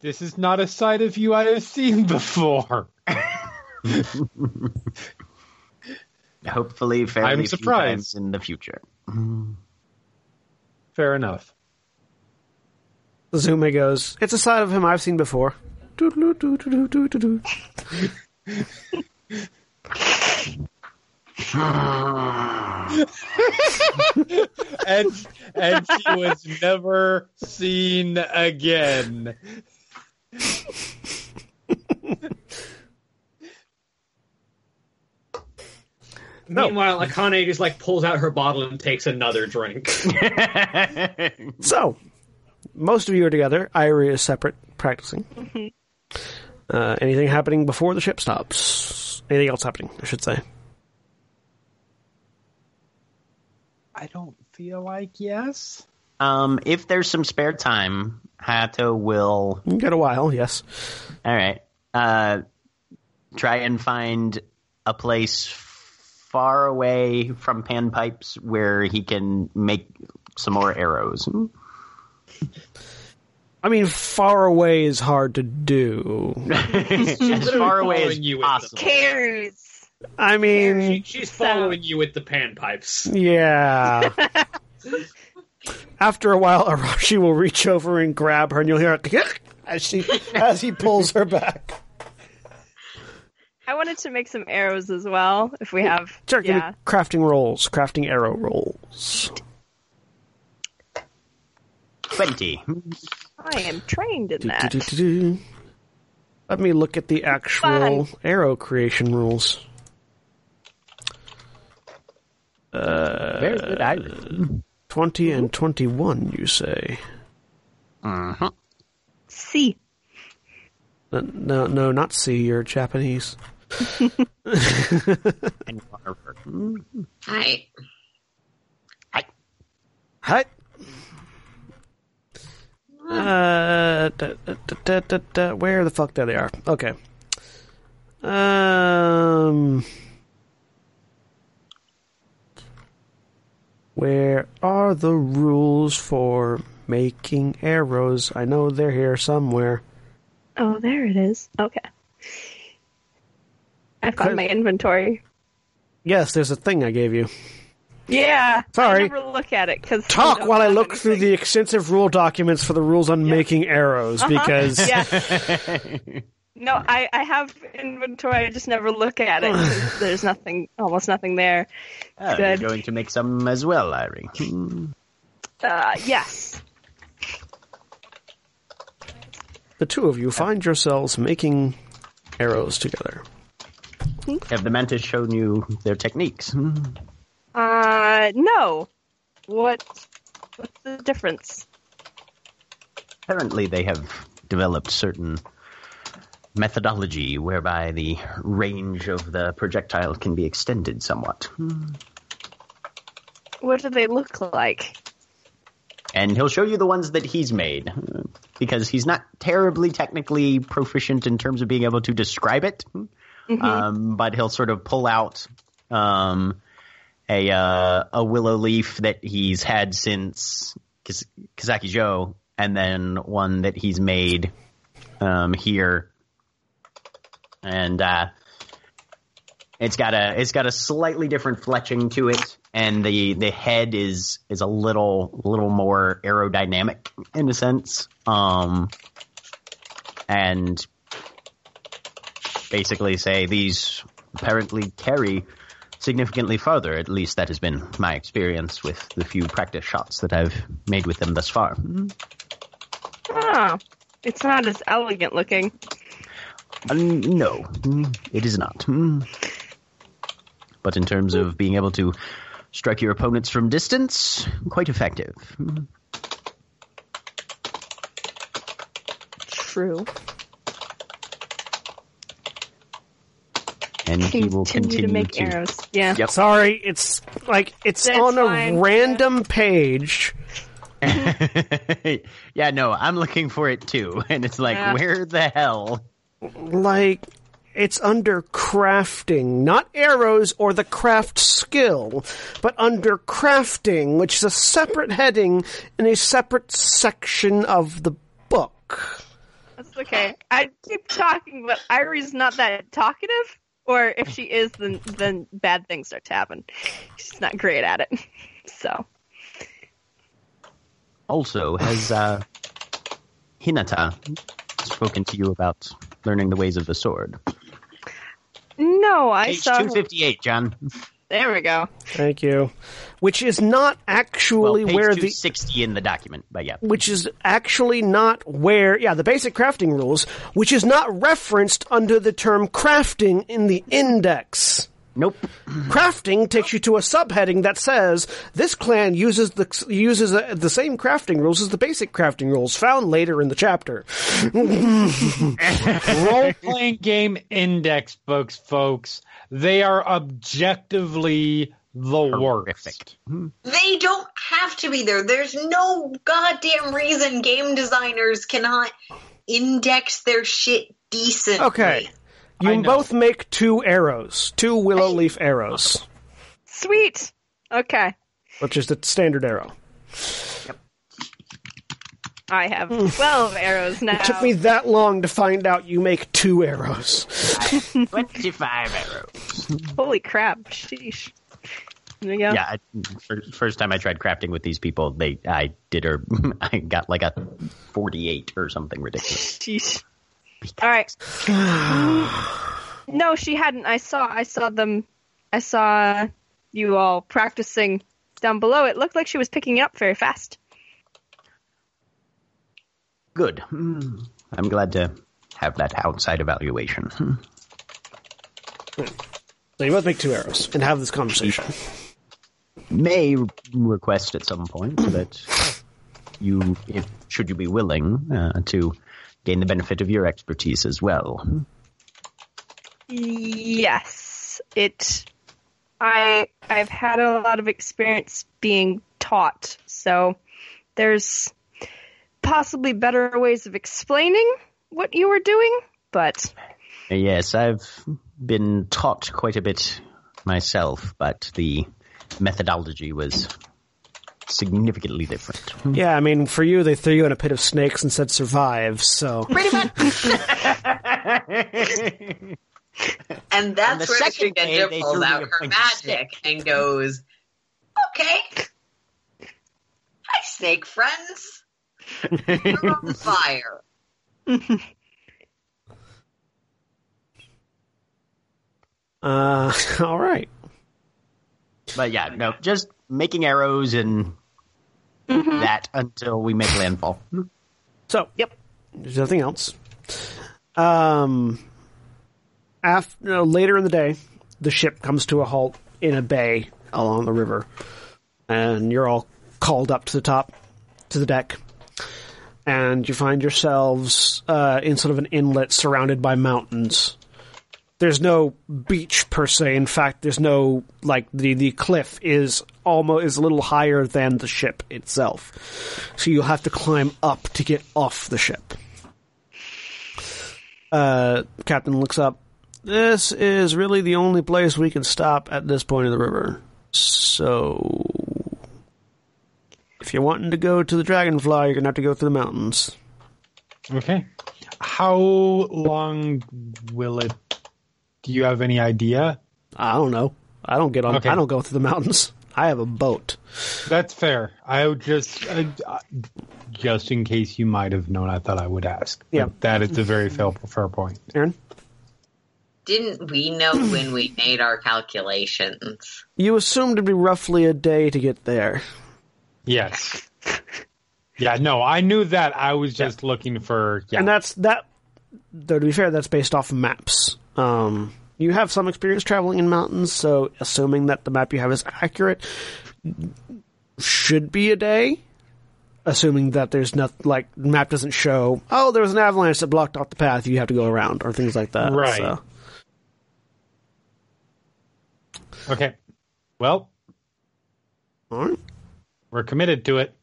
Speaker 2: this is not a sight of you I have seen before.
Speaker 3: Hopefully, fairly
Speaker 2: I'm
Speaker 3: few
Speaker 2: surprised.
Speaker 3: times in the future. Mm.
Speaker 2: Fair enough.
Speaker 1: Zume goes, It's a side of him I've seen before.
Speaker 2: And and she was never seen again.
Speaker 6: Meanwhile, Akane just like pulls out her bottle and takes another drink.
Speaker 1: So, most of you are together. Airi is separate, practicing. Uh, anything happening before the ship stops? Anything else happening, I should say.
Speaker 2: I don't feel like yes.
Speaker 3: Um, if there's some spare time, Hayato will
Speaker 1: get a while, yes.
Speaker 3: All right. Uh, try and find a place far away from panpipes where he can make some more arrows. Hmm?
Speaker 1: I mean, far away is hard to do.
Speaker 3: as far away as
Speaker 6: following you with
Speaker 3: possible.
Speaker 4: Cares.
Speaker 1: I
Speaker 6: She,
Speaker 1: mean,
Speaker 6: she's following you with the panpipes.
Speaker 1: yeah. After a while, Arashi will reach over and grab her, and you'll hear it as she as he pulls her back.
Speaker 4: I wanted to make some arrows as well. If we have,
Speaker 1: Sure,
Speaker 4: yeah.
Speaker 1: crafting rolls, crafting arrow rolls.
Speaker 3: Twenty.
Speaker 4: I am trained in that.
Speaker 1: Do-do-do-do. Let me look at the actual arrow creation rules.
Speaker 3: Very good, Iris.
Speaker 1: 20 and 21, you say?
Speaker 3: Uh-huh.
Speaker 4: C.
Speaker 1: Uh, No, no, not C, you're Japanese.
Speaker 3: And Waterford.
Speaker 5: Hi.
Speaker 1: Hi. Uh, da, da, da, da, da, da, where the fuck there they are? Okay. Um, where are the rules for making arrows? I know they're here somewhere.
Speaker 4: Oh, there it is. Okay. I
Speaker 1: Could-
Speaker 4: found my inventory.
Speaker 1: Yes, there's a thing I gave you.
Speaker 4: Yeah.
Speaker 1: Sorry.
Speaker 4: I never look at it because
Speaker 1: Talk while I look through the extensive rule documents for the rules on making arrows, because
Speaker 4: Yeah. No, I, I have inventory. I just never look at it. There's nothing, almost nothing there.
Speaker 3: Oh,
Speaker 4: Good.
Speaker 3: You're going to make some as well, Airi. Hmm.
Speaker 4: Uh, yes.
Speaker 1: the two of you find yourselves making arrows together.
Speaker 3: Have the mantis shown you their techniques?
Speaker 4: Uh, no. What? What's the difference?
Speaker 3: Apparently, they have developed certain methodology whereby the range of the projectile can be extended somewhat.
Speaker 4: What do they look like?
Speaker 3: And he'll show you the ones that he's made. Because he's not terribly technically proficient in terms of being able to describe it. Um, but he'll sort of pull out um, a uh, a willow leaf that he's had since Kaz- Kazaki Joe, and then one that he's made um, here, and uh, it's got a it's got a slightly different fletching to it, and the the head is is a little little more aerodynamic in a sense. Um, and basically say these apparently carry significantly further. At least that has been my experience with the few practice shots that I've made with them thus far.
Speaker 4: Oh, it's not as elegant looking.
Speaker 3: Uh, no, it is not. But in terms of being able to strike your opponents from distance, quite effective.
Speaker 4: True.
Speaker 3: And he will continue
Speaker 4: to make
Speaker 3: to-
Speaker 4: arrows. Yeah.
Speaker 3: Yep.
Speaker 1: Sorry, it's like it's
Speaker 4: That's
Speaker 1: on a
Speaker 4: fine.
Speaker 1: random page.
Speaker 3: yeah, no, I'm looking for it too, and it's like,
Speaker 4: Yeah.
Speaker 3: where the hell?
Speaker 1: Like it's under crafting, not arrows or the craft skill, but under crafting, which is a separate heading in a separate section of the book.
Speaker 4: That's okay. I keep talking, but Airi's not that talkative. Or if she is, then then bad things start to happen. She's not great at it. So
Speaker 3: Also, has uh, Hinata spoken to you about learning the ways of the sword?
Speaker 4: no, I
Speaker 3: Page
Speaker 4: saw.
Speaker 3: 258, John.
Speaker 4: There we go.
Speaker 1: Thank you. Which is not actually
Speaker 3: well, page
Speaker 1: where the
Speaker 3: sixty in the document, but yeah.
Speaker 1: which is actually not where, yeah, the basic crafting rules, which is not referenced under the term crafting in the index.
Speaker 3: Nope.
Speaker 1: Crafting takes you to a subheading that says this clan uses the uses uh the same crafting rules as the basic crafting rules found later in the chapter.
Speaker 2: Role playing game index books, folks, they are objectively the worst.
Speaker 5: They don't have to be there. There's no goddamn reason game designers cannot index their shit decently.
Speaker 1: Okay,
Speaker 2: I
Speaker 1: you both make two arrows, two willow leaf arrows,
Speaker 4: Sweet. Okay.
Speaker 1: which is the standard arrow.
Speaker 4: I have 12 arrows now.
Speaker 1: It took me that long to find out you make two arrows.
Speaker 3: 25 arrows.
Speaker 4: Holy crap. Sheesh. There you go.
Speaker 3: Yeah, I, first, first time I tried crafting with these people, they I did or I got like a 48 or something ridiculous.
Speaker 4: Sheesh. All right. no, she hadn't. I saw. I saw them. I saw you all practicing down below. It looked like she was picking it up very fast.
Speaker 3: Good. Hmm. I'm glad to have that outside evaluation. Hmm.
Speaker 1: So you both make two arrows and have this conversation.
Speaker 3: May request at some point that you, if should you be willing, uh, to gain the benefit of your expertise as well.
Speaker 4: Yes, it. I I've had a lot of experience being taught, so there's possibly better ways of explaining what you were doing, but
Speaker 3: Yes, I've been taught quite a bit myself, but the methodology was significantly different.
Speaker 1: Yeah, I mean, for you, they threw you in a pit of snakes and said survive, so.
Speaker 5: Pretty much. and that's
Speaker 3: the
Speaker 5: where
Speaker 3: second day, they
Speaker 5: pulls
Speaker 3: threw me
Speaker 5: out her magic and goes, "Okay, hi, snake friends. We're on fire."
Speaker 1: Uh, all right.
Speaker 3: But yeah, no, just making arrows and that until we make landfall.
Speaker 1: So, yep. There's nothing else. Um, after, later in the day, the ship comes to a halt in a bay along the river, and you're all called up to the top, to the deck, and you find yourselves uh, in sort of an inlet surrounded by mountains. There's no beach per se. In fact, there's no like the the cliff is almost is a little higher than the ship itself, so you'll have to climb up to get off the ship. Uh, Captain looks up. This is really the only place we can stop at this point of the river. So, if you're wanting to go to the Dragonfly, you're gonna have to go through the mountains.
Speaker 2: Okay. How long will it? Do you have any idea?
Speaker 1: I don't know. I don't get on.
Speaker 2: Okay.
Speaker 1: I don't go through the mountains. I have a boat.
Speaker 2: That's fair. I would just, uh, uh, just in case you might have known, I thought I would ask. But
Speaker 1: Yeah.
Speaker 2: that is a very fair, fair point.
Speaker 1: Erin,
Speaker 5: Didn't we know when we made our calculations?
Speaker 1: you assumed it'd be roughly a day to get there.
Speaker 2: Yes. Yeah, no, I knew that. I was just looking for. Yeah.
Speaker 1: And that's that. Though to be fair, that's based off maps. Um, you have some experience traveling in mountains, so assuming that the map you have is accurate, should be a day. Assuming that there's nothing like the map doesn't show. Oh, there was an avalanche that blocked off the path. You have to go around or things like that.
Speaker 2: Right.
Speaker 1: So.
Speaker 2: okay. Well,
Speaker 1: All right.
Speaker 2: we're committed to it.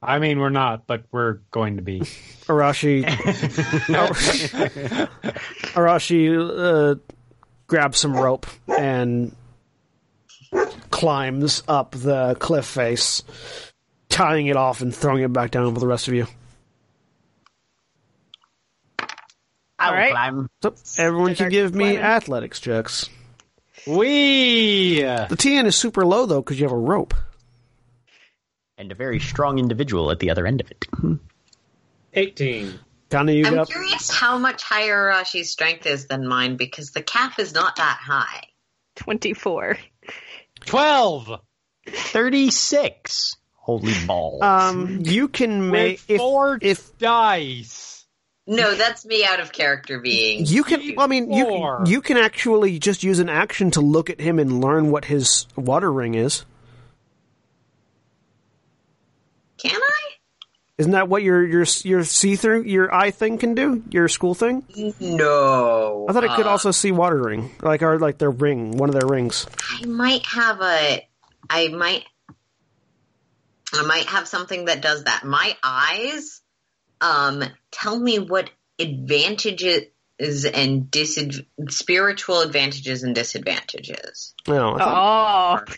Speaker 2: I mean, we're not, but we're going to be.
Speaker 1: Arashi Arashi uh, grabs some rope and climbs up the cliff face, tying it off and throwing it back down for the rest of you.
Speaker 3: I will
Speaker 4: right.
Speaker 3: climb.
Speaker 1: So everyone can
Speaker 4: Start
Speaker 1: give me
Speaker 4: climbing.
Speaker 1: athletics checks.
Speaker 2: We.
Speaker 1: The TN is super low though because you have a rope.
Speaker 3: And a very strong individual at the other end of it.
Speaker 6: 18.
Speaker 1: Kind you
Speaker 5: I'm
Speaker 1: up.
Speaker 5: curious how much higher Rashi's strength is than mine because the cap is not that high.
Speaker 4: 24.
Speaker 2: 12
Speaker 3: 36. Holy balls.
Speaker 1: Um, you can make
Speaker 2: with
Speaker 1: if
Speaker 2: four
Speaker 1: if
Speaker 2: dice.
Speaker 5: No, that's me out of character being.
Speaker 1: you can. I mean, you you can actually just use an action to look at him and learn what his water ring is.
Speaker 5: Can I?
Speaker 1: Isn't that what your your your see through your eye thing can do? Your school thing?
Speaker 5: No.
Speaker 1: I thought it could
Speaker 5: Uh,
Speaker 1: also see water ring, like or like their ring, one of their rings.
Speaker 5: I might have a. I might. I might have something that does that. My eyes, um, tell me what advantages and disadv- spiritual advantages and disadvantages,
Speaker 1: No, I thought,
Speaker 4: Oh.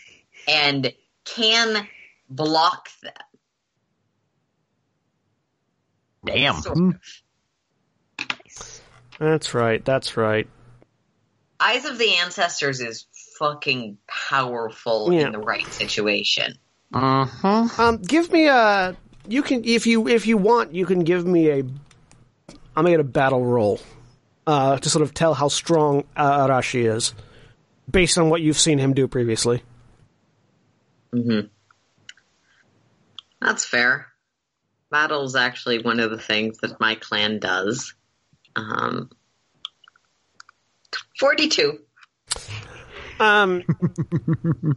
Speaker 5: and can block them.
Speaker 3: Damn.
Speaker 5: Sort of.
Speaker 1: That's right. That's right.
Speaker 5: Eyes of the Ancestors is fucking powerful
Speaker 1: Yeah.
Speaker 5: in the right situation.
Speaker 3: Uh-huh.
Speaker 1: Um, give me a. You can if you if you want, you can give me a. I'll make it a battle roll, uh, to sort of tell how strong uh, Arashi is, based on what you've seen him do previously.
Speaker 5: Mm-hmm. That's fair. Battle's actually one of the things that my clan does. Um, 42.
Speaker 1: Um,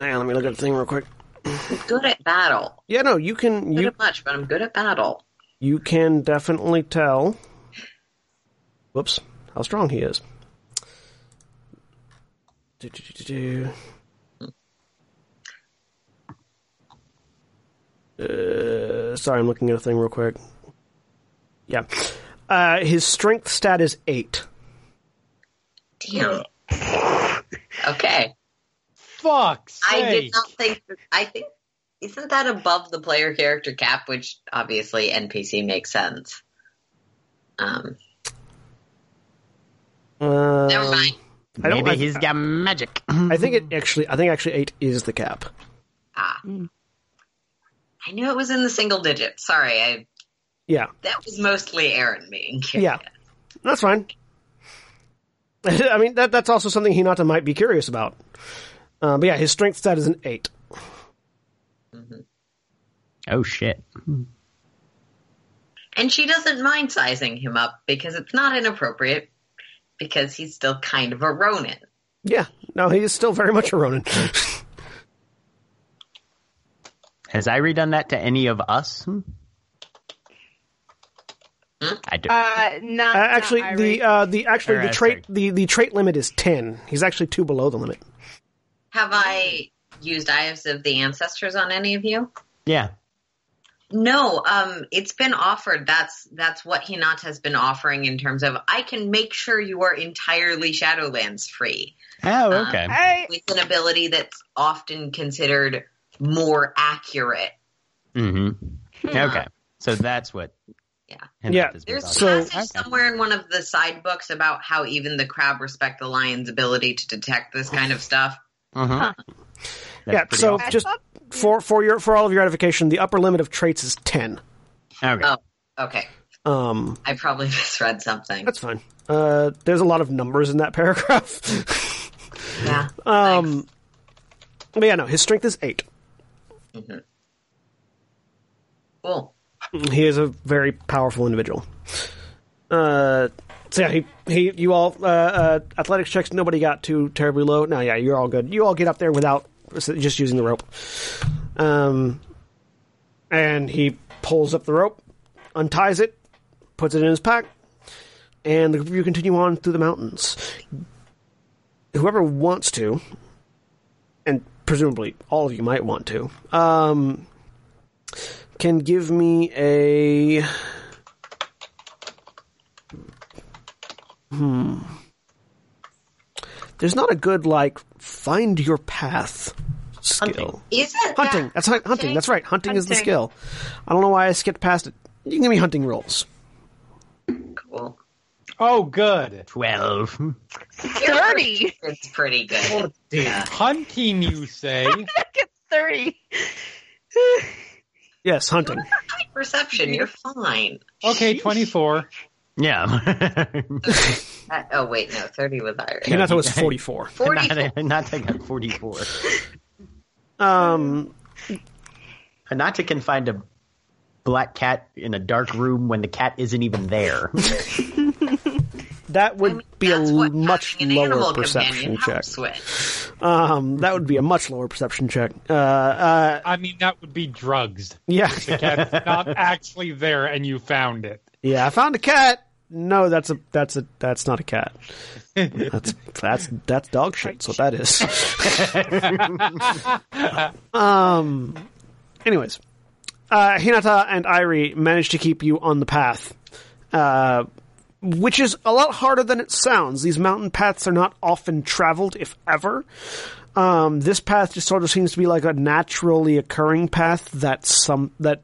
Speaker 1: hang on, let me look at the thing real quick.
Speaker 5: I'm good at battle.
Speaker 1: Yeah, no, you can
Speaker 5: Good
Speaker 1: you
Speaker 5: at much, but I'm good at battle.
Speaker 1: you can definitely tell. Whoops, how strong he is. Do, do, do, do, do. Uh, sorry, I'm looking at a thing real quick. Yeah, uh, his strength stat is eight.
Speaker 5: Damn. Okay.
Speaker 2: Fuck.
Speaker 5: I
Speaker 2: sake.
Speaker 5: did not think that, I think, isn't that above the player character cap, which obviously NPC makes sense. Um,
Speaker 1: Uh,
Speaker 5: never mind.
Speaker 1: I don't.
Speaker 3: Maybe
Speaker 1: I,
Speaker 3: he's got magic.
Speaker 1: I think it actually. I think actually eight is the cap.
Speaker 5: Ah. I knew it was in the single digits. Sorry, I
Speaker 1: Yeah.
Speaker 5: that was mostly Erin being curious.
Speaker 1: Yeah, that's fine. I mean, that that's also something Hinata might be curious about. Uh, but yeah, his strength stat is an eight.
Speaker 3: Oh shit.
Speaker 5: And she doesn't mind sizing him up because it's not inappropriate because he's still kind of a Ronin.
Speaker 1: Yeah, no, he is still very much a Ronin.
Speaker 3: Has Airi done that to any of us? I do.
Speaker 4: Uh, not
Speaker 1: Uh, actually,
Speaker 4: not
Speaker 1: the uh, the actually
Speaker 3: Or,
Speaker 1: the
Speaker 3: uh,
Speaker 1: trait
Speaker 3: sorry.
Speaker 1: the, the trait limit is ten. He's actually two below the limit.
Speaker 5: Have I used Eyes of the Ancestors on any of you?
Speaker 3: yeah.
Speaker 5: No, um, it's been offered. That's that's what Hinata has been offering in terms of I can make sure you are entirely Shadowlands free.
Speaker 3: Oh,
Speaker 5: Um,
Speaker 3: okay.
Speaker 4: I,
Speaker 5: With an ability that's often considered more accurate.
Speaker 3: mm-hmm. Okay. So that's what.
Speaker 5: Yeah.
Speaker 1: Yeah,
Speaker 5: There's.
Speaker 1: So-
Speaker 5: a passage somewhere in one of the side books about how even the crab respect the lion's ability to detect this kind of stuff.
Speaker 3: Mhm. That's
Speaker 1: yeah, so
Speaker 3: awesome.
Speaker 1: just for for your for all of your edification, the upper limit of traits is ten.
Speaker 3: okay.
Speaker 5: Oh, okay.
Speaker 1: Um,
Speaker 5: I probably misread something.
Speaker 1: that's fine. Uh, there's a lot of numbers in that paragraph.
Speaker 5: Yeah.
Speaker 1: um, but yeah, no, his strength is eight.
Speaker 5: Cool.
Speaker 1: He is a very powerful individual. Uh, so yeah, he, he you all uh, uh, athletics checks. Nobody got too terribly low. No, yeah, you're all good. You all get up there without just using the rope. Um, and he pulls up the rope, unties it, puts it in his pack, and you continue on through the mountains. Whoever wants to, and presumably all of you might want to, um, can give me a. Hmm. There's not a good like find your path skill.
Speaker 5: Is it
Speaker 1: Hunting.
Speaker 5: that-
Speaker 1: That's hu- hunting. That's right. Hunting, is the skill. I don't know why I skipped past it. You can give me hunting rolls.
Speaker 5: Cool.
Speaker 2: Oh, good.
Speaker 3: Twelve.
Speaker 4: thirty.
Speaker 5: It's pretty good.
Speaker 2: Hunting, you say?
Speaker 4: Get thirty.
Speaker 1: Yes, hunting.
Speaker 5: High perception, you're fine.
Speaker 2: Okay, 24.
Speaker 3: Yeah.
Speaker 5: Uh, oh wait, no, thirty was Irish.
Speaker 1: Hinata was 44.
Speaker 5: Forty.
Speaker 3: not, not take a forty-four.
Speaker 1: Um,
Speaker 3: Hinata can find a black cat in a dark room when the cat isn't even there.
Speaker 1: that would
Speaker 5: I mean,
Speaker 1: be a
Speaker 5: that's
Speaker 1: l-
Speaker 5: what
Speaker 1: much
Speaker 5: having an animal
Speaker 1: lower perception check. Um, that would be a much lower perception check. Uh, uh,
Speaker 2: I mean, that would be drugs.
Speaker 1: yeah,
Speaker 2: The cat's not actually there and you found it.
Speaker 1: yeah. I found a cat. No, that's a that's a that's not a cat. That's that's that's dog shit. So that is. um. Anyways, uh, Hinata and Airi managed to keep you on the path, uh, which is a lot harder than it sounds. These mountain paths are not often traveled, if ever. Um, this path just sort of seems to be like a naturally occurring path that some that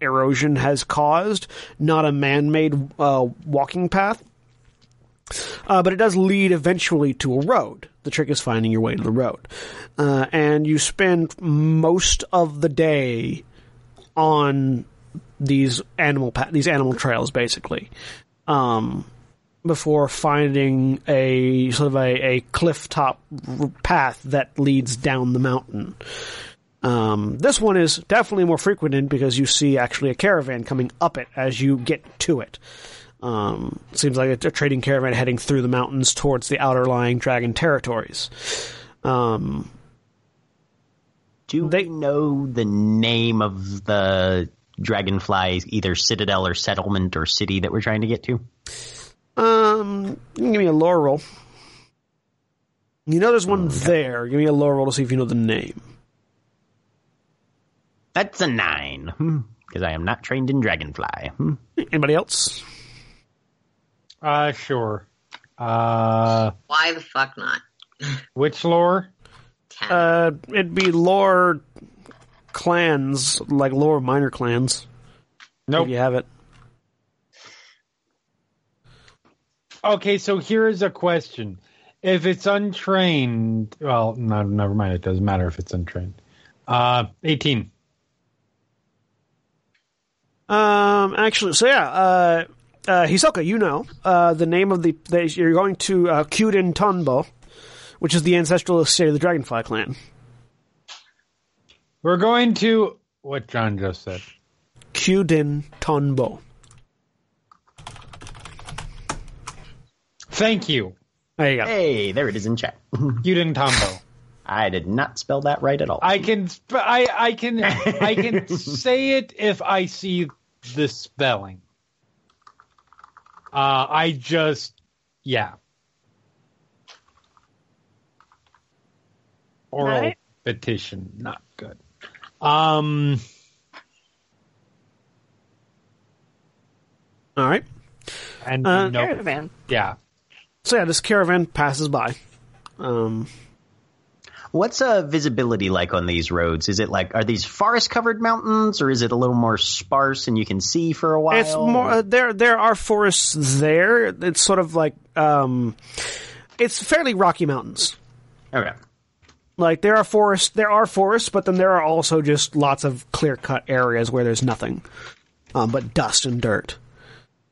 Speaker 1: erosion has caused, not a man-made uh, walking path. Uh, but it does lead eventually to a road. The trick is finding your way to the road, uh, and you spend most of the day on these animal pa- these animal trails, basically, um, before finding a sort of a, a cliff top path that leads down the mountain. Um, this one is definitely more frequented because you see actually a caravan coming up it as you get to it. Um, seems like a, a trading caravan heading through the mountains towards the outer lying dragon territories. Um,
Speaker 3: Do
Speaker 1: They-
Speaker 3: they know the name of the dragonfly, either citadel or settlement or city that we're trying to get to?
Speaker 1: um, you can give me a lore roll. You know there's one there. Give me a lore roll to see if you know the name.
Speaker 3: That's a nine, because I am not trained in dragonfly. Hmm.
Speaker 1: Anybody else?
Speaker 2: Uh, sure. Uh,
Speaker 5: Why the fuck not?
Speaker 2: which lore?
Speaker 5: Ten.
Speaker 1: Uh, it'd be lore clans, like lore minor clans.
Speaker 2: Nope.
Speaker 1: If you have it.
Speaker 2: Okay, so here is a question. If it's untrained, well, no, never mind. It doesn't matter if it's untrained. Uh, 18.
Speaker 1: Um, actually, so yeah, uh, uh, Hisoka, you know, uh, the name of the, the you're going to, uh, Kyuden Tonbo, which is the ancestral estate of the Dragonfly clan.
Speaker 2: We're going to what John just said.
Speaker 1: Kyuden Tonbo.
Speaker 2: Thank you.
Speaker 1: There you go.
Speaker 3: Hey, there it is in chat.
Speaker 2: You didn't Tombo.
Speaker 3: I did not spell that right at all.
Speaker 2: I can, sp- I, I can, I can say it if I see the spelling. Uh, I just, yeah. Oral
Speaker 4: Right.
Speaker 2: petition, not good. Um,
Speaker 1: All right.
Speaker 2: and
Speaker 1: Uh,
Speaker 2: no,
Speaker 4: Caravan.
Speaker 2: yeah.
Speaker 1: So yeah, this caravan passes by. Um,
Speaker 3: What's uh, visibility like on these roads? Is it like are these forest covered mountains, or is it a little more sparse and you can see for a while?
Speaker 1: It's more uh, there. There are forests there. It's sort of like um, it's fairly rocky mountains.
Speaker 3: okay.
Speaker 1: Like there are forests. There are forests, but then there are also just lots of clear cut areas where there's nothing, um, but dust and dirt.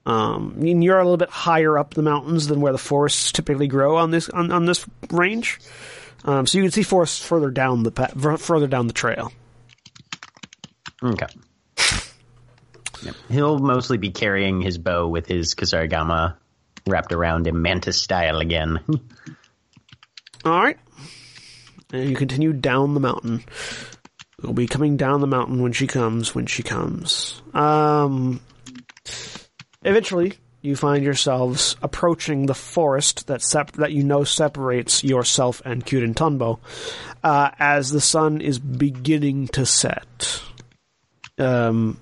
Speaker 1: Um, mean, you're a little bit higher up the mountains than where the forests typically grow on this on, on this range. Um, so you can see forests further down the pa- further down the trail.
Speaker 3: Okay. Yep. He'll mostly be carrying his bow with his kusarigama wrapped around him, mantis style again.
Speaker 1: All right. And you continue down the mountain. We'll be coming down the mountain when she comes, when she comes. Um, eventually, you find yourselves approaching the forest that sep- that you know separates yourself and Kyuden Tonbo, uh, as the sun is beginning to set. Um,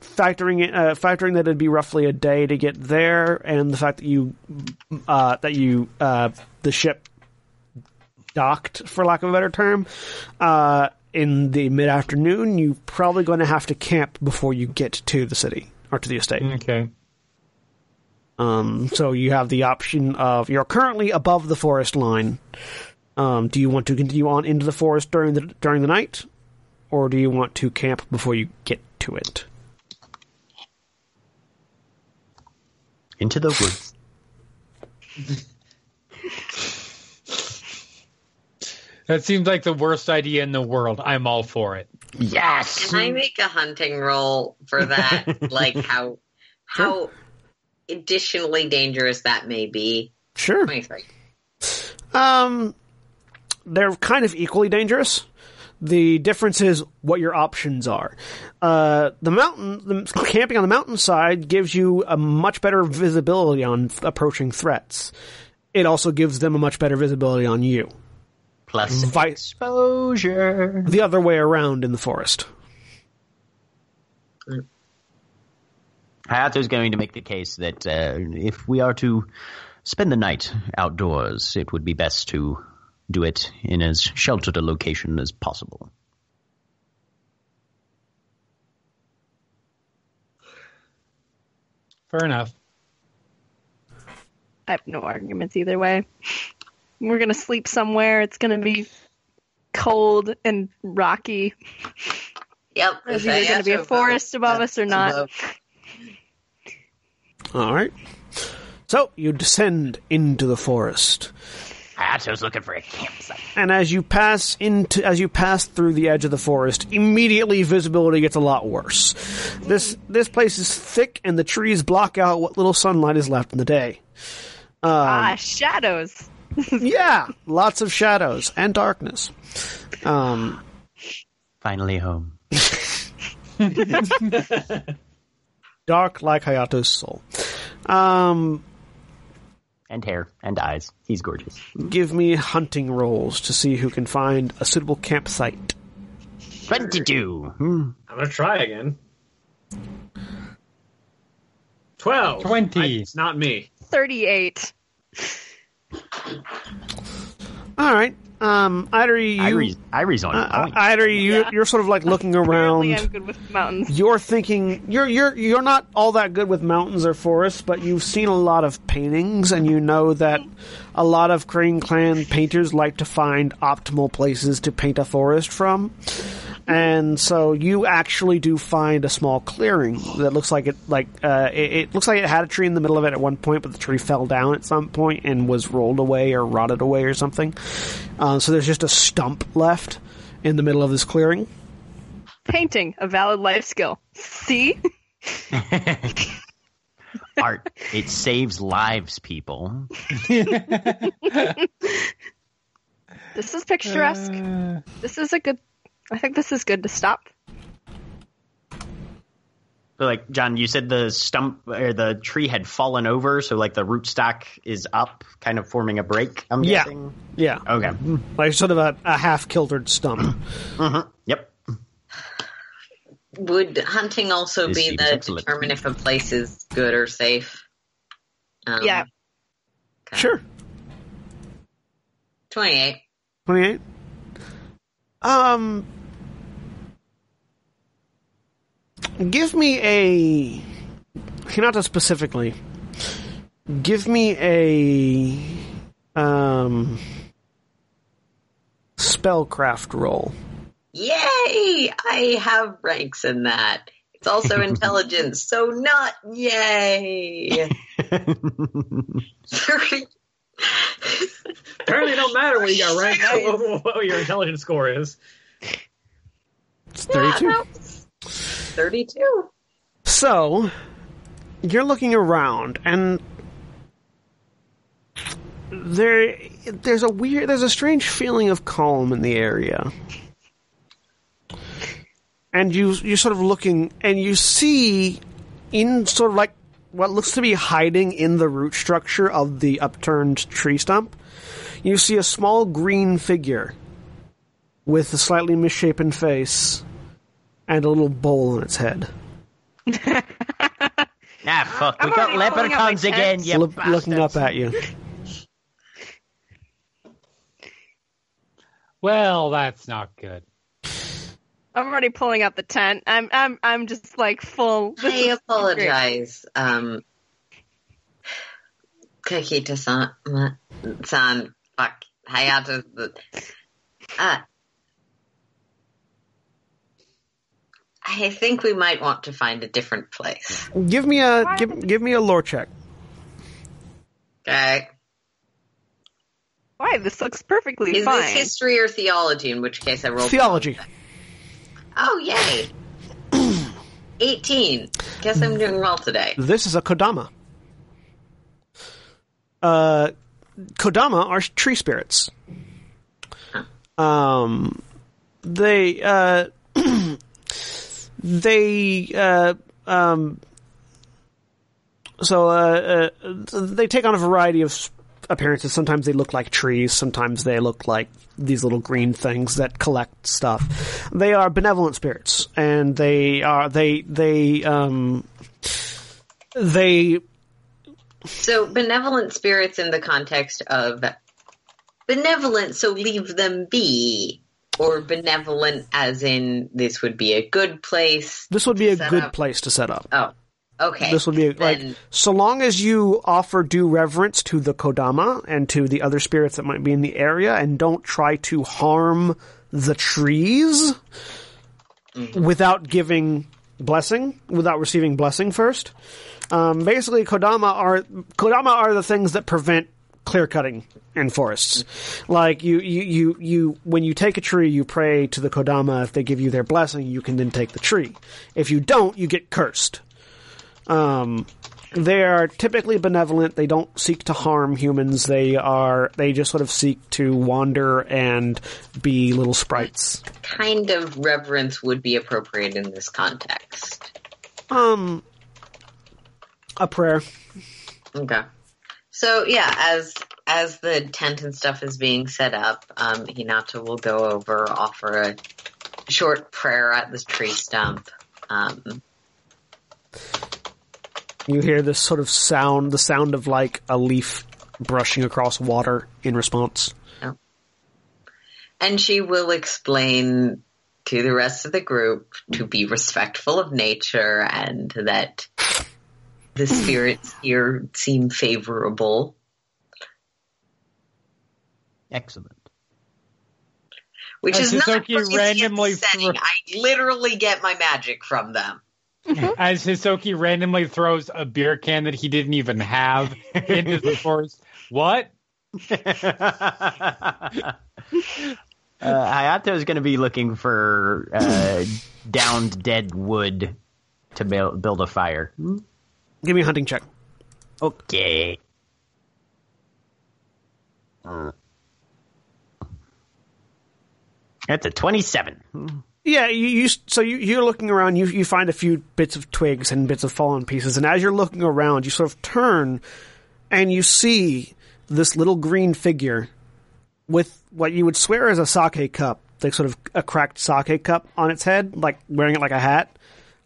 Speaker 1: factoring in, uh, factoring that it'd be roughly a day to get there, and the fact that you uh, that you uh, the ship docked, for lack of a better term, uh, in the mid afternoon, you're probably going to have to camp before you get to the city or to the estate.
Speaker 2: Okay.
Speaker 1: Um, so you have the option of you're currently above the forest line. Um, do you want to continue on into the forest during the during the night, or do you want to camp before you get to it?
Speaker 3: Into the woods.
Speaker 2: That seems like the worst idea in the world. I'm all for it.
Speaker 3: Yes.
Speaker 5: Can I make a hunting roll for that? like how how additionally dangerous that may be.
Speaker 1: Sure.
Speaker 5: Twenty three.
Speaker 1: Um, they're kind of equally dangerous. The difference is what your options are. Uh, the mountain, the camping on the mountainside gives you a much better visibility on approaching threats. It also gives them a much better visibility on you.
Speaker 3: Plus
Speaker 1: Vi-
Speaker 3: exposure.
Speaker 1: The other way around in the forest.
Speaker 3: Hayato's going to make the case that uh, if we are to spend the night outdoors, it would be best to do it in as sheltered a location as possible.
Speaker 2: Fair enough.
Speaker 4: I have no arguments either way. We're gonna sleep somewhere. It's gonna be cold and rocky.
Speaker 5: Yep.
Speaker 4: There's
Speaker 5: if
Speaker 4: either gonna be a forest above
Speaker 5: that's
Speaker 4: us or not.
Speaker 5: above.
Speaker 1: All right. So you descend into the forest.
Speaker 3: Hayato's looking for a campsite.
Speaker 1: and as you pass into as you pass through the edge of the forest, immediately visibility gets a lot worse. This this place is thick, and the trees block out what little sunlight is left in the day.
Speaker 4: ah, shadows.
Speaker 1: Yeah, lots of shadows and darkness. Um,
Speaker 3: Finally home.
Speaker 1: dark like Hayato's soul. Um,
Speaker 3: And hair and eyes. He's gorgeous.
Speaker 1: give me hunting rolls to see who can find a suitable campsite.
Speaker 3: 22. Hmm.
Speaker 6: I'm gonna try again. Twelve.
Speaker 2: 20.
Speaker 6: I- it's not me.
Speaker 4: Thirty-eight.
Speaker 1: All right. Um, either you,
Speaker 3: Airi's, Airi's on
Speaker 1: uh,
Speaker 3: point.
Speaker 1: either you,
Speaker 4: Yeah.
Speaker 1: you're sort of like looking around.
Speaker 4: Apparently, I'm good with mountains.
Speaker 1: you're thinking you're you're you're not all that good with mountains or forests, but you've seen a lot of paintings, and you know that a lot of Crane Clan painters like to find optimal places to paint a forest from. And so you actually do find a small clearing that looks like it like uh, it, it looks like it had a tree in the middle of it at one point, but the tree fell down at some point and was rolled away or rotted away or something. Uh, so there's just a stump left in the middle of this clearing.
Speaker 4: Painting, a valid life skill. See?
Speaker 3: Art. It saves lives, people.
Speaker 4: This is picturesque.
Speaker 2: Uh,
Speaker 4: This is a good. I think this is good to stop.
Speaker 3: So, like, John, you said the stump or the tree had fallen over, so like the rootstock is up, kind of forming a break. I'm
Speaker 1: Yeah.
Speaker 3: guessing.
Speaker 1: Yeah,
Speaker 3: Okay.
Speaker 1: like sort of a, a half kiltered stump.
Speaker 3: Yep.
Speaker 5: Would hunting also
Speaker 3: This
Speaker 5: be the
Speaker 3: excellent.
Speaker 5: determine if a place is good or safe? Um,
Speaker 4: Yeah.
Speaker 5: okay.
Speaker 1: Sure.
Speaker 5: 28.
Speaker 1: 28. Um, give me a Hinata specifically. Give me a um spellcraft roll.
Speaker 5: Yay! I have ranks in that. It's also intelligence, so not yay. 30.
Speaker 6: Apparently, it don't matter what you got ranked. what, what your intelligence score is.
Speaker 1: It's 32.
Speaker 5: no. 32.
Speaker 1: So, you're looking around, and there, there's a weird, there's a strange feeling of calm in the area. And you, you're sort of looking, and you see, in sort of like what looks to be hiding in the root structure of the upturned tree stump, you see a small green figure with a slightly misshapen face and a little bowl on its head.
Speaker 3: ah, fuck. We
Speaker 4: I'm
Speaker 3: got
Speaker 4: already pulling
Speaker 3: leprechauns again,
Speaker 4: tent.
Speaker 3: you
Speaker 1: Look- looking up at you.
Speaker 2: well, that's not good.
Speaker 4: I'm already pulling out the tent. I'm I'm I'm just like full. this
Speaker 5: I
Speaker 4: is
Speaker 5: apologize. Um, Kakita san, san, fuck, Hayato, uh, I think we might want to find a different place.
Speaker 1: Give me a give, give me a lore check.
Speaker 5: Okay.
Speaker 4: Why? This looks perfectly
Speaker 5: Is
Speaker 4: fine.
Speaker 5: this history or theology? In which case I roll
Speaker 1: Theology.
Speaker 5: Oh, yay! 18. Guess I'm doing well today.
Speaker 1: This is a Kodama. Uh, Kodama are tree spirits. Um, they uh, they uh, um, so uh, uh, they take on a variety of appearances. Sometimes they look like trees. Sometimes they look like these little green things that collect stuff. They are benevolent spirits, and they are they they um they
Speaker 5: So, benevolent spirits in the context of benevolent, so leave them be, or benevolent as in this would be a good place.
Speaker 1: this would be a good
Speaker 5: up.
Speaker 1: place to set up.
Speaker 5: Oh, Okay.
Speaker 1: This would be like so long as you offer due reverence to the Kodama and to the other spirits that might be in the area, and don't try to harm the trees without giving blessing, without receiving blessing first. Um, basically, Kodama are Kodama are the things that prevent clear cutting in forests. Like you, you, you, you, when you take a tree, you pray to the Kodama. If they give you their blessing, you can then take the tree. If you don't, you get cursed. Um, they are typically benevolent. They don't seek to harm humans. They are they just sort of seek to wander and be little sprites.
Speaker 5: kind of reverence would be appropriate in this context.
Speaker 1: Um, a prayer.
Speaker 5: Okay. So yeah, as as the tent and stuff is being set up, um, Hinata will go over, offer a short prayer at the tree stump. Um,
Speaker 1: You hear this sort of sound, the sound of like a leaf brushing across water in response. Oh.
Speaker 5: and she will explain to the rest of the group to be respectful of nature and that the spirits here seem favorable.
Speaker 3: Excellent.
Speaker 5: Which
Speaker 2: As
Speaker 5: is not
Speaker 2: Hisoka
Speaker 5: crazy
Speaker 2: randomly
Speaker 5: the setting.
Speaker 2: thro-
Speaker 5: I literally get my magic from them.
Speaker 2: As Hisoka randomly throws a beer can that he didn't even have into the forest. What?
Speaker 3: Uh, Hayato is going to be looking for uh, downed dead wood to build, build a fire.
Speaker 1: Give me a hunting check.
Speaker 3: Okay. Uh, That's a 27.
Speaker 1: Yeah, you, you so you, you're looking around. You you find a few bits of twigs and bits of fallen pieces, and as you're looking around, you sort of turn, and you see this little green figure with what you would swear is a sake cup, like sort of a cracked sake cup on its head, like wearing it like a hat,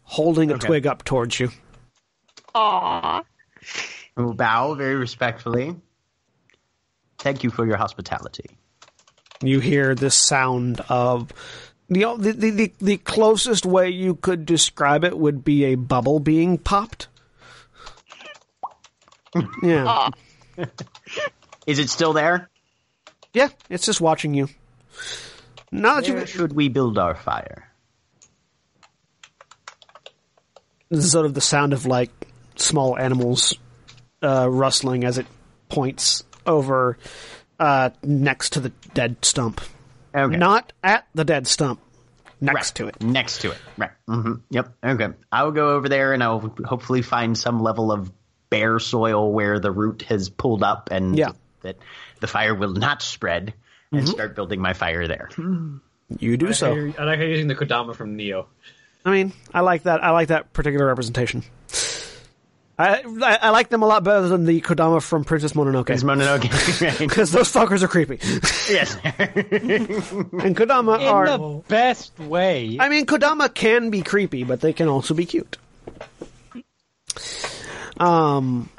Speaker 1: holding a
Speaker 3: Okay.
Speaker 1: twig up towards you.
Speaker 4: Aw.
Speaker 3: I will bow very respectfully. Thank you for your hospitality.
Speaker 1: You hear this sound of the the the, the, the closest way you could describe it would be a bubble being popped. Yeah.
Speaker 4: Aw.
Speaker 3: Is it still there?
Speaker 1: Yeah, it's just watching you. Now that
Speaker 3: Where
Speaker 1: you've
Speaker 3: should we build our fire?
Speaker 1: this is sort of the sound of like small animals uh, rustling as it points over uh, next to the dead stump.
Speaker 3: Okay.
Speaker 1: Not at the dead stump, next
Speaker 3: Right.
Speaker 1: to it.
Speaker 3: Next to it. Right. hmm Yep. Okay. I'll go over there and I'll hopefully find some level of bare soil where the root has pulled up and
Speaker 1: Yeah.
Speaker 3: that the fire will not spread and start building my fire there.
Speaker 1: You do so.
Speaker 6: I like how you're using the Kodama from Nioh.
Speaker 1: I mean, I like that. I like that particular representation. I, I I like them a lot better than the Kodama from Princess Mononoke
Speaker 3: Is Mononoke right?
Speaker 1: because those fuckers are creepy.
Speaker 3: yes.
Speaker 1: And Kodama
Speaker 2: In
Speaker 1: are.
Speaker 2: the best way.
Speaker 1: I mean, Kodama can be creepy, but they can also be cute. Um,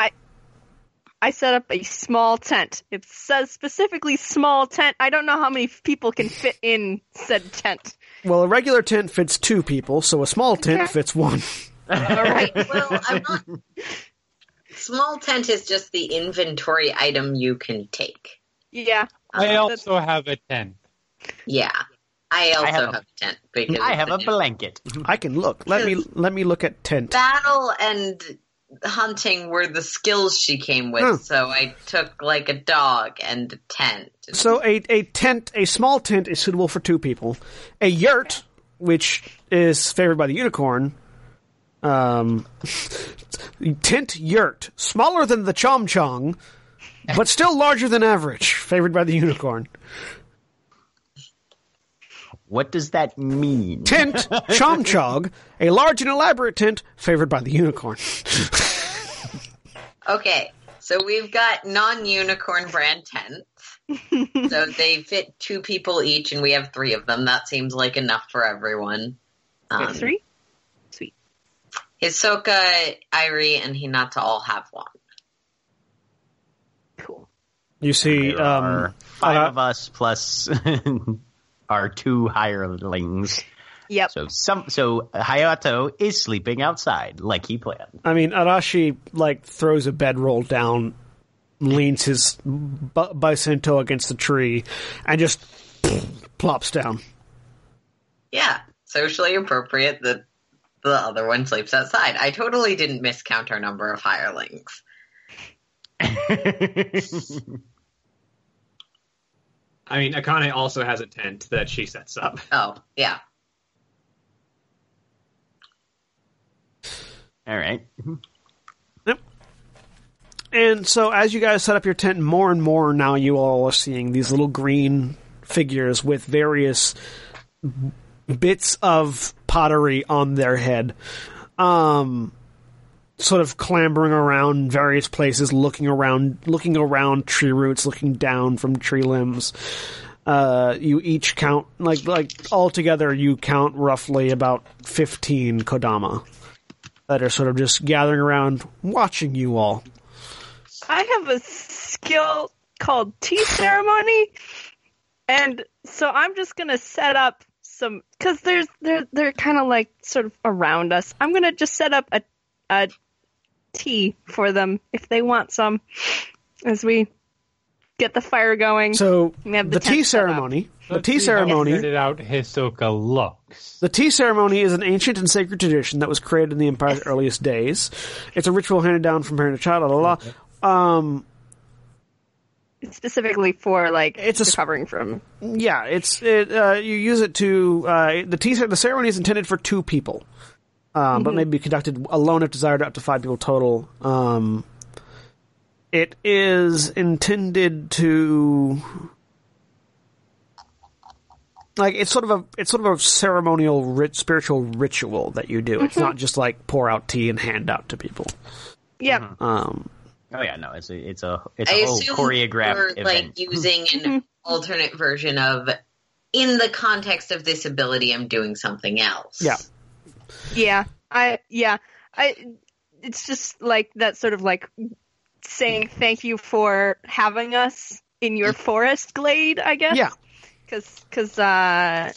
Speaker 4: I set up a small tent. It says specifically small tent. I don't know how many people can fit in said tent.
Speaker 1: well, a regular tent fits two people, so a small tent
Speaker 4: Okay.
Speaker 1: fits one.
Speaker 4: All right.
Speaker 5: Well, I'm not. Small tent is just the inventory item you can take.
Speaker 4: Yeah.
Speaker 2: I
Speaker 4: Uh,
Speaker 2: also have a tent.
Speaker 5: Yeah. I also
Speaker 3: have
Speaker 5: have,
Speaker 3: a-
Speaker 5: a tent because
Speaker 3: I have a
Speaker 5: new-
Speaker 3: blanket.
Speaker 1: I can look. Let me let me look at tent.
Speaker 5: battle and hunting were the skills she came with,
Speaker 1: Hmm.
Speaker 5: so I took like a dog and a tent.
Speaker 1: So a a tent, a small tent, is suitable for two people. A yurt, which is favored by the unicorn. Um, tent yurt, smaller than the chom chong, but still larger than average, favored by the unicorn.
Speaker 3: What does that mean?
Speaker 1: Tent chom chog, a large and elaborate tent, favored by the unicorn.
Speaker 5: Okay, so we've got non-unicorn brand tents. so they fit two people each, and we have three of them. That seems like enough for everyone. Um,
Speaker 4: Three? Sweet.
Speaker 5: Hisoka, Airi, and Hinata all have one.
Speaker 4: Cool.
Speaker 1: You see, um,
Speaker 3: five
Speaker 1: uh,
Speaker 3: of us plus our two hirelings
Speaker 4: Yep.
Speaker 3: So some so Hayato is sleeping outside like he planned.
Speaker 1: I mean, Arashi like throws a bedroll down, leans his bu- bison against the tree, and just plops down.
Speaker 5: Yeah, socially appropriate that the other one sleeps outside. I totally didn't miscount our number of hirelings.
Speaker 7: I mean, Akane also has a tent that she sets up.
Speaker 5: Oh, yeah.
Speaker 3: All right.
Speaker 1: And so, as you guys set up your tent, more and more now you all are seeing these little green figures with various bits of pottery on their head. Um, sort of clambering around various places, looking around, looking around tree roots, looking down from tree limbs. Uh, you each count like like all together you count roughly about fifteen kodama that are sort of just gathering around, watching you all.
Speaker 4: I have a skill called tea ceremony, and so I'm just gonna set up some because there's they're they're kind of like sort of around us. I'm gonna just set up a a tea for them if they want some as we get the fire going.
Speaker 1: So
Speaker 4: We have
Speaker 1: the,
Speaker 4: the
Speaker 1: tea
Speaker 4: set up.
Speaker 1: ceremony, the tea ceremony,
Speaker 2: figured out Hisoka looks.
Speaker 1: the tea ceremony is an ancient and sacred tradition that was created in the empire's earliest days. It's a ritual handed down from parent to child. La la la. Um,
Speaker 4: specifically for like
Speaker 1: It's a
Speaker 4: recovering from.
Speaker 1: yeah, it's it. Uh, you use it to uh, the tea. The ceremony is intended for two people, um, but may be conducted alone if desired, up to five people total. Um, it is intended to. Like it's sort of a it's sort of a ceremonial rit, spiritual ritual that you do. It's not just like pour out tea and hand out to people.
Speaker 4: Yeah,
Speaker 1: Um,
Speaker 3: Oh yeah, no, it's a it's a it's
Speaker 5: I
Speaker 3: a whole
Speaker 5: assume
Speaker 3: choreographed
Speaker 5: we're
Speaker 3: event.
Speaker 5: like using an alternate version of in the context of this ability I'm doing something else.
Speaker 1: Yeah.
Speaker 4: yeah, I yeah, I. It's just like that sort of like saying thank you for having us in your forest glade. I guess.
Speaker 1: yeah,
Speaker 4: because because uh,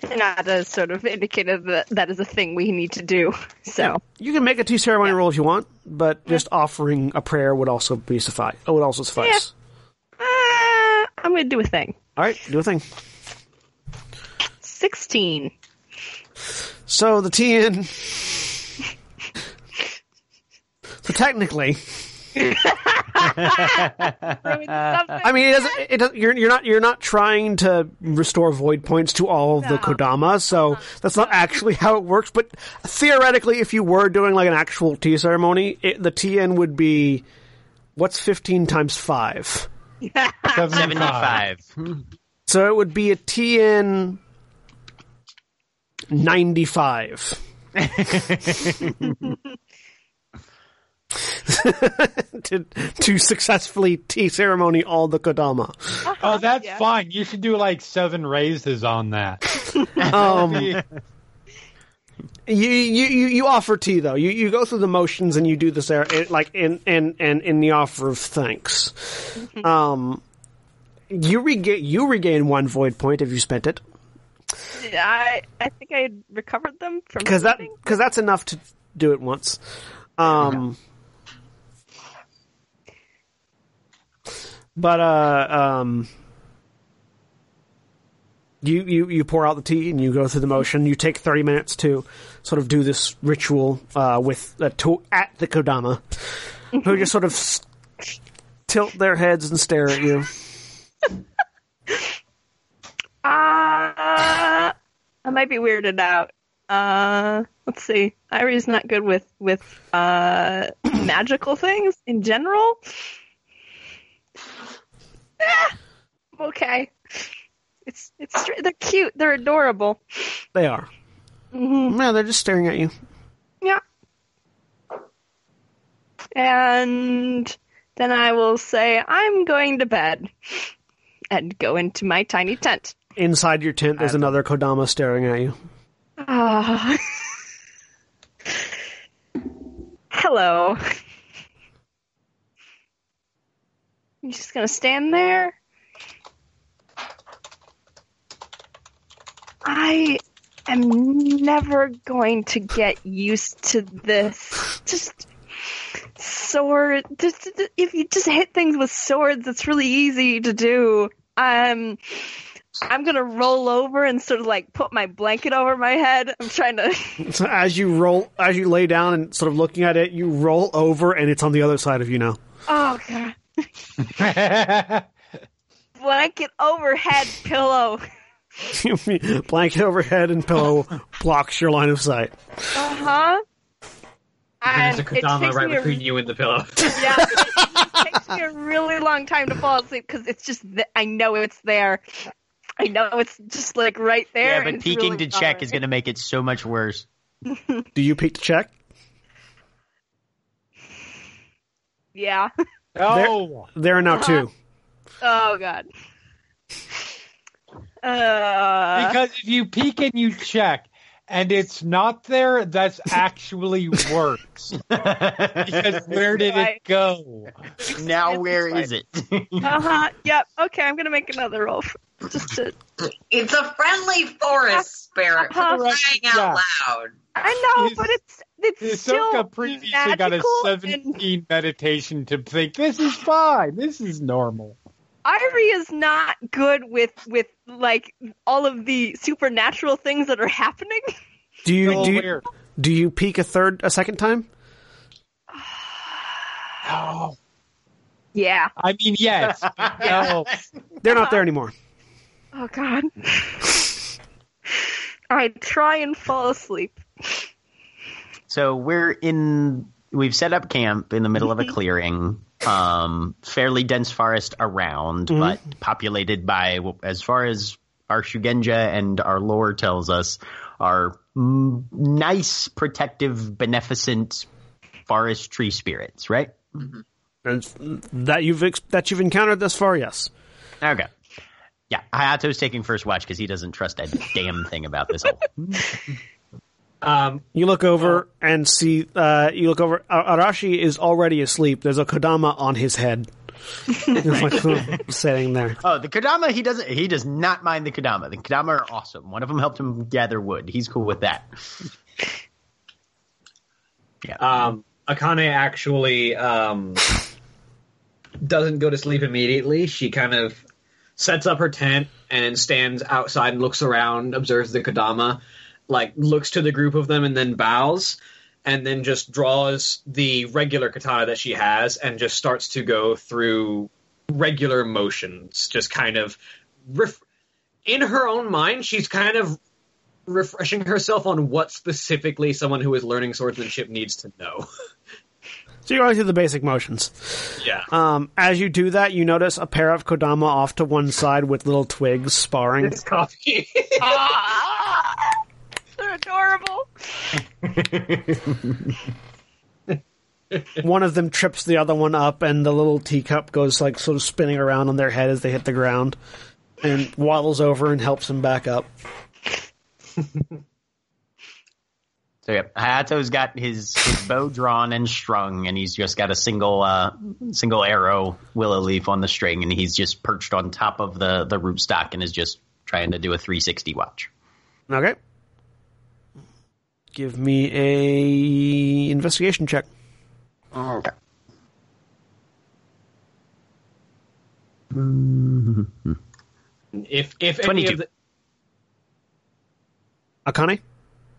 Speaker 4: Hinata sort of indicated that that is a thing we need to do. So
Speaker 1: you can make a tea ceremony roll if you want, but just offering a prayer would also be suffice. Oh, would also suffice.
Speaker 4: uh, I'm gonna do a thing.
Speaker 1: All right, do a thing.
Speaker 4: Sixteen.
Speaker 1: So the TN. so technically, I mean, it doesn't. It doesn't you're you're not you're not trying to restore void points to all of the Kodama, so uh-huh. that's not actually how it works. But theoretically, if you were doing like an actual tea ceremony, it, the TN would be what's fifteen times five.
Speaker 3: Seventy five.
Speaker 1: So it would be a TN ninety five. to to successfully tea ceremony all the Kodama.
Speaker 2: Oh, that's
Speaker 4: Yeah.
Speaker 2: fine. You should do like seven raises on that.
Speaker 1: Um, you, you you you offer tea though. You you go through the motions and you do this there like in in and in the offer of thanks. Um, you regain you regain one void point if you spent it
Speaker 4: I I think I recovered them from
Speaker 1: because that because that's enough to do it once. Um, but uh, um, you you you pour out the tea and you go through the motion. You take thirty minutes to sort of do this ritual uh, with uh, to at the Kodama, who just sort of s- tilt their heads and stare at you.
Speaker 4: Uh, I might be weirded out. Uh, let's see. Airi's not good with with uh magical things in general. Ah, okay. It's it's they're cute. They're adorable.
Speaker 1: They are. No, they're just staring at you.
Speaker 4: Yeah. And then I will say I'm going to bed and go into my tiny tent.
Speaker 1: Inside your tent, there's another Kodama staring at you.
Speaker 4: Ah. Hello. You just gonna stand there? I am never going to get used to this. Just sword. Just, if you just hit things with swords, it's really easy to do. Um, I'm gonna roll over and sort of like put my blanket over my head. I'm trying to.
Speaker 1: So as you roll, as you lay down and sort of looking at it, you roll over and it's on the other side of you now.
Speaker 4: Oh god. Blanket overhead pillow.
Speaker 1: Blanket overhead and pillow blocks your line of sight.
Speaker 4: Uh huh.
Speaker 6: There's a
Speaker 4: it
Speaker 6: right
Speaker 4: me a-
Speaker 6: between you and the pillow.
Speaker 4: Yeah, it, it takes me a really long time to fall asleep because it's just th- I know it's there. I know it's just like right there.
Speaker 3: Yeah, but peeking
Speaker 4: really
Speaker 3: to check is going to make it so much worse.
Speaker 1: Do you peek to check?
Speaker 4: Yeah.
Speaker 2: Oh,
Speaker 1: There are now two.
Speaker 4: Oh god. Uh,
Speaker 2: because if you peek and you check and it's not there, that's actually works. Because where did
Speaker 4: Right.
Speaker 2: it go?
Speaker 3: now where is it?
Speaker 4: uh huh. Yep. Okay, I'm gonna make another roll. For, just to.
Speaker 5: It's a friendly forest spirit
Speaker 4: Uh-huh.
Speaker 5: crying out loud.
Speaker 4: I know,
Speaker 2: His-
Speaker 4: but it's it's still
Speaker 2: Hisoka previously got a
Speaker 4: magical and
Speaker 2: 17 meditation to think this is fine. This is normal.
Speaker 4: Ivory is not good with with like all of the supernatural things that are happening.
Speaker 1: Do you do you, do you peek a third a second time?
Speaker 2: Oh,
Speaker 4: Yeah.
Speaker 2: I mean, yes. No.
Speaker 1: They're not there anymore.
Speaker 4: Oh god. I try and fall asleep.
Speaker 3: So we're in. We've set up camp in the middle of a mm-hmm. clearing. Um, fairly dense forest around, but populated by, as far as our Shugenja and our lore tells us, are nice, protective, beneficent forest tree spirits. Right?
Speaker 1: And that you've ex- that you've encountered thus far, yes.
Speaker 3: Okay. Yeah, Hayato's taking first watch because he doesn't trust a damn thing about this whole.
Speaker 6: Um,
Speaker 1: You look over and see. Uh, you look over. Arashi is already asleep. There's a kodama on his head, like sitting there.
Speaker 3: Oh, the Kodama, he doesn't. He does not mind the Kodama. The Kodama are awesome. One of them helped him gather wood. He's cool with that. Yeah.
Speaker 6: um, Akane actually um, doesn't go to sleep immediately. She kind of sets up her tent and stands outside and looks around, observes the Kodama, like looks to the group of them and then bows, and then just draws the regular katana that she has and just starts to go through regular motions, just kind of ref- in her own mind. She's kind of refreshing herself on what specifically someone who is learning swordsmanship needs to know.
Speaker 1: So you're going through the basic motions.
Speaker 6: yeah.
Speaker 1: Um, as you do that, you notice a pair of kodama off to one side with little twigs sparring.
Speaker 6: It's coffee.
Speaker 4: Ah, they're adorable.
Speaker 1: one of them trips the other one up, and the little teacup goes like sort of spinning around on their head as they hit the ground, and waddles over and helps them back up.
Speaker 3: So yeah, Hayato's got his, his bow drawn and strung, and he's just got a single uh, single arrow willow leaf on the string, and he's just perched on top of the the rootstock and is just trying to do a 360 watch.
Speaker 1: Okay. Give me a investigation check.
Speaker 3: Okay.
Speaker 6: if if any of the
Speaker 1: Akane?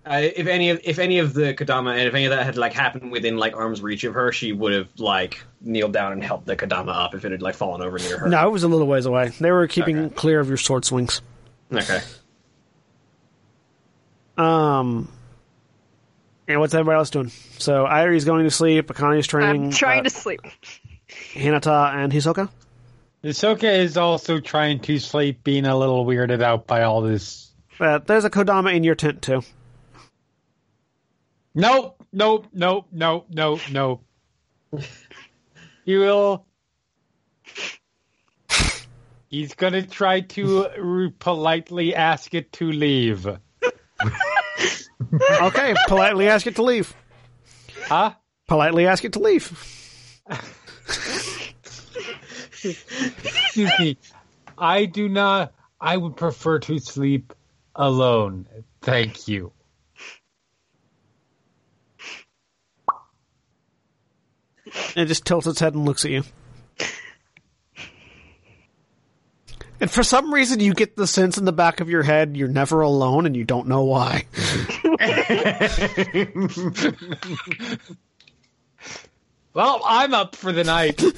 Speaker 6: uh, if any of if any of the Kodama and if any of that had like happened within like arm's reach of her, she would have like kneeled down and helped the Kodama up if it had like fallen over near her.
Speaker 1: No, it was a little ways away. They were keeping
Speaker 6: Okay.
Speaker 1: clear of your sword swings.
Speaker 6: Okay.
Speaker 1: Um, and what's everybody else doing? So Airi's going to sleep. Akane's training.
Speaker 4: I'm trying
Speaker 1: uh,
Speaker 4: to sleep.
Speaker 1: Hinata and Hisoka.
Speaker 2: Hisoka is also trying to sleep, being a little weirded out by all this.
Speaker 1: Uh, there's a Kodama in your tent too.
Speaker 2: Nope, nope, nope, nope, nope, nope. He will. He's gonna try to politely ask it to leave.
Speaker 1: Okay, politely ask it to leave.
Speaker 2: Huh?
Speaker 1: Politely ask it to leave.
Speaker 2: Excuse me. I do not. I would prefer to sleep alone. Thank you.
Speaker 1: And it just tilts its head and looks at you. And for some reason, you get the sense in the back of your head you're never alone, and you don't know why.
Speaker 2: Well, I'm up for the night.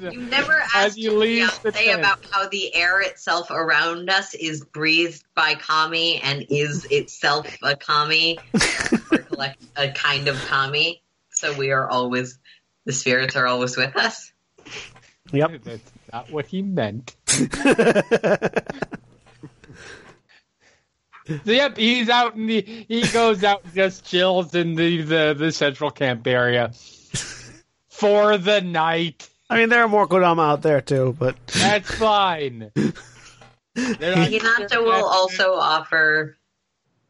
Speaker 5: You never
Speaker 2: As
Speaker 5: asked
Speaker 2: you
Speaker 5: your
Speaker 2: leave the
Speaker 5: fiance
Speaker 2: tent.
Speaker 5: about how the air itself around us is breathed by kami and is itself a kami, a kind of kami. So we are always the spirits are always with us.
Speaker 1: Yep.
Speaker 2: That's not what he meant. So, yep, he's out in the. He goes out and just chills in the, the, the central camp area for the night.
Speaker 1: I mean, there are more Kodama out there too, but
Speaker 2: That's fine. They're
Speaker 5: Hinata will also offer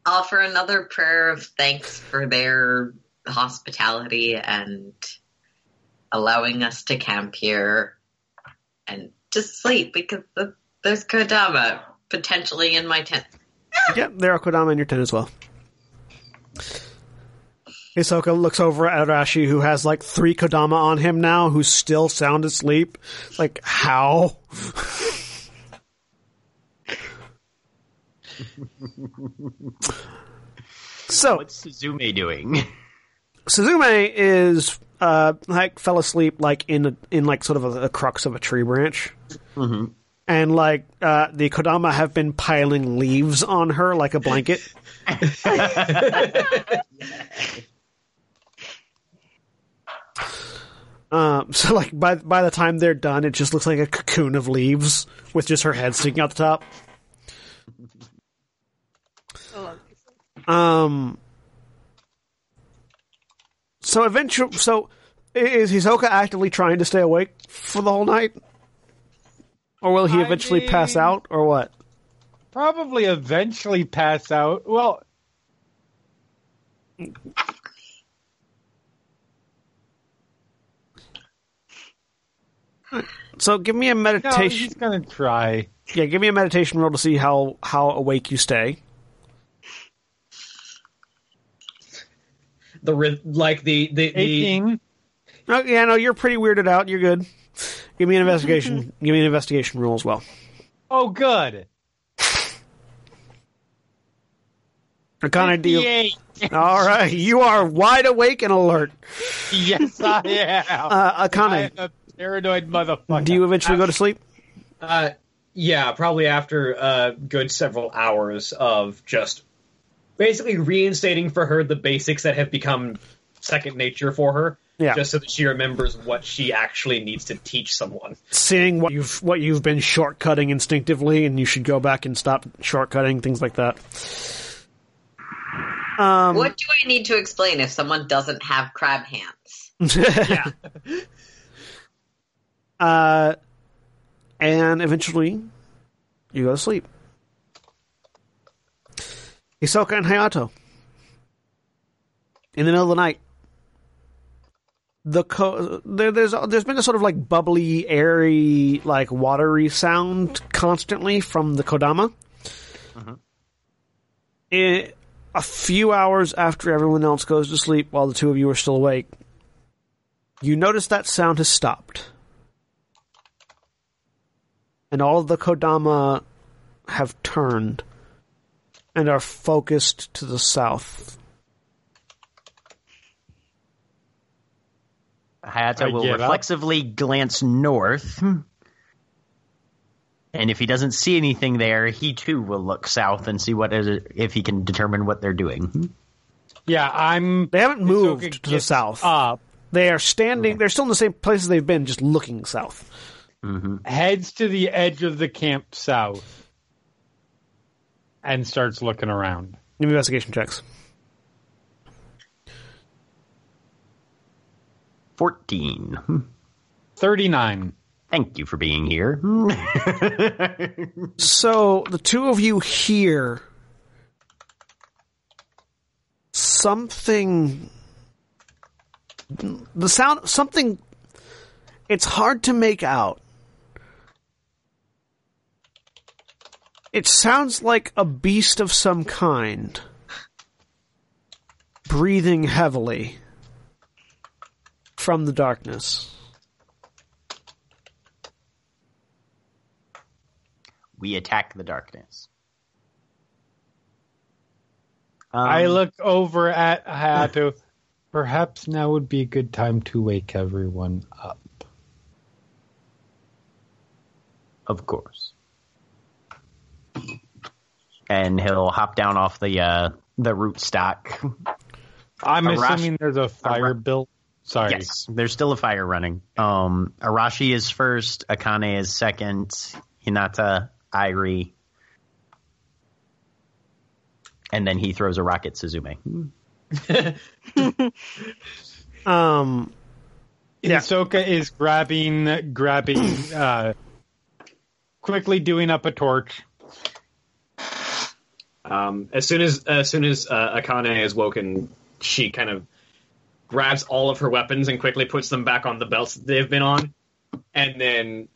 Speaker 5: offer another prayer of thanks for their hospitality and allowing us to camp here and to sleep because the, there's Kodama potentially in my tent.
Speaker 1: yeah, there are Kodama in your tent as well. Hisoka looks over at Arashi, who has like three Kodama on him now, who's still sound asleep. Like, how? so,
Speaker 3: What's Suzume doing?
Speaker 1: Suzume is uh like fell asleep like in a, in like sort of a, a crux of a tree branch, and like uh the Kodama have been piling leaves on her like a blanket. um, so like by by the time they're done, it just looks like a cocoon of leaves with just her head sticking out the top. Um. So eventually, so is Hisoka actively trying to stay awake for the whole night, or will he
Speaker 2: I
Speaker 1: eventually pass out, or what?
Speaker 2: probably eventually pass out. Well,
Speaker 1: So give me a meditation.
Speaker 2: no, he's gonna try.
Speaker 1: yeah, give me a meditation roll to see how how awake you stay.
Speaker 6: The like the the, the
Speaker 2: 18.
Speaker 1: Oh, yeah, no, you're pretty weirded out. You're good. Give me an investigation. give me an investigation roll as well.
Speaker 2: Oh, good.
Speaker 1: Arcana deal.
Speaker 2: 58.
Speaker 1: All right, you are wide awake and alert.
Speaker 2: Yes, I am.
Speaker 1: Uh,
Speaker 2: I
Speaker 1: Arcana,
Speaker 2: am a paranoid motherfucker.
Speaker 1: do you eventually go to sleep?
Speaker 6: Uh, yeah, probably after a good several hours of just basically reinstating for her the basics that have become second nature for her.
Speaker 1: Yeah.
Speaker 6: Just so that she remembers what she actually needs to teach someone.
Speaker 1: Seeing what you've what you've been shortcutting instinctively, and you should go back and stop shortcutting things like that. Um,
Speaker 5: what do I need to explain if someone doesn't have crab hands?
Speaker 6: Yeah.
Speaker 1: uh, and eventually, you go to sleep. Hisoka and Hayato. In the middle of the night, the co- there, there's there's been a sort of like bubbly, airy, like watery sound constantly from the Kodama. It, a few hours after everyone else goes to sleep, while the two of you are still awake, you notice that sound has stopped. And all of the Kodama have turned and are focused to the south.
Speaker 3: Hayato
Speaker 2: I
Speaker 3: will
Speaker 2: get up.
Speaker 3: reflexively glance north. And if he doesn't see anything there, he too will look south and see what is it, if he can determine what they're doing.
Speaker 2: Yeah, I'm.
Speaker 1: They haven't moved to the south.
Speaker 2: Up,
Speaker 1: They are standing, they're still in the same places they've been, just looking south. Mm-hmm.
Speaker 2: heads to the edge of the camp south, and starts looking around.
Speaker 1: New investigation checks.
Speaker 3: Fourteen. Hmm.
Speaker 2: 39.
Speaker 3: Thank you for being here. Hmm.
Speaker 1: So the two of you hear something. The sound, something. It's hard to make out. It sounds like a beast of some kind, breathing heavily from the darkness.
Speaker 3: We attack the darkness.
Speaker 2: I
Speaker 3: Um,
Speaker 2: look over at Hayato. Perhaps now would be a good time to wake everyone up.
Speaker 3: Of course. And he'll hop down off the uh, the root stock.
Speaker 2: I'm
Speaker 3: Arashi-
Speaker 2: assuming there's a fire
Speaker 3: Ara-
Speaker 2: built. Sorry.
Speaker 3: Yes, there's still a fire running. Um, Arashi is first, Akane is second, Hinata, Airi, and then he throws a rocket Suzume.
Speaker 1: Um, Yeah.
Speaker 2: Hisoka is grabbing, grabbing, uh, quickly doing up a torch.
Speaker 6: Um, as soon as as soon as uh, Akane is woken, she kind of grabs all of her weapons and quickly puts them back on the belts that they've been on, and then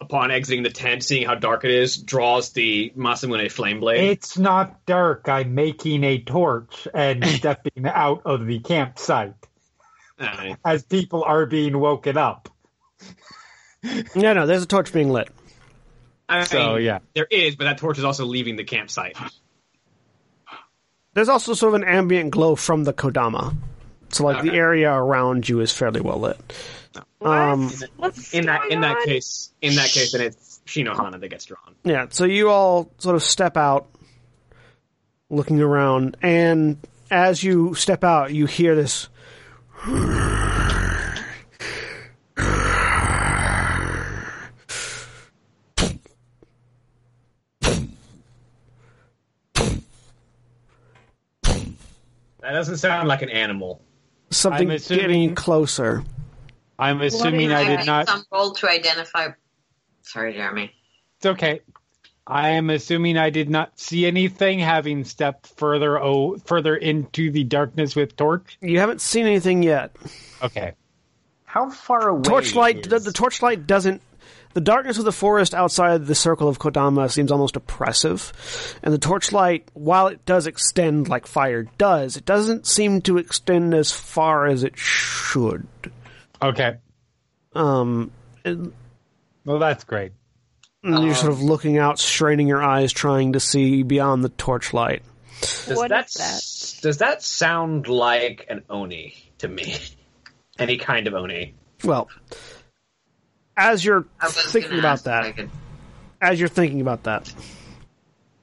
Speaker 6: upon exiting the tent, seeing how dark it is, draws the Masamune flame blade.
Speaker 2: It's not dark. I'm making a torch and stepping out of the campsite
Speaker 6: Uh,
Speaker 2: as people are being woken up.
Speaker 1: no, no, there's a torch being lit.
Speaker 6: I
Speaker 2: So,
Speaker 6: mean,
Speaker 2: yeah.
Speaker 6: there is, but that torch is also leaving the campsite.
Speaker 1: There's also sort of an ambient glow from the Kodama. So, like, the area around you is fairly well lit. Um,
Speaker 4: What's
Speaker 6: In that
Speaker 4: going
Speaker 6: in that
Speaker 4: on?
Speaker 6: case, in that case, and it's Shinohana that gets drawn.
Speaker 1: Yeah, so you all sort of step out, looking around, and as you step out, you hear this.
Speaker 6: Doesn't sound like an animal.
Speaker 1: Something
Speaker 2: I'm assuming-
Speaker 1: getting closer.
Speaker 2: I'm assuming I did not.
Speaker 5: Some roll to identify. Sorry, Jeremy.
Speaker 2: It's okay. I am assuming I did not see anything, having stepped further oh, further into the darkness with torch.
Speaker 1: You haven't seen anything yet.
Speaker 2: Okay.
Speaker 3: How far away?
Speaker 1: Torchlight. The, the torchlight doesn't. The darkness of the forest outside the circle of Kodama seems almost oppressive, and the torchlight, while it does extend like fire does, it doesn't seem to extend as far as it should.
Speaker 2: Okay.
Speaker 1: Um, and
Speaker 2: Well, that's great.
Speaker 1: and you're sort of looking out, straining your eyes, trying to see beyond the torchlight.
Speaker 6: Does
Speaker 4: What
Speaker 6: that,
Speaker 4: is that?
Speaker 6: Does that sound like an oni to me? Any kind of oni?
Speaker 1: Well, as you're thinking about
Speaker 5: ask if I
Speaker 1: that,
Speaker 5: could-
Speaker 1: as you're thinking about that,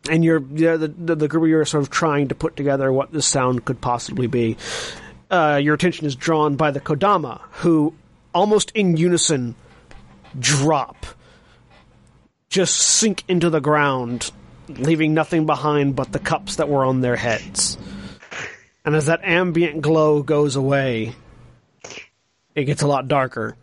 Speaker 1: and you're yeah, the, the the group of you are sort of trying to put together what this sound could possibly be. Uh, your attention is drawn by the Kodama, who almost in unison drop, just sink into the ground, leaving nothing behind but the cups that were on their heads. And as that ambient glow goes away, it gets a lot darker.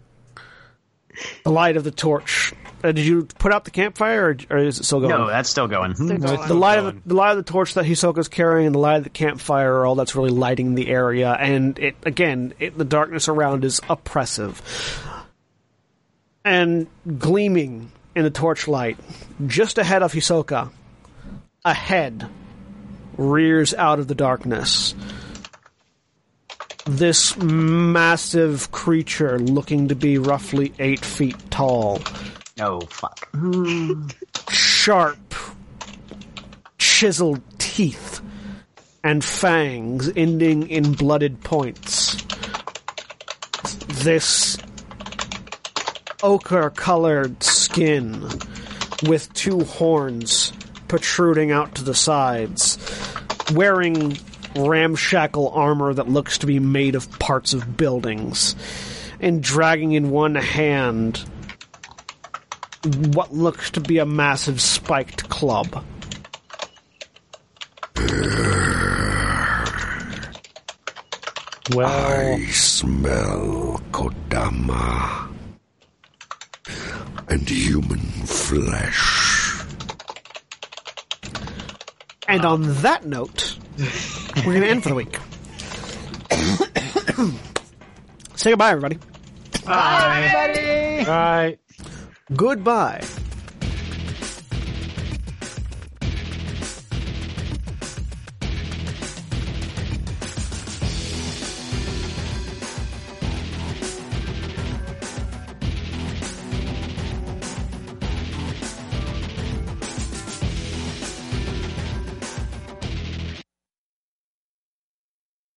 Speaker 1: The light of the torch. Uh, did you put out the campfire, or, or is it still going?
Speaker 3: No, that's still going.
Speaker 4: Still
Speaker 2: No,
Speaker 4: going.
Speaker 2: it's
Speaker 1: the light of the, the light of the torch that Hisoka's carrying and the light of the campfire are all that's really lighting the area. And it again, it, the darkness around is oppressive. And gleaming in the torchlight, just ahead of Hisoka, a head rears out of the darkness. This massive creature, looking to be roughly eight feet tall,
Speaker 3: Oh fuck.
Speaker 1: sharp, chiseled teeth and fangs ending in blooded points. This ochre colored skin with two horns protruding out to the sides, wearing ramshackle armor that looks to be made of parts of buildings, and dragging in one hand what looks to be a massive spiked club.
Speaker 2: Well,
Speaker 8: I smell Kodama and human flesh.
Speaker 1: And on that note, we're going to end for the week. Say goodbye, everybody.
Speaker 2: right.
Speaker 1: Goodbye.